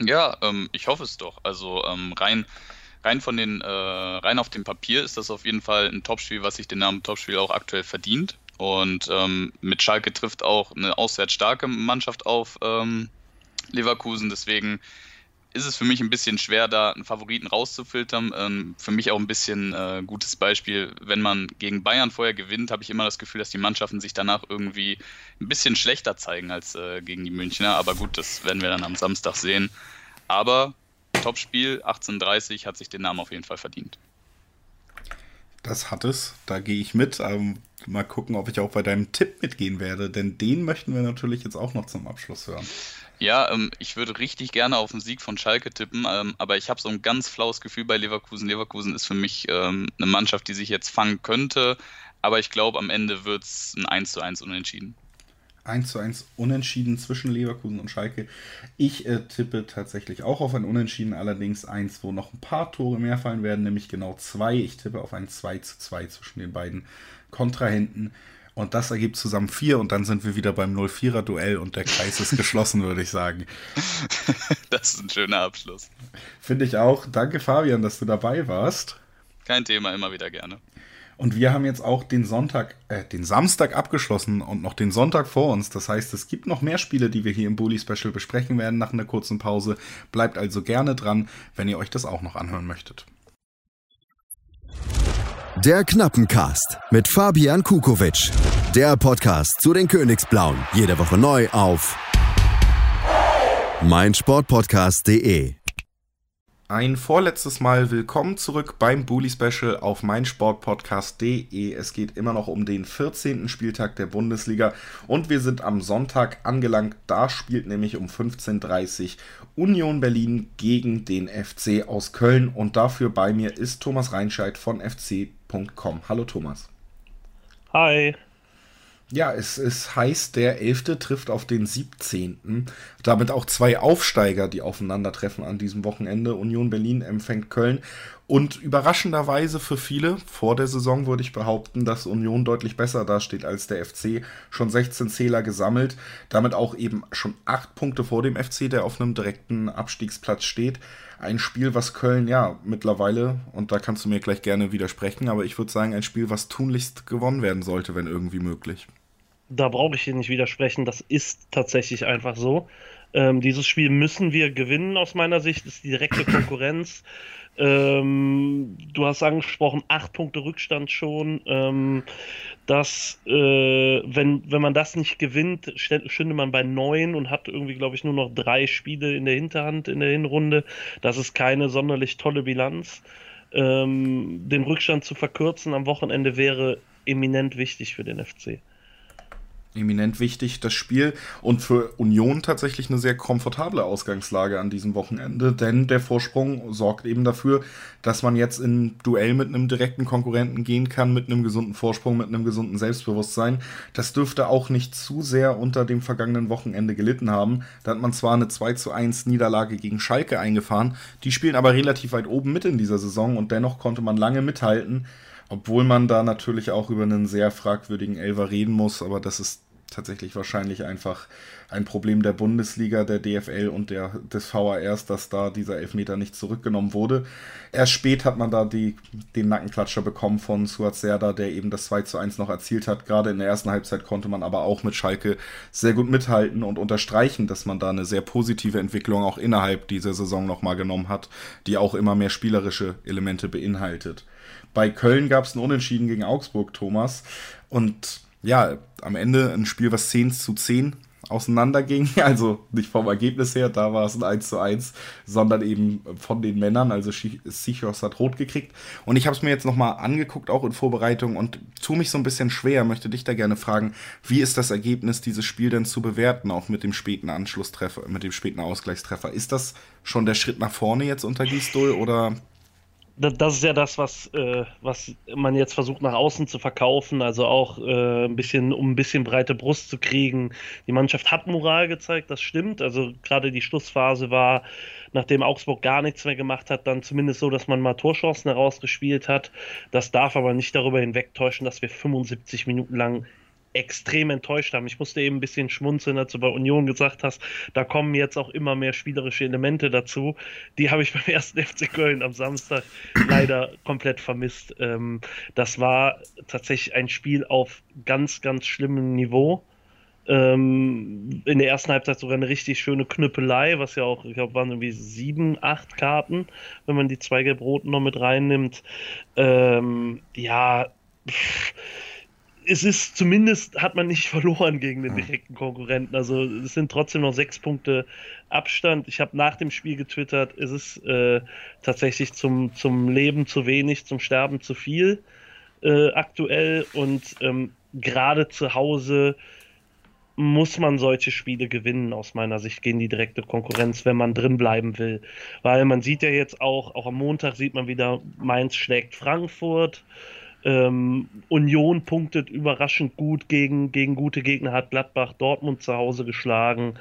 Ja, ähm, ich hoffe es doch. Also ähm, rein, rein von den, äh, rein auf dem Papier ist das auf jeden Fall ein Topspiel, was sich den Namen Topspiel auch aktuell verdient. Und ähm, mit Schalke trifft auch eine auswärts starke Mannschaft auf ähm, Leverkusen. Deswegen ist es für mich ein bisschen schwer, da einen Favoriten rauszufiltern. Ähm, für mich auch ein bisschen äh, gutes Beispiel, wenn man gegen Bayern vorher gewinnt, habe ich immer das Gefühl, dass die Mannschaften sich danach irgendwie ein bisschen schlechter zeigen als äh, gegen die Münchner. Aber gut, das werden wir dann am Samstag sehen. Aber Topspiel 18:30 hat sich den Namen auf jeden Fall verdient. Das hat es, da gehe ich mit. Ähm, mal gucken, ob ich auch bei deinem Tipp mitgehen werde, denn den möchten wir natürlich jetzt auch noch zum Abschluss hören. Ja, ähm, ich würde richtig gerne auf den Sieg von Schalke tippen, ähm, aber ich habe so ein ganz flaues Gefühl bei Leverkusen. Leverkusen ist für mich ähm, eine Mannschaft, die sich jetzt fangen könnte, aber ich glaube, am Ende wird es ein 1 zu 1 unentschieden. 1 zu 1 Unentschieden zwischen Leverkusen und Schalke. Ich äh, tippe tatsächlich auch auf ein Unentschieden, allerdings eins, wo noch ein paar Tore mehr fallen werden, nämlich genau zwei. Ich tippe auf ein 2 zu 2 zwischen den beiden Kontrahenten. Und das ergibt zusammen vier und dann sind wir wieder beim 0-4er-Duell und der Kreis ist geschlossen, würde ich sagen. Das ist ein schöner Abschluss. Finde ich auch. Danke, Fabian, dass du dabei warst. Kein Thema, immer wieder gerne. Und wir haben jetzt auch den Sonntag, äh, den Samstag abgeschlossen und noch den Sonntag vor uns. Das heißt, es gibt noch mehr Spiele, die wir hier im Bully Special besprechen werden nach einer kurzen Pause. Bleibt also gerne dran, wenn ihr euch das auch noch anhören möchtet. Der Knappencast mit Fabian Kukowitsch. Der Podcast zu den Königsblauen. Jede Woche neu auf meinsportpodcast.de. Ein vorletztes Mal willkommen zurück beim Bully Special auf meinsportpodcast.de. Es geht immer noch um den 14. Spieltag der Bundesliga und wir sind am Sonntag angelangt. Da spielt nämlich um 15.30 Uhr Union Berlin gegen den FC aus Köln und dafür bei mir ist Thomas Reinscheid von fc.com. Hallo Thomas. Hi. Ja, es, es heißt, der 11. trifft auf den 17. Damit auch zwei Aufsteiger, die aufeinandertreffen an diesem Wochenende. Union Berlin empfängt Köln. Und überraschenderweise für viele, vor der Saison würde ich behaupten, dass Union deutlich besser dasteht als der FC. Schon 16 Zähler gesammelt, damit auch eben schon 8 Punkte vor dem FC, der auf einem direkten Abstiegsplatz steht. Ein Spiel, was Köln ja mittlerweile, und da kannst du mir gleich gerne widersprechen, aber ich würde sagen, ein Spiel, was tunlichst gewonnen werden sollte, wenn irgendwie möglich da brauche ich hier nicht widersprechen. Das ist tatsächlich einfach so. Ähm, dieses Spiel müssen wir gewinnen aus meiner Sicht. Das ist direkte Konkurrenz. Ähm, du hast angesprochen, acht Punkte Rückstand schon. Ähm, dass, äh, wenn, wenn man das nicht gewinnt, stünde man bei neun und hat irgendwie, glaube ich, nur noch drei Spiele in der Hinterhand in der Hinrunde. Das ist keine sonderlich tolle Bilanz. Ähm, den Rückstand zu verkürzen am Wochenende wäre eminent wichtig für den FC eminent wichtig, das Spiel. Und für Union tatsächlich eine sehr komfortable Ausgangslage an diesem Wochenende, denn der Vorsprung sorgt eben dafür, dass man jetzt in Duell mit einem direkten Konkurrenten gehen kann, mit einem gesunden Vorsprung, mit einem gesunden Selbstbewusstsein. Das dürfte auch nicht zu sehr unter dem vergangenen Wochenende gelitten haben. Da hat man zwar eine 2 zu 1 Niederlage gegen Schalke eingefahren, die spielen aber relativ weit oben mit in dieser Saison und dennoch konnte man lange mithalten. Obwohl man da natürlich auch über einen sehr fragwürdigen Elver reden muss, aber das ist tatsächlich wahrscheinlich einfach ein Problem der Bundesliga, der DFL und der, des VARs, dass da dieser Elfmeter nicht zurückgenommen wurde. Erst spät hat man da die, den Nackenklatscher bekommen von Suat Serda, der eben das 2 zu 1 noch erzielt hat. Gerade in der ersten Halbzeit konnte man aber auch mit Schalke sehr gut mithalten und unterstreichen, dass man da eine sehr positive Entwicklung auch innerhalb dieser Saison nochmal genommen hat, die auch immer mehr spielerische Elemente beinhaltet. Bei Köln gab es ein Unentschieden gegen Augsburg, Thomas. Und ja, am Ende ein Spiel, was 10 zu 10 auseinanderging. Also nicht vom Ergebnis her, da war es ein 1 zu 1, sondern eben von den Männern. Also Seahawks hat rot gekriegt. Und ich habe es mir jetzt nochmal angeguckt, auch in Vorbereitung, und tue mich so ein bisschen schwer, möchte dich da gerne fragen, wie ist das Ergebnis dieses Spiel denn zu bewerten, auch mit dem späten Anschlusstreffer, mit dem späten Ausgleichstreffer? Ist das schon der Schritt nach vorne jetzt unter Gisdol oder das ist ja das, was, äh, was man jetzt versucht nach außen zu verkaufen, also auch äh, ein bisschen, um ein bisschen breite Brust zu kriegen. Die Mannschaft hat Moral gezeigt, das stimmt. Also gerade die Schlussphase war, nachdem Augsburg gar nichts mehr gemacht hat, dann zumindest so, dass man mal Torchancen herausgespielt hat. Das darf aber nicht darüber hinwegtäuschen, dass wir 75 Minuten lang extrem enttäuscht haben. Ich musste eben ein bisschen schmunzeln, als du bei Union gesagt hast, da kommen jetzt auch immer mehr spielerische Elemente dazu. Die habe ich beim ersten FC Köln am Samstag leider komplett vermisst. Ähm, das war tatsächlich ein Spiel auf ganz, ganz schlimmem Niveau. Ähm, in der ersten Halbzeit sogar eine richtig schöne Knüppelei, was ja auch, ich glaube, waren irgendwie sieben, acht Karten, wenn man die zwei Gelb-Roten noch mit reinnimmt. Ähm, ja, pff, es ist zumindest hat man nicht verloren gegen den direkten Konkurrenten. Also es sind trotzdem noch sechs Punkte Abstand. Ich habe nach dem Spiel getwittert, es ist äh, tatsächlich zum, zum Leben zu wenig, zum Sterben zu viel äh, aktuell und ähm, gerade zu Hause muss man solche Spiele gewinnen, aus meiner Sicht, gegen die direkte Konkurrenz, wenn man drin bleiben will. Weil man sieht ja jetzt auch, auch am Montag sieht man wieder, Mainz schlägt Frankfurt. Ähm, Union punktet überraschend gut gegen, gegen gute Gegner, hat Gladbach Dortmund zu Hause geschlagen.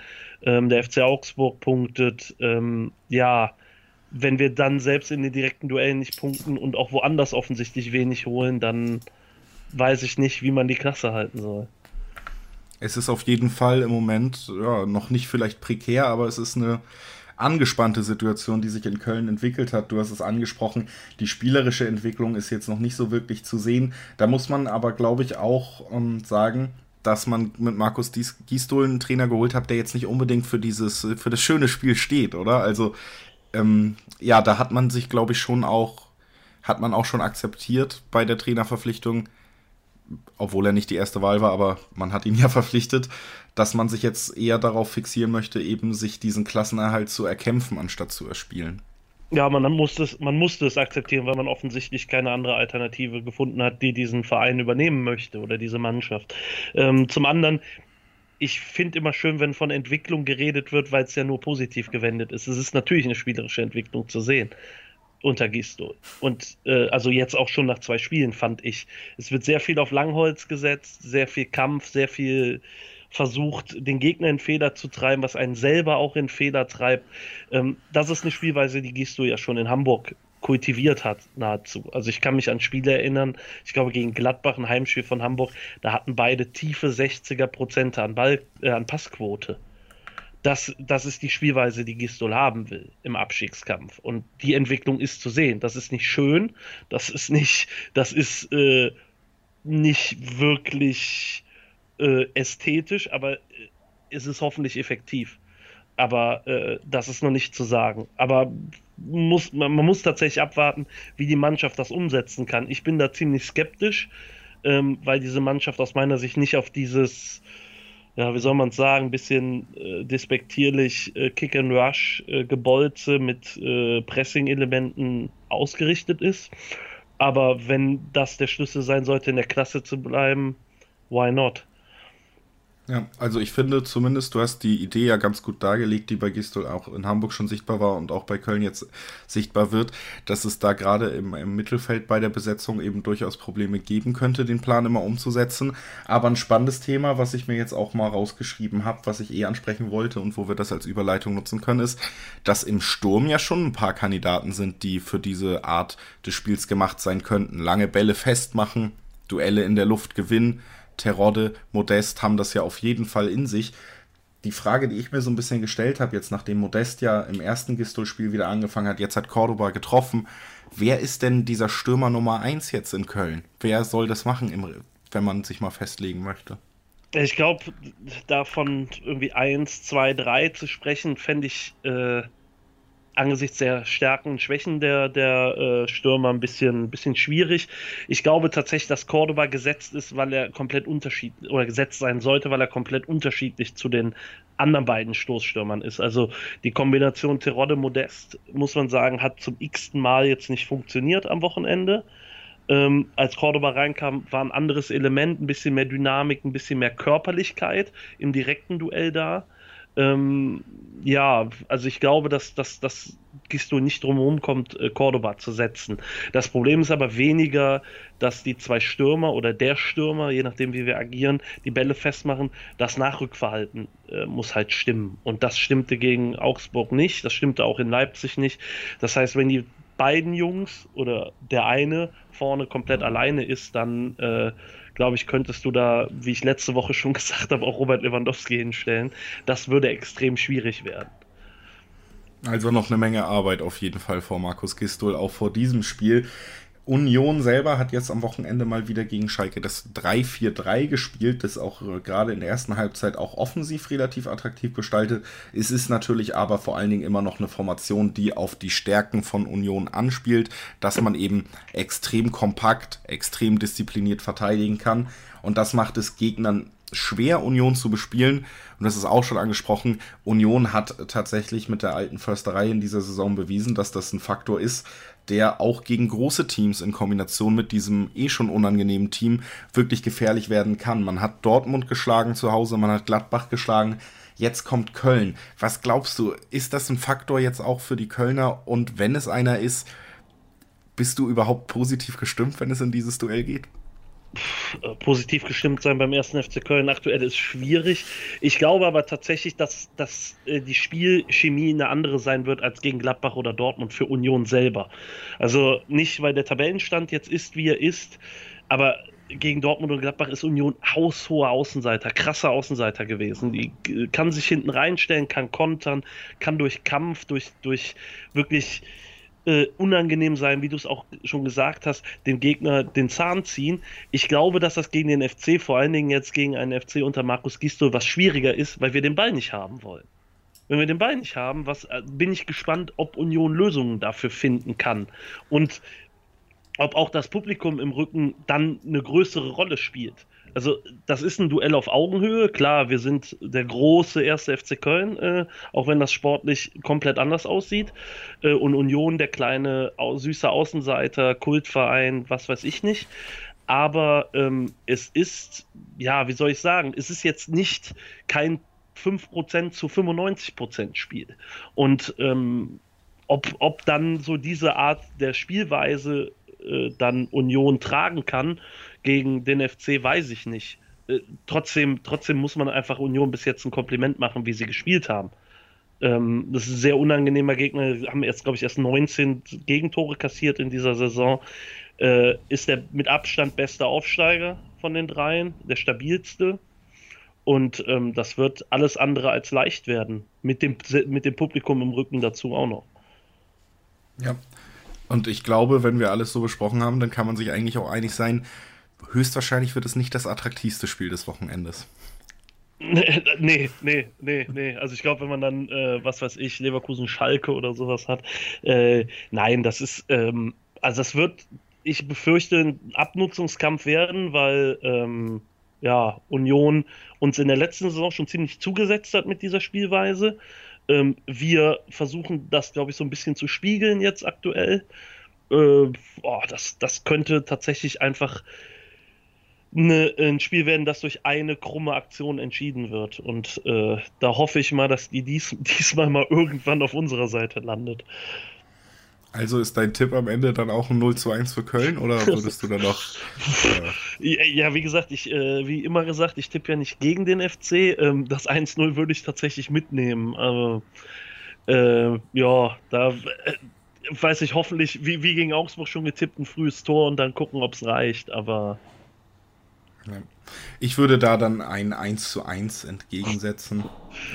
Ähm, der FC Augsburg punktet. Ähm, ja, wenn wir dann selbst in den direkten Duellen nicht punkten und auch woanders offensichtlich wenig holen, dann weiß ich nicht, wie man die Klasse halten soll. Es ist auf jeden Fall im Moment ja, noch nicht vielleicht prekär, aber es ist eine angespannte Situation, die sich in Köln entwickelt hat. Du hast es angesprochen, die spielerische Entwicklung ist jetzt noch nicht so wirklich zu sehen. Da muss man aber, glaube ich, auch ähm, sagen, dass man mit Markus Gisdol einen Trainer geholt hat, der jetzt nicht unbedingt für dieses, für das schöne Spiel steht, oder? Also, ähm, ja, da hat man sich, glaube ich, schon auch, hat man auch schon akzeptiert bei der Trainerverpflichtung, obwohl er nicht die erste Wahl war, aber man hat ihn ja verpflichtet, dass man sich jetzt eher darauf fixieren möchte, eben sich diesen Klassenerhalt zu erkämpfen, anstatt zu erspielen. Ja, man, musste es, man musste es akzeptieren, weil man offensichtlich keine andere Alternative gefunden hat, die diesen Verein übernehmen möchte oder diese Mannschaft. Ähm, zum anderen, ich finde immer schön, wenn von Entwicklung geredet wird, weil es ja nur positiv gewendet ist. Es ist natürlich eine spielerische Entwicklung zu sehen unter Gisto. Und äh, also jetzt auch schon nach zwei Spielen fand ich. Es wird sehr viel auf Langholz gesetzt, sehr viel Kampf, sehr viel versucht, den Gegner in Fehler zu treiben, was einen selber auch in Fehler treibt. Ähm, das ist eine Spielweise, die Gisto ja schon in Hamburg kultiviert hat, nahezu. Also ich kann mich an Spiele erinnern, ich glaube gegen Gladbach, ein Heimspiel von Hamburg, da hatten beide tiefe 60er Prozente an, Ball, äh, an Passquote das, das ist die Spielweise, die Gistol haben will im Abstiegskampf. Und die Entwicklung ist zu sehen. Das ist nicht schön, das ist nicht, das ist äh, nicht wirklich äh, ästhetisch, aber äh, es ist hoffentlich effektiv. Aber äh, das ist noch nicht zu sagen. Aber muss, man, man, muss tatsächlich abwarten, wie die Mannschaft das umsetzen kann. Ich bin da ziemlich skeptisch, ähm, weil diese Mannschaft aus meiner Sicht nicht auf dieses ja, wie soll man es sagen, ein bisschen äh, despektierlich äh, Kick and Rush äh, mit äh, Pressing-Elementen ausgerichtet ist. Aber wenn das der Schlüssel sein sollte, in der Klasse zu bleiben, why not? Ja, also ich finde zumindest, du hast die Idee ja ganz gut dargelegt, die bei Gistol auch in Hamburg schon sichtbar war und auch bei Köln jetzt sichtbar wird, dass es da gerade im, im, Mittelfeld bei der Besetzung eben durchaus Probleme geben könnte, den Plan immer umzusetzen. Aber ein spannendes Thema, was ich mir jetzt auch mal rausgeschrieben habe, was ich eh ansprechen wollte und wo wir das als Überleitung nutzen können, ist, dass im Sturm ja schon ein paar Kandidaten sind, die für diese Art des Spiels gemacht sein könnten. Lange Bälle festmachen, Duelle in der Luft gewinnen Terodde, Modest haben das ja auf jeden Fall in sich. Die Frage, die ich mir so ein bisschen gestellt habe, jetzt nachdem Modest ja im ersten Gistol-Spiel wieder angefangen hat, jetzt hat Cordoba getroffen, wer ist denn dieser Stürmer Nummer 1 jetzt in Köln? Wer soll das machen, wenn man sich mal festlegen möchte? Ich glaube, davon irgendwie 1, 2, 3 zu sprechen, fände ich äh, angesichts der Stärken und Schwächen der, der äh, Stürmer ein bisschen, bisschen schwierig. Ich glaube tatsächlich, dass Cordoba gesetzt ist, weil er komplett unterschiedlich oder gesetzt sein sollte, weil er komplett unterschiedlich zu den anderen beiden Stoßstürmern ist. Also die Kombination Terodde Modest, muss man sagen, hat zum x-ten Mal jetzt nicht funktioniert am Wochenende. Ähm, als Cordoba reinkam, war ein anderes Element, ein bisschen mehr Dynamik, ein bisschen mehr Körperlichkeit im direkten Duell da. Ähm, ja, also ich glaube, dass, dass, dass Gisto nicht drumherum kommt, äh, Cordoba zu setzen. Das Problem ist aber weniger, dass die zwei Stürmer oder der Stürmer, je nachdem wie wir agieren, die Bälle festmachen. Das Nachrückverhalten äh, muss halt stimmen. Und das stimmte gegen Augsburg nicht, das stimmte auch in Leipzig nicht. Das heißt, wenn die beiden Jungs oder der eine vorne komplett alleine ist, dann äh, glaube ich, könntest du da, wie ich letzte Woche schon gesagt habe, auch Robert Lewandowski hinstellen. Das würde extrem schwierig werden. Also noch eine Menge Arbeit auf jeden Fall vor Markus Gistol, auch vor diesem Spiel. Union selber hat jetzt am Wochenende mal wieder gegen Schalke das 3-4-3 gespielt, das auch äh, gerade in der ersten Halbzeit auch offensiv relativ attraktiv gestaltet. Es ist natürlich aber vor allen Dingen immer noch eine Formation, die auf die Stärken von Union anspielt, dass man eben extrem kompakt, extrem diszipliniert verteidigen kann. Und das macht es Gegnern schwer, Union zu bespielen. Und das ist auch schon angesprochen. Union hat tatsächlich mit der alten Försterei in dieser Saison bewiesen, dass das ein Faktor ist, der auch gegen große Teams in Kombination mit diesem eh schon unangenehmen Team wirklich gefährlich werden kann. Man hat Dortmund geschlagen zu Hause, man hat Gladbach geschlagen. Jetzt kommt Köln. Was glaubst du, ist das ein Faktor jetzt auch für die Kölner? Und wenn es einer ist, bist du überhaupt positiv gestimmt, wenn es in dieses Duell geht? Äh, positiv gestimmt sein beim ersten FC Köln aktuell ist schwierig. Ich glaube aber tatsächlich, dass, dass äh, die Spielchemie eine andere sein wird als gegen Gladbach oder Dortmund für Union selber. Also nicht, weil der Tabellenstand jetzt ist, wie er ist, aber gegen Dortmund und Gladbach ist Union haushoher Außenseiter, krasser Außenseiter gewesen. Die äh, kann sich hinten reinstellen, kann kontern, kann durch Kampf, durch, durch wirklich äh, unangenehm sein, wie du es auch schon gesagt hast, dem Gegner den Zahn ziehen. Ich glaube, dass das gegen den FC, vor allen Dingen jetzt gegen einen FC unter Markus Gisto, was schwieriger ist, weil wir den Ball nicht haben wollen. Wenn wir den Ball nicht haben, was, äh, bin ich gespannt, ob Union Lösungen dafür finden kann. Und ob auch das Publikum im Rücken dann eine größere Rolle spielt also das ist ein Duell auf Augenhöhe. Klar, wir sind der große erste FC Köln, äh, auch wenn das sportlich komplett anders aussieht. Äh, und Union, der kleine süße Außenseiter, Kultverein, was weiß ich nicht. Aber ähm, es ist, ja, wie soll ich sagen, es ist jetzt nicht kein 5% zu 95% Spiel. Und ähm, ob, ob dann so diese Art der Spielweise äh, dann Union tragen kann, gegen den FC weiß ich nicht. Äh, trotzdem, trotzdem muss man einfach Union bis jetzt ein Kompliment machen, wie sie gespielt haben. Ähm, das ist ein sehr unangenehmer Gegner. Haben jetzt, glaube ich, erst 19 Gegentore kassiert in dieser Saison. Äh, ist der mit Abstand beste Aufsteiger von den dreien, der stabilste. Und ähm, das wird alles andere als leicht werden. Mit dem, mit dem Publikum im Rücken dazu auch noch. Ja. Und ich glaube, wenn wir alles so besprochen haben, dann kann man sich eigentlich auch einig sein, höchstwahrscheinlich wird es nicht das attraktivste Spiel des Wochenendes. Nee, nee, nee, nee. Also ich glaube, wenn man dann, äh, was weiß ich, Leverkusen Schalke oder sowas hat, äh, nein, das ist, ähm, also das wird, ich befürchte, ein Abnutzungskampf werden, weil ähm, ja, Union uns in der letzten Saison schon ziemlich zugesetzt hat mit dieser Spielweise. Ähm, wir versuchen das, glaube ich, so ein bisschen zu spiegeln jetzt aktuell. Äh, oh, das, das könnte tatsächlich einfach eine, ein Spiel werden, das durch eine krumme Aktion entschieden wird. Und äh, da hoffe ich mal, dass die dies, diesmal mal irgendwann auf unserer Seite landet. Also ist dein Tipp am Ende dann auch ein 0 zu 1 für Köln oder würdest du dann noch. Äh ja, wie gesagt, ich, äh, wie immer gesagt, ich tippe ja nicht gegen den FC. Ähm, das 1-0 würde ich tatsächlich mitnehmen. Aber äh, ja, da äh, weiß ich hoffentlich, wie, wie gegen Augsburg schon getippt, ein frühes Tor und dann gucken, ob es reicht. Aber ich würde da dann ein 1 zu 1 entgegensetzen.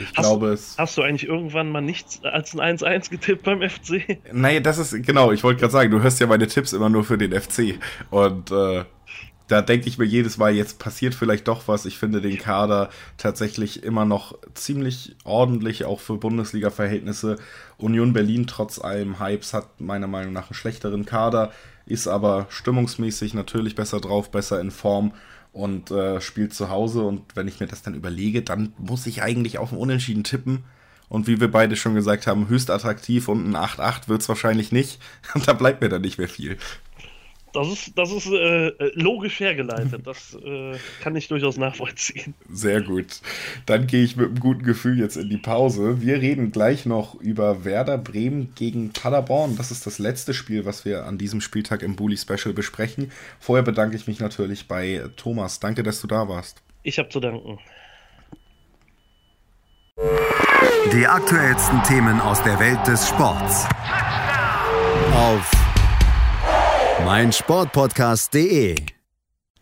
Ich hast, glaube es. Hast du eigentlich irgendwann mal nichts als ein 1-1 getippt beim FC? Naja, das ist, genau, ich wollte gerade sagen, du hörst ja meine Tipps immer nur für den FC. Und äh, da denke ich mir jedes Mal, jetzt passiert vielleicht doch was. Ich finde den Kader tatsächlich immer noch ziemlich ordentlich, auch für Bundesliga-Verhältnisse. Union Berlin trotz allem Hypes hat meiner Meinung nach einen schlechteren Kader, ist aber stimmungsmäßig natürlich besser drauf, besser in Form und äh, spielt zu Hause. Und wenn ich mir das dann überlege, dann muss ich eigentlich auf ein Unentschieden tippen. Und wie wir beide schon gesagt haben, höchst attraktiv und ein 8-8 wird es wahrscheinlich nicht. Und da bleibt mir dann nicht mehr viel. Das ist, das ist äh, logisch hergeleitet. Das äh, kann ich durchaus nachvollziehen. Sehr gut. Dann gehe ich mit einem guten Gefühl jetzt in die Pause. Wir reden gleich noch über Werder Bremen gegen Paderborn. Das ist das letzte Spiel, was wir an diesem Spieltag im Bully Special besprechen. Vorher bedanke ich mich natürlich bei Thomas. Danke, dass du da warst. Ich habe zu danken. Die aktuellsten Themen aus der Welt des Sports. Auf meinsportpodcast.de.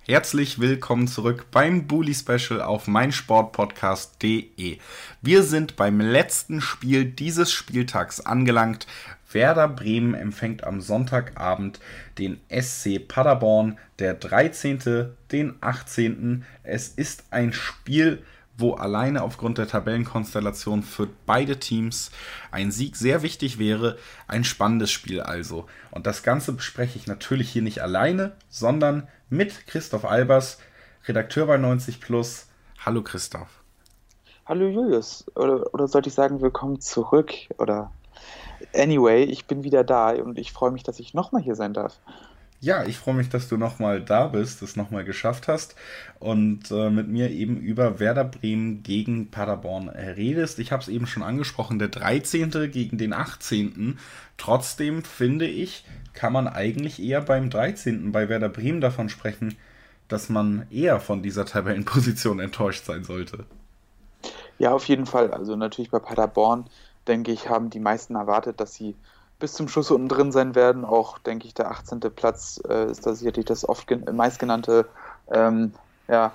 Herzlich willkommen zurück beim Bully Special auf meinsportpodcast.de. Wir sind beim letzten Spiel dieses Spieltags angelangt. Werder Bremen empfängt am Sonntagabend den SC Paderborn, der 13., den 18. Es ist ein Spiel, wo alleine aufgrund der Tabellenkonstellation für beide Teams ein Sieg sehr wichtig wäre. Ein spannendes Spiel also. Und das Ganze bespreche ich natürlich hier nicht alleine, sondern mit Christoph Albers, Redakteur bei 90 Plus. Hallo Christoph. Hallo Julius. Oder, oder sollte ich sagen, willkommen zurück? Oder anyway, ich bin wieder da und ich freue mich, dass ich nochmal hier sein darf. Ja, ich freue mich, dass du nochmal da bist, es nochmal geschafft hast und äh, mit mir eben über Werder Bremen gegen Paderborn redest. Ich habe es eben schon angesprochen, der 13. gegen den 18. Trotzdem finde ich, kann man eigentlich eher beim 13. bei Werder Bremen davon sprechen, dass man eher von dieser Tabellenposition enttäuscht sein sollte. Ja, auf jeden Fall. Also natürlich bei Paderborn, denke ich, haben die meisten erwartet, dass sie bis zum Schluss unten drin sein werden. Auch, denke ich, der 18. Platz äh, ist da sicherlich das oft meistgenannte, ähm, ja,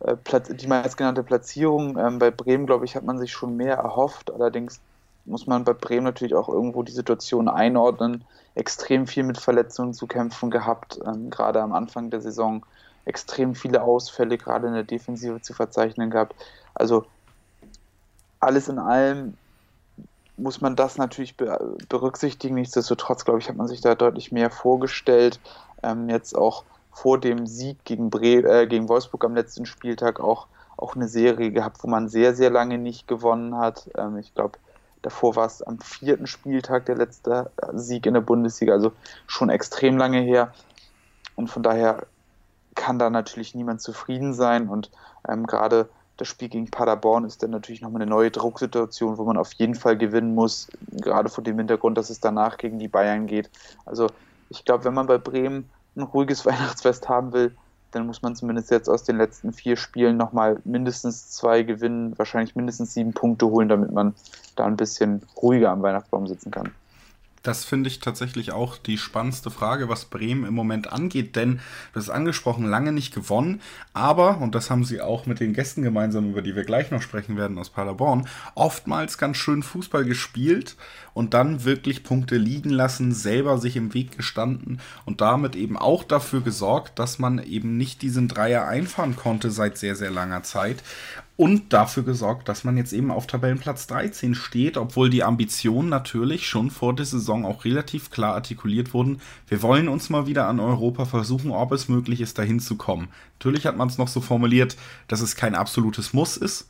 äh, Platz, die meistgenannte Platzierung. Ähm, bei Bremen, glaube ich, hat man sich schon mehr erhofft. Allerdings muss man bei Bremen natürlich auch irgendwo die Situation einordnen. Extrem viel mit Verletzungen zu kämpfen gehabt, ähm, gerade am Anfang der Saison. Extrem viele Ausfälle, gerade in der Defensive zu verzeichnen gehabt. Also alles in allem muss man das natürlich berücksichtigen. Nichtsdestotrotz, glaube ich, hat man sich da deutlich mehr vorgestellt. Ähm, jetzt auch vor dem Sieg gegen, Bre äh, gegen Wolfsburg am letzten Spieltag auch, auch eine Serie gehabt, wo man sehr, sehr lange nicht gewonnen hat. Ähm, ich glaube, davor war es am vierten Spieltag der letzte Sieg in der Bundesliga, also schon extrem lange her. Und von daher kann da natürlich niemand zufrieden sein. Und ähm, gerade das Spiel gegen Paderborn ist dann natürlich nochmal eine neue Drucksituation, wo man auf jeden Fall gewinnen muss, gerade vor dem Hintergrund, dass es danach gegen die Bayern geht. Also ich glaube, wenn man bei Bremen ein ruhiges Weihnachtsfest haben will, dann muss man zumindest jetzt aus den letzten vier Spielen nochmal mindestens zwei gewinnen, wahrscheinlich mindestens sieben Punkte holen, damit man da ein bisschen ruhiger am Weihnachtsbaum sitzen kann. Das finde ich tatsächlich auch die spannendste Frage, was Bremen im Moment angeht, denn das ist angesprochen, lange nicht gewonnen, aber, und das haben sie auch mit den Gästen gemeinsam, über die wir gleich noch sprechen werden aus Paderborn, oftmals ganz schön Fußball gespielt und dann wirklich Punkte liegen lassen, selber sich im Weg gestanden und damit eben auch dafür gesorgt, dass man eben nicht diesen Dreier einfahren konnte seit sehr, sehr langer Zeit und dafür gesorgt, dass man jetzt eben auf Tabellenplatz 13 steht, obwohl die Ambitionen natürlich schon vor der Saison auch relativ klar artikuliert wurden. Wir wollen uns mal wieder an Europa versuchen, ob es möglich ist, dahin zu kommen. Natürlich hat man es noch so formuliert, dass es kein absolutes Muss ist,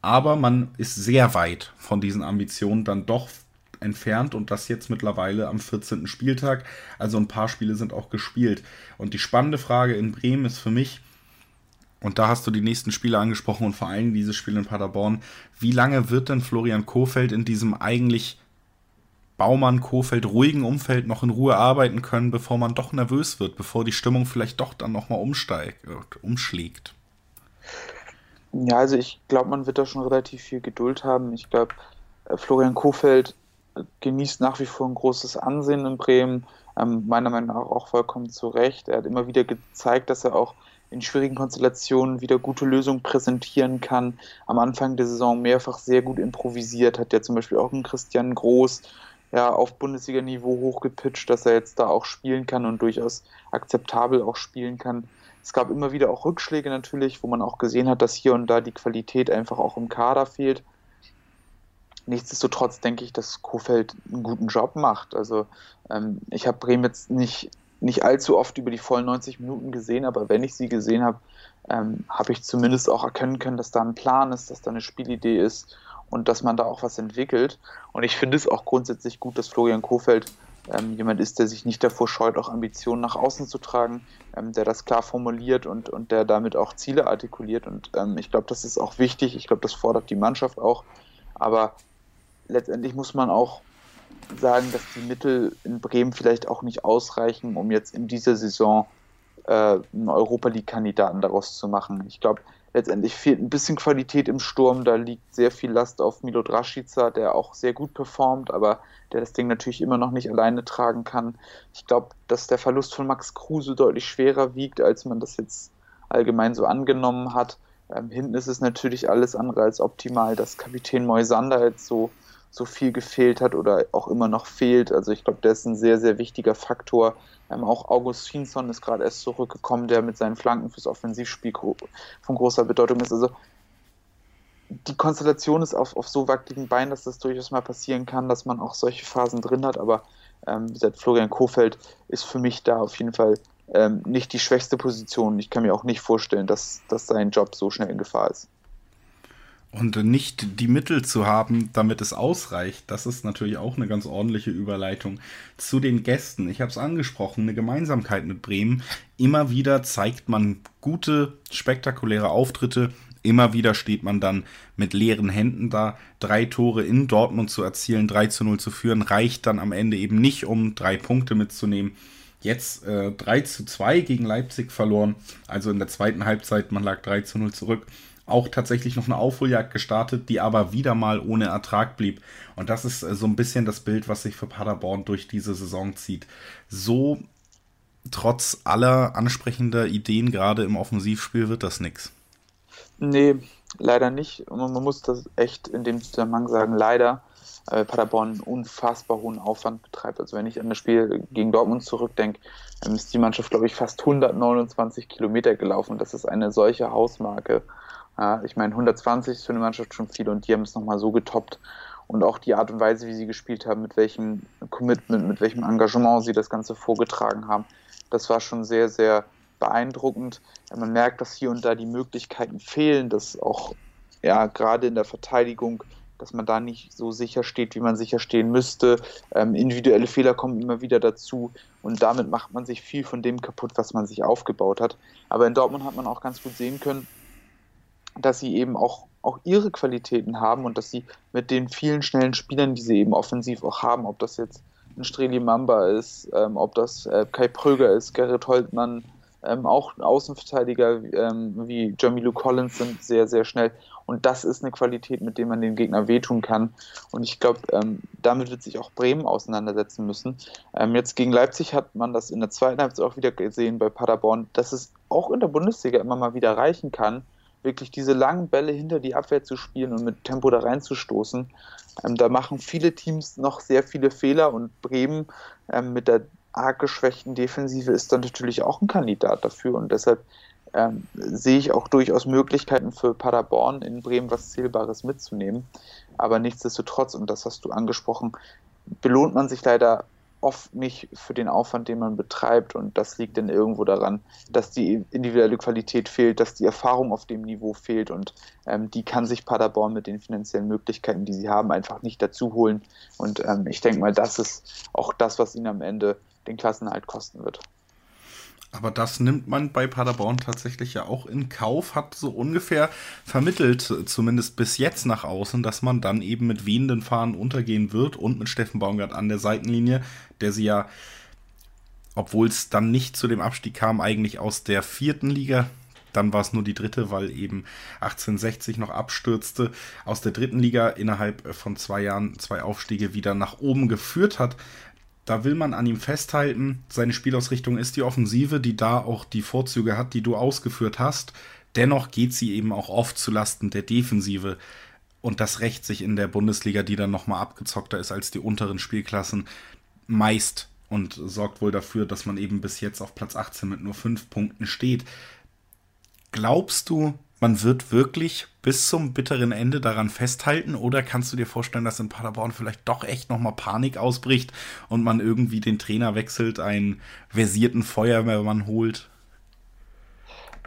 aber man ist sehr weit von diesen Ambitionen dann doch entfernt und das jetzt mittlerweile am 14. Spieltag. Also ein paar Spiele sind auch gespielt. Und die spannende Frage in Bremen ist für mich, und da hast du die nächsten Spiele angesprochen und vor allem dieses Spiel in Paderborn. Wie lange wird denn Florian Kofeld in diesem eigentlich Baumann-Kofeld ruhigen Umfeld noch in Ruhe arbeiten können, bevor man doch nervös wird, bevor die Stimmung vielleicht doch dann nochmal umsteigt, umschlägt? Ja, also ich glaube, man wird da schon relativ viel Geduld haben. Ich glaube, äh, Florian Kofeld genießt nach wie vor ein großes Ansehen in Bremen, ähm, meiner Meinung nach auch vollkommen zu Recht. Er hat immer wieder gezeigt, dass er auch in schwierigen Konstellationen wieder gute Lösungen präsentieren kann. Am Anfang der Saison mehrfach sehr gut improvisiert, hat ja zum Beispiel auch einen Christian Groß ja, auf Bundesliga-Niveau hochgepitcht, dass er jetzt da auch spielen kann und durchaus akzeptabel auch spielen kann. Es gab immer wieder auch Rückschläge natürlich, wo man auch gesehen hat, dass hier und da die Qualität einfach auch im Kader fehlt. Nichtsdestotrotz denke ich, dass Kofeld einen guten Job macht. Also ähm, ich habe Bremen jetzt nicht, nicht allzu oft über die vollen 90 Minuten gesehen, aber wenn ich sie gesehen habe, ähm, habe ich zumindest auch erkennen können, dass da ein Plan ist, dass da eine Spielidee ist und dass man da auch was entwickelt. Und ich finde es auch grundsätzlich gut, dass Florian Kofeld ähm, jemand ist, der sich nicht davor scheut, auch Ambitionen nach außen zu tragen, ähm, der das klar formuliert und, und der damit auch Ziele artikuliert. Und ähm, ich glaube, das ist auch wichtig. Ich glaube, das fordert die Mannschaft auch. Aber letztendlich muss man auch sagen, dass die Mittel in Bremen vielleicht auch nicht ausreichen, um jetzt in dieser Saison äh, einen Europa League-Kandidaten daraus zu machen. Ich glaube, letztendlich fehlt ein bisschen Qualität im Sturm. Da liegt sehr viel Last auf Milo Draschica, der auch sehr gut performt, aber der das Ding natürlich immer noch nicht alleine tragen kann. Ich glaube, dass der Verlust von Max Kruse deutlich schwerer wiegt, als man das jetzt allgemein so angenommen hat. Ähm, hinten ist es natürlich alles andere als optimal, dass Kapitän Moisander jetzt so so viel gefehlt hat oder auch immer noch fehlt. Also ich glaube, der ist ein sehr, sehr wichtiger Faktor. Ähm, auch Augustinsson ist gerade erst zurückgekommen, der mit seinen Flanken fürs Offensivspiel von großer Bedeutung ist. Also die Konstellation ist auf, auf so wackeligen Beinen, dass das durchaus mal passieren kann, dass man auch solche Phasen drin hat. Aber ähm, wie gesagt, Florian Kofeld ist für mich da auf jeden Fall ähm, nicht die schwächste Position. Ich kann mir auch nicht vorstellen, dass, dass sein Job so schnell in Gefahr ist. Und nicht die Mittel zu haben, damit es ausreicht, das ist natürlich auch eine ganz ordentliche Überleitung zu den Gästen. Ich habe es angesprochen, eine Gemeinsamkeit mit Bremen. Immer wieder zeigt man gute, spektakuläre Auftritte. Immer wieder steht man dann mit leeren Händen da. Drei Tore in Dortmund zu erzielen, 3 zu 0 zu führen, reicht dann am Ende eben nicht, um drei Punkte mitzunehmen. Jetzt äh, 3 zu 2 gegen Leipzig verloren. Also in der zweiten Halbzeit, man lag 3 zu 0 zurück auch tatsächlich noch eine Aufholjagd gestartet, die aber wieder mal ohne Ertrag blieb. Und das ist äh, so ein bisschen das Bild, was sich für Paderborn durch diese Saison zieht. So trotz aller ansprechender Ideen, gerade im Offensivspiel, wird das nichts. Nee, leider nicht. Und man muss das echt in dem Zusammenhang sagen, leider. Äh, Paderborn einen unfassbar hohen Aufwand betreibt. Also wenn ich an das Spiel gegen Dortmund zurückdenke, ist die Mannschaft, glaube ich, fast 129 Kilometer gelaufen. Das ist eine solche Hausmarke. Ja, ich meine, 120 ist für eine Mannschaft schon viel und die haben es nochmal so getoppt. Und auch die Art und Weise, wie sie gespielt haben, mit welchem Commitment, mit welchem Engagement sie das Ganze vorgetragen haben, das war schon sehr, sehr beeindruckend. Man merkt, dass hier und da die Möglichkeiten fehlen, dass auch ja, gerade in der Verteidigung, dass man da nicht so sicher steht, wie man sicher stehen müsste. Ähm, individuelle Fehler kommen immer wieder dazu und damit macht man sich viel von dem kaputt, was man sich aufgebaut hat. Aber in Dortmund hat man auch ganz gut sehen können, dass sie eben auch, auch ihre Qualitäten haben und dass sie mit den vielen schnellen Spielern, die sie eben offensiv auch haben, ob das jetzt ein Streli Mamba ist, ähm, ob das äh, Kai Pröger ist, Gerrit Holtmann, ähm, auch Außenverteidiger ähm, wie Jamilu Collins sind sehr, sehr schnell. Und das ist eine Qualität, mit der man den Gegner wehtun kann. Und ich glaube, ähm, damit wird sich auch Bremen auseinandersetzen müssen. Ähm, jetzt gegen Leipzig hat man das in der zweiten Halbzeit auch wieder gesehen bei Paderborn, dass es auch in der Bundesliga immer mal wieder reichen kann, wirklich diese langen Bälle hinter die Abwehr zu spielen und mit Tempo da reinzustoßen. Ähm, da machen viele Teams noch sehr viele Fehler und Bremen ähm, mit der arg geschwächten Defensive ist dann natürlich auch ein Kandidat dafür und deshalb ähm, sehe ich auch durchaus Möglichkeiten für Paderborn in Bremen was Zählbares mitzunehmen. Aber nichtsdestotrotz, und das hast du angesprochen, belohnt man sich leider oft nicht für den Aufwand, den man betreibt. Und das liegt dann irgendwo daran, dass die individuelle Qualität fehlt, dass die Erfahrung auf dem Niveau fehlt. Und ähm, die kann sich Paderborn mit den finanziellen Möglichkeiten, die sie haben, einfach nicht dazu holen. Und ähm, ich denke mal, das ist auch das, was ihnen am Ende den Klassenhalt kosten wird. Aber das nimmt man bei Paderborn tatsächlich ja auch in Kauf, hat so ungefähr vermittelt, zumindest bis jetzt nach außen, dass man dann eben mit wehenden Fahnen untergehen wird und mit Steffen Baumgart an der Seitenlinie, der sie ja, obwohl es dann nicht zu dem Abstieg kam, eigentlich aus der vierten Liga, dann war es nur die dritte, weil eben 1860 noch abstürzte, aus der dritten Liga innerhalb von zwei Jahren zwei Aufstiege wieder nach oben geführt hat da will man an ihm festhalten. Seine Spielausrichtung ist die Offensive, die da auch die Vorzüge hat, die du ausgeführt hast. Dennoch geht sie eben auch oft zu Lasten der Defensive. Und das rächt sich in der Bundesliga, die dann nochmal abgezockter ist als die unteren Spielklassen, meist und sorgt wohl dafür, dass man eben bis jetzt auf Platz 18 mit nur 5 Punkten steht. Glaubst du, man wird wirklich bis zum bitteren Ende daran festhalten oder kannst du dir vorstellen, dass in Paderborn vielleicht doch echt nochmal Panik ausbricht und man irgendwie den Trainer wechselt, einen versierten Feuerwehrmann holt?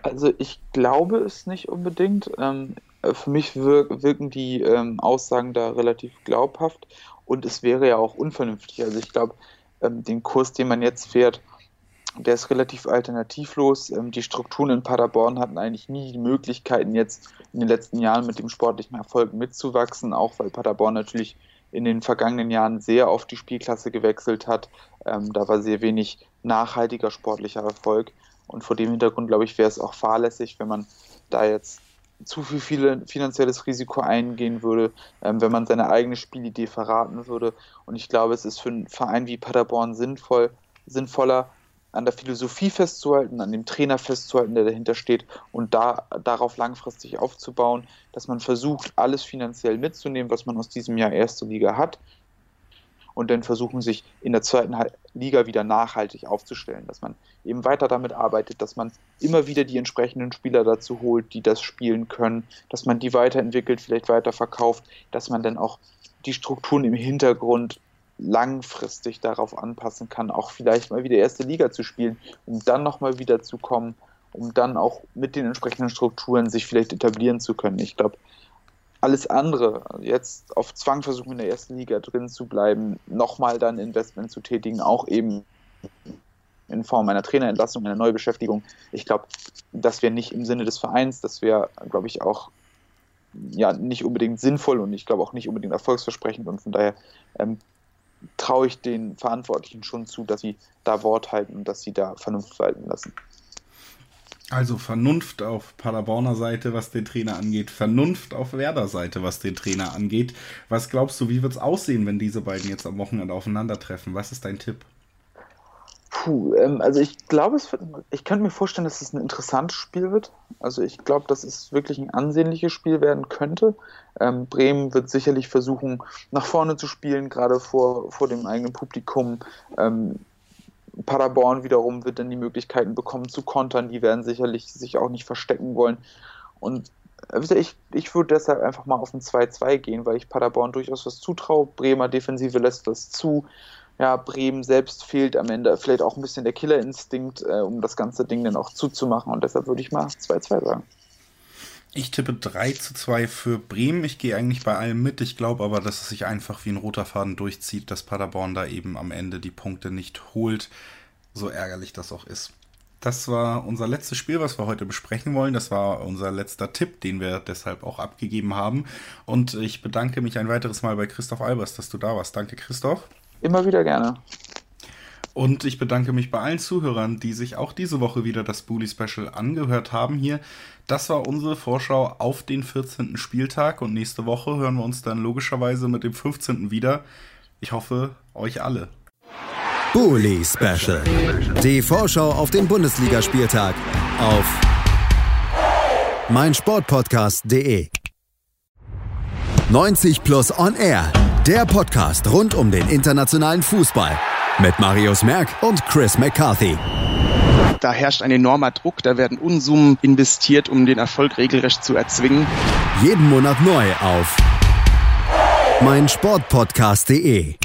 Also ich glaube es nicht unbedingt. Ähm, für mich wir wirken die ähm, Aussagen da relativ glaubhaft und es wäre ja auch unvernünftig. Also ich glaube, ähm, den Kurs, den man jetzt fährt, der ist relativ alternativlos. Ähm, die Strukturen in Paderborn hatten eigentlich nie die Möglichkeiten, jetzt in den letzten Jahren mit dem sportlichen Erfolg mitzuwachsen, auch weil Paderborn natürlich in den vergangenen Jahren sehr auf die Spielklasse gewechselt hat. Ähm, da war sehr wenig nachhaltiger sportlicher Erfolg. Und vor dem Hintergrund, glaube ich, wäre es auch fahrlässig, wenn man da jetzt zu viel, viel finanzielles Risiko eingehen würde, ähm, wenn man seine eigene Spielidee verraten würde. Und ich glaube, es ist für einen Verein wie Paderborn sinnvoll, sinnvoller, an der Philosophie festzuhalten, an dem Trainer festzuhalten, der dahinter steht und da, darauf langfristig aufzubauen, dass man versucht, alles finanziell mitzunehmen, was man aus diesem Jahr erste Liga hat und dann versuchen, sich in der zweiten Liga wieder nachhaltig aufzustellen, dass man eben weiter damit arbeitet, dass man immer wieder die entsprechenden Spieler dazu holt, die das spielen können, dass man die weiterentwickelt, vielleicht weiterverkauft, dass man dann auch die Strukturen im Hintergrund langfristig darauf anpassen kann, auch vielleicht mal wieder erste Liga zu spielen, um dann nochmal wieder zu kommen, um dann auch mit den entsprechenden Strukturen sich vielleicht etablieren zu können. Ich glaube, alles andere, jetzt auf Zwang versuchen in der ersten Liga drin zu bleiben, nochmal dann Investment zu tätigen, auch eben in Form einer Trainerentlassung, einer Neubeschäftigung. Ich glaube, das wäre nicht im Sinne des Vereins, das wäre, glaube ich, auch ja, nicht unbedingt sinnvoll und ich glaube auch nicht unbedingt erfolgsversprechend und von daher ähm, traue ich den Verantwortlichen schon zu, dass sie da Wort halten und dass sie da Vernunft walten lassen. Also Vernunft auf Paderborner Seite, was den Trainer angeht, Vernunft auf Werder Seite, was den Trainer angeht. Was glaubst du, wie wird es aussehen, wenn diese beiden jetzt am Wochenende aufeinandertreffen? Was ist dein Tipp? Puh, ähm, also ich glaube, es wird, ich könnte mir vorstellen, dass es ein interessantes Spiel wird. Also ich glaube, dass es wirklich ein ansehnliches Spiel werden könnte. Ähm, Bremen wird sicherlich versuchen, nach vorne zu spielen, gerade vor, vor dem eigenen Publikum. Ähm, Paderborn wiederum wird dann die Möglichkeiten bekommen zu kontern. Die werden sicherlich sich auch nicht verstecken wollen. Und also ich, ich würde deshalb einfach mal auf ein 2-2 gehen, weil ich Paderborn durchaus was zutraue. Bremer Defensive lässt das zu ja, Bremen selbst fehlt am Ende vielleicht auch ein bisschen der Killerinstinkt, äh, um das ganze Ding dann auch zuzumachen. Und deshalb würde ich mal 2-2 sagen. Ich tippe 3 zu 2 für Bremen. Ich gehe eigentlich bei allem mit. Ich glaube aber, dass es sich einfach wie ein roter Faden durchzieht, dass Paderborn da eben am Ende die Punkte nicht holt. So ärgerlich das auch ist. Das war unser letztes Spiel, was wir heute besprechen wollen. Das war unser letzter Tipp, den wir deshalb auch abgegeben haben. Und ich bedanke mich ein weiteres Mal bei Christoph Albers, dass du da warst. Danke, Christoph. Immer wieder gerne. Und ich bedanke mich bei allen Zuhörern, die sich auch diese Woche wieder das Bully Special angehört haben hier. Das war unsere Vorschau auf den 14. Spieltag und nächste Woche hören wir uns dann logischerweise mit dem 15. wieder. Ich hoffe, euch alle. Bully Special. Die Vorschau auf den Bundesligaspieltag auf meinsportpodcast.de. 90 Plus On Air der Podcast rund um den internationalen Fußball mit Marius Merck und Chris McCarthy. Da herrscht ein enormer Druck, da werden Unsummen investiert, um den Erfolg regelrecht zu erzwingen. Jeden Monat neu auf meinsportpodcast.de.